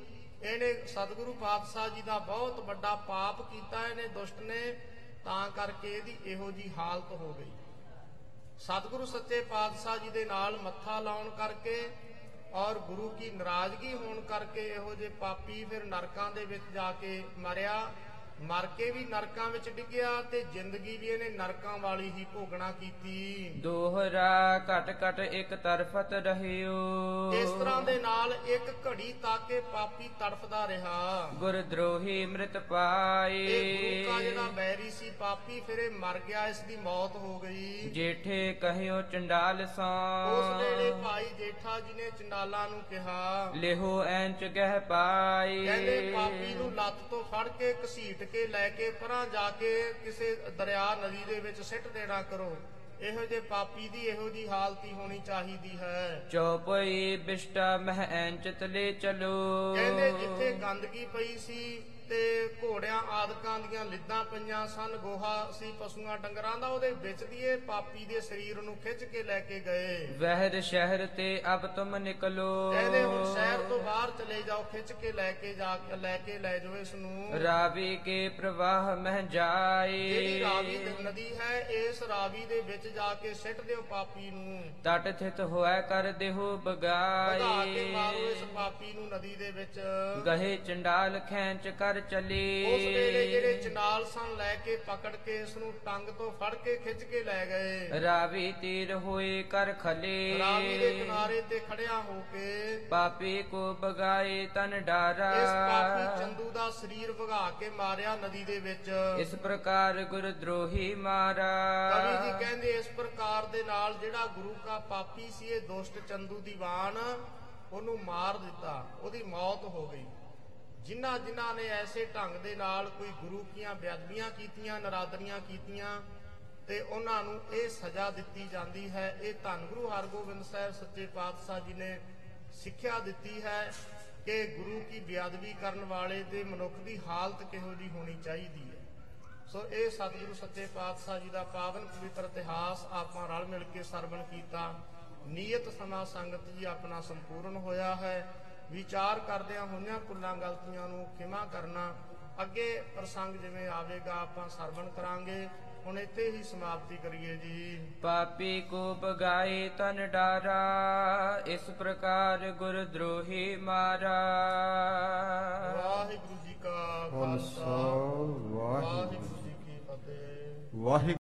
ਇਹਨੇ ਸਤਿਗੁਰੂ ਪਾਤਸ਼ਾਹ ਜੀ ਦਾ ਬਹੁਤ ਵੱਡਾ ਪਾਪ ਕੀਤਾ ਇਹਨੇ ਦੁਸ਼ਟ ਨੇ ਤਾਂ ਕਰਕੇ ਇਹਦੀ ਇਹੋ ਜੀ ਹਾਲਤ ਹੋ ਗਈ। ਸਤਿਗੁਰੂ ਸੱਚੇ ਪਾਤਸ਼ਾਹ ਜੀ ਦੇ ਨਾਲ ਮੱਥਾ ਲਾਉਣ ਕਰਕੇ ਔਰ ਗੁਰੂ ਕੀ ਨਾਰਾਜ਼ਗੀ ਹੋਣ ਕਰਕੇ ਇਹੋ ਜਿਹੇ ਪਾਪੀ ਫਿਰ ਨਰਕਾਂ ਦੇ ਵਿੱਚ ਜਾ ਕੇ ਮਰਿਆ। ਮਰ ਕੇ ਵੀ ਨਰਕਾਂ ਵਿੱਚ ਡਿੱਗਿਆ ਤੇ ਜ਼ਿੰਦਗੀ ਵੀ ਇਹਨੇ ਨਰਕਾਂ ਵਾਲੀ ਹੀ ਭੋਗਣਾ ਕੀਤੀ। ਦੋਹਰਾ ਘਟ ਘਟ ਇੱਕ ਤਰਫਤ ਰਹਿਓ। ਇਸ ਤਰ੍ਹਾਂ ਦੇ ਨਾਲ ਇੱਕ ਘੜੀ ਤੱਕ ਇਹ ਪਾਪੀ ਤੜਫਦਾ ਰਿਹਾ। ਗੁਰ ਦਰੋਹੀ ਮ੍ਰਿਤ ਇਹ ਪਾਏ ਗੁਰੂ ਕਾ ਜਿਹੜਾ ਬੈਰੀ ਸੀ ਪਾਪੀ ਫਿਰ ਇਹ ਮਰ ਗਿਆ ਇਸ ਦੀ ਮੌਤ ਹੋ ਗਈ। ਜੇਠੇ ਕਹਿਓ ਚੰਡਾਲ ਉਸ ਸੋ ਵੇਲੇ ਭਾਈ ਜੇਠਾ ਜੀ ਨੇ ਚੰਡਾਲਾਂ ਨੂੰ ਕਿਹਾ। ਲਿਹੋ ਐਂਚ ਗਹਿ ਪਾਈ ਕਹਿੰਦੇ ਪਾਪੀ ਨੂੰ ਲੱਤ ਤੋਂ ਫੜ ਕੇ ਘਸੀਟ ਕੇ ਲੈ ਕੇ ਪਰਾਂ ਜਾ ਕੇ ਕਿਸੇ ਦਰਿਆ ਨਦੀ ਦੇ ਵਿੱਚ ਸਿੱਟ ਦੇਣਾ ਕਰੋ। ਇਹੋ ਜਿਹੇ ਪਾਪੀ ਦੀ ਇਹੋ ਜੀ ਹਾਲਤ ਹੋਣੀ ਚਾਹੀਦੀ ਹੈ। ਚੌਪਈ ਬਿਸ਼ਟਾ ਮਹਿ ਐਂਚ ਤਲੇ ਚਲੋ। ਕਹਿੰਦੇ ਜਿੱਥੇ ਗੰਦਗੀ ਪਈ ਸੀ ਤੇ ਘੋੜਿਆਂ ਆਦਿਕਾਂ ਦੀਆਂ ਲਿੱਦਾਂ ਪਈਆਂ ਸਨ। ਗੋਹਾ ਸੀ ਪਸ਼ੂਆਂ ਡੰਗਰਾਂ ਦਾ ਉਹਦੇ ਵਿੱਚ ਦੀ ਇਹ ਪਾਪੀ ਦੇ ਸਰੀਰ ਨੂੰ ਖਿੱਚ ਕੇ ਲੈ ਕੇ ਗਏ। ਵਹਿਰ ਸ਼ਹਿਰ ਤੇ ਅਬ ਤੁਮ ਨਿਕਲੋ। ਕਹਿੰਦੇ ਹੁਣ ਸ਼ਹਿਰ ਤੋਂ ਬਾਹਰ ਚਲੇ ਜਾਓ ਖਿੱਚ ਕੇ ਲੈ ਕੇ ਜਾ ਕੇ ਲੈ ਕੇ ਲੈ ਜਾਓ ਇਸ ਨੂੰ। ਰਾਵੀ ਕੇ ਪ੍ਰਵਾਹ ਮਹਿ ਜਿਹੜੀ ਰਾਵੀ ਜਾਏ ਦੀ ਨਦੀ ਹੈ ਇਸ ਰਾਵੀ ਦੇ ਵਿੱਚ ਜਾ ਕੇ ਸਿੱਟ ਦਿਓ ਪਾਪੀ ਨੂੰ। ਤਟ ਥਿਤ ਹੋਇ ਕਰ ਦੇਹੋ ਭਗਾ ਕੇ ਮਾਰੋ ਇਸ ਬਗਾਏ ਪਾਪੀ ਨੂੰ ਨਦੀ ਦੇ ਵਿੱਚ। ਗਹੇ ਚੰਡਾਲ ਖੈਂਚ ਕਰ ਚਲੇ। ਉਸ ਵੇਲੇ ਜਿਹੜੇ ਚਨਾਲ ਸਨ ਲੈ ਕੇ ਪਕੜ ਕੇ ਇਸ ਨੂੰ ਟੰਗ ਤੋਂ ਫੜ ਕੇ ਖਿੱਚ ਕੇ ਲੈ ਗਏ। ਰਾਵੀ ਤੀਰ ਹੋਏ ਕਰ ਖਲੇ। ਰਾਵੀ ਦੇ ਕਿਨਾਰੇ ਤੇ ਖੜਿਆ ਹੋ ਕੇ ਪਾਪੀ ਕੋ ਬਗਾਏ ਤਨ ਡਾਰਾ। ਇਸ ਪਾਪੀ ਚੰਦੂ ਦਾ ਸਰੀਰ ਭਗਾ ਕੇ ਮਾਰਿਆ ਨਦੀ ਦੇ ਵਿੱਚ। ਇਸ ਪ੍ਰਕਾਰ ਗੁਰ ਦਰੋਹੀ ਮਾਰਾ। ਕਵੀ ਜੀ ਕਹਿੰਦੇ ਇਸ ਪ੍ਰਕਾਰ ਦੇ ਨਾਲ ਜਿਹੜਾ ਗੁਰੂ ਕਾ ਪਾਪੀ ਸੀ ਇਹ ਦੁਸ਼ਟ ਚੰਦੂ ਦੀਵਾਨ ਉਹਨੂੰ ਮਾਰ ਦਿੱਤਾ। ਉਹਦੀ ਮੌਤ ਹੋ ਗਈ। ਜਿਨ੍ਹਾਂ ਜਿਨ੍ਹਾਂ ਨੇ ਐਸੇ ਢੰਗ ਦੇ ਨਾਲ ਕੋਈ ਗੁਰੂ ਕੀਆਂ ਬੇਅਦਬੀਆਂ ਕੀਤੀਆਂ, ਨਰਾਦਰੀਆਂ ਕੀਤੀਆਂ ਤੇ ਉਹਨਾਂ ਨੂੰ ਇਹ ਸਜ਼ਾ ਦਿੱਤੀ ਜਾਂਦੀ ਹੈ। ਇਹ ਧੰਨ ਗੁਰੂ ਹਰਗੋਬਿੰਦ ਸਾਹਿਬ ਸੱਚੇ ਪਾਤਸ਼ਾਹ ਜੀ ਨੇ ਸਿੱਖਿਆ ਦਿੱਤੀ ਹੈ ਕਿ ਗੁਰੂ ਕੀ ਬੇਅਦਬੀ ਕਰਨ ਵਾਲੇ ਤੇ ਮਨੁੱਖ ਦੀ ਹਾਲਤ ਕਿਹੋ ਜੀ ਹੋਣੀ ਚਾਹੀਦੀ ਹੈ। ਸੋ ਇਹ ਸਤਿਗੁਰੂ ਸੱਚੇ ਪਾਤਸ਼ਾਹ ਜੀ ਦਾ ਪਾਵਨ ਪਵਿੱਤਰ ਇਤਿਹਾਸ ਆਪਾਂ ਰਲ ਮਿਲ ਕੇ ਸਰਵਣ ਕੀਤਾ। ਨੀਅਤ ਸਮਾ ਸੰਗਤ ਜੀ ਆਪਣਾ ਸੰਪੂਰਨ ਹੋਇਆ ਹੈ। ਵਿਚਾਰ ਕਰਦਿਆਂ ਹੋਈਆਂ ਕੁੱਲਾਂ ਗਲਤੀਆਂ ਨੂੰ ਖਿਮਾ ਕਰਨਾ ਅੱਗੇ ਪ੍ਰਸੰਗ ਜਿਵੇਂ ਆਵੇਗਾ ਆਪਾਂ ਸਰਵਣ ਕਰਾਂਗੇ। ਹੁਣ ਇੱਥੇ ਹੀ ਸਮਾਪਤੀ ਕਰੀਏ ਜੀ। ਪਾਪੀ ਕੋ ਬਗਾਏ ਤਨ ਡਾਰਾ ਇਸ ਪ੍ਰਕਾਰ ਗੁਰ ਦਰੋਹੀ ਮਾਰਾ। ਵਾਹਿਗੁਰੂ ਜੀ ਕਾ ਖਾਲਸਾ ਵਾਹਿਗੁਰੂ ਜੀ ਕੀ ਫਤਿਹ। ਵਾਹਿਗੁਰੂ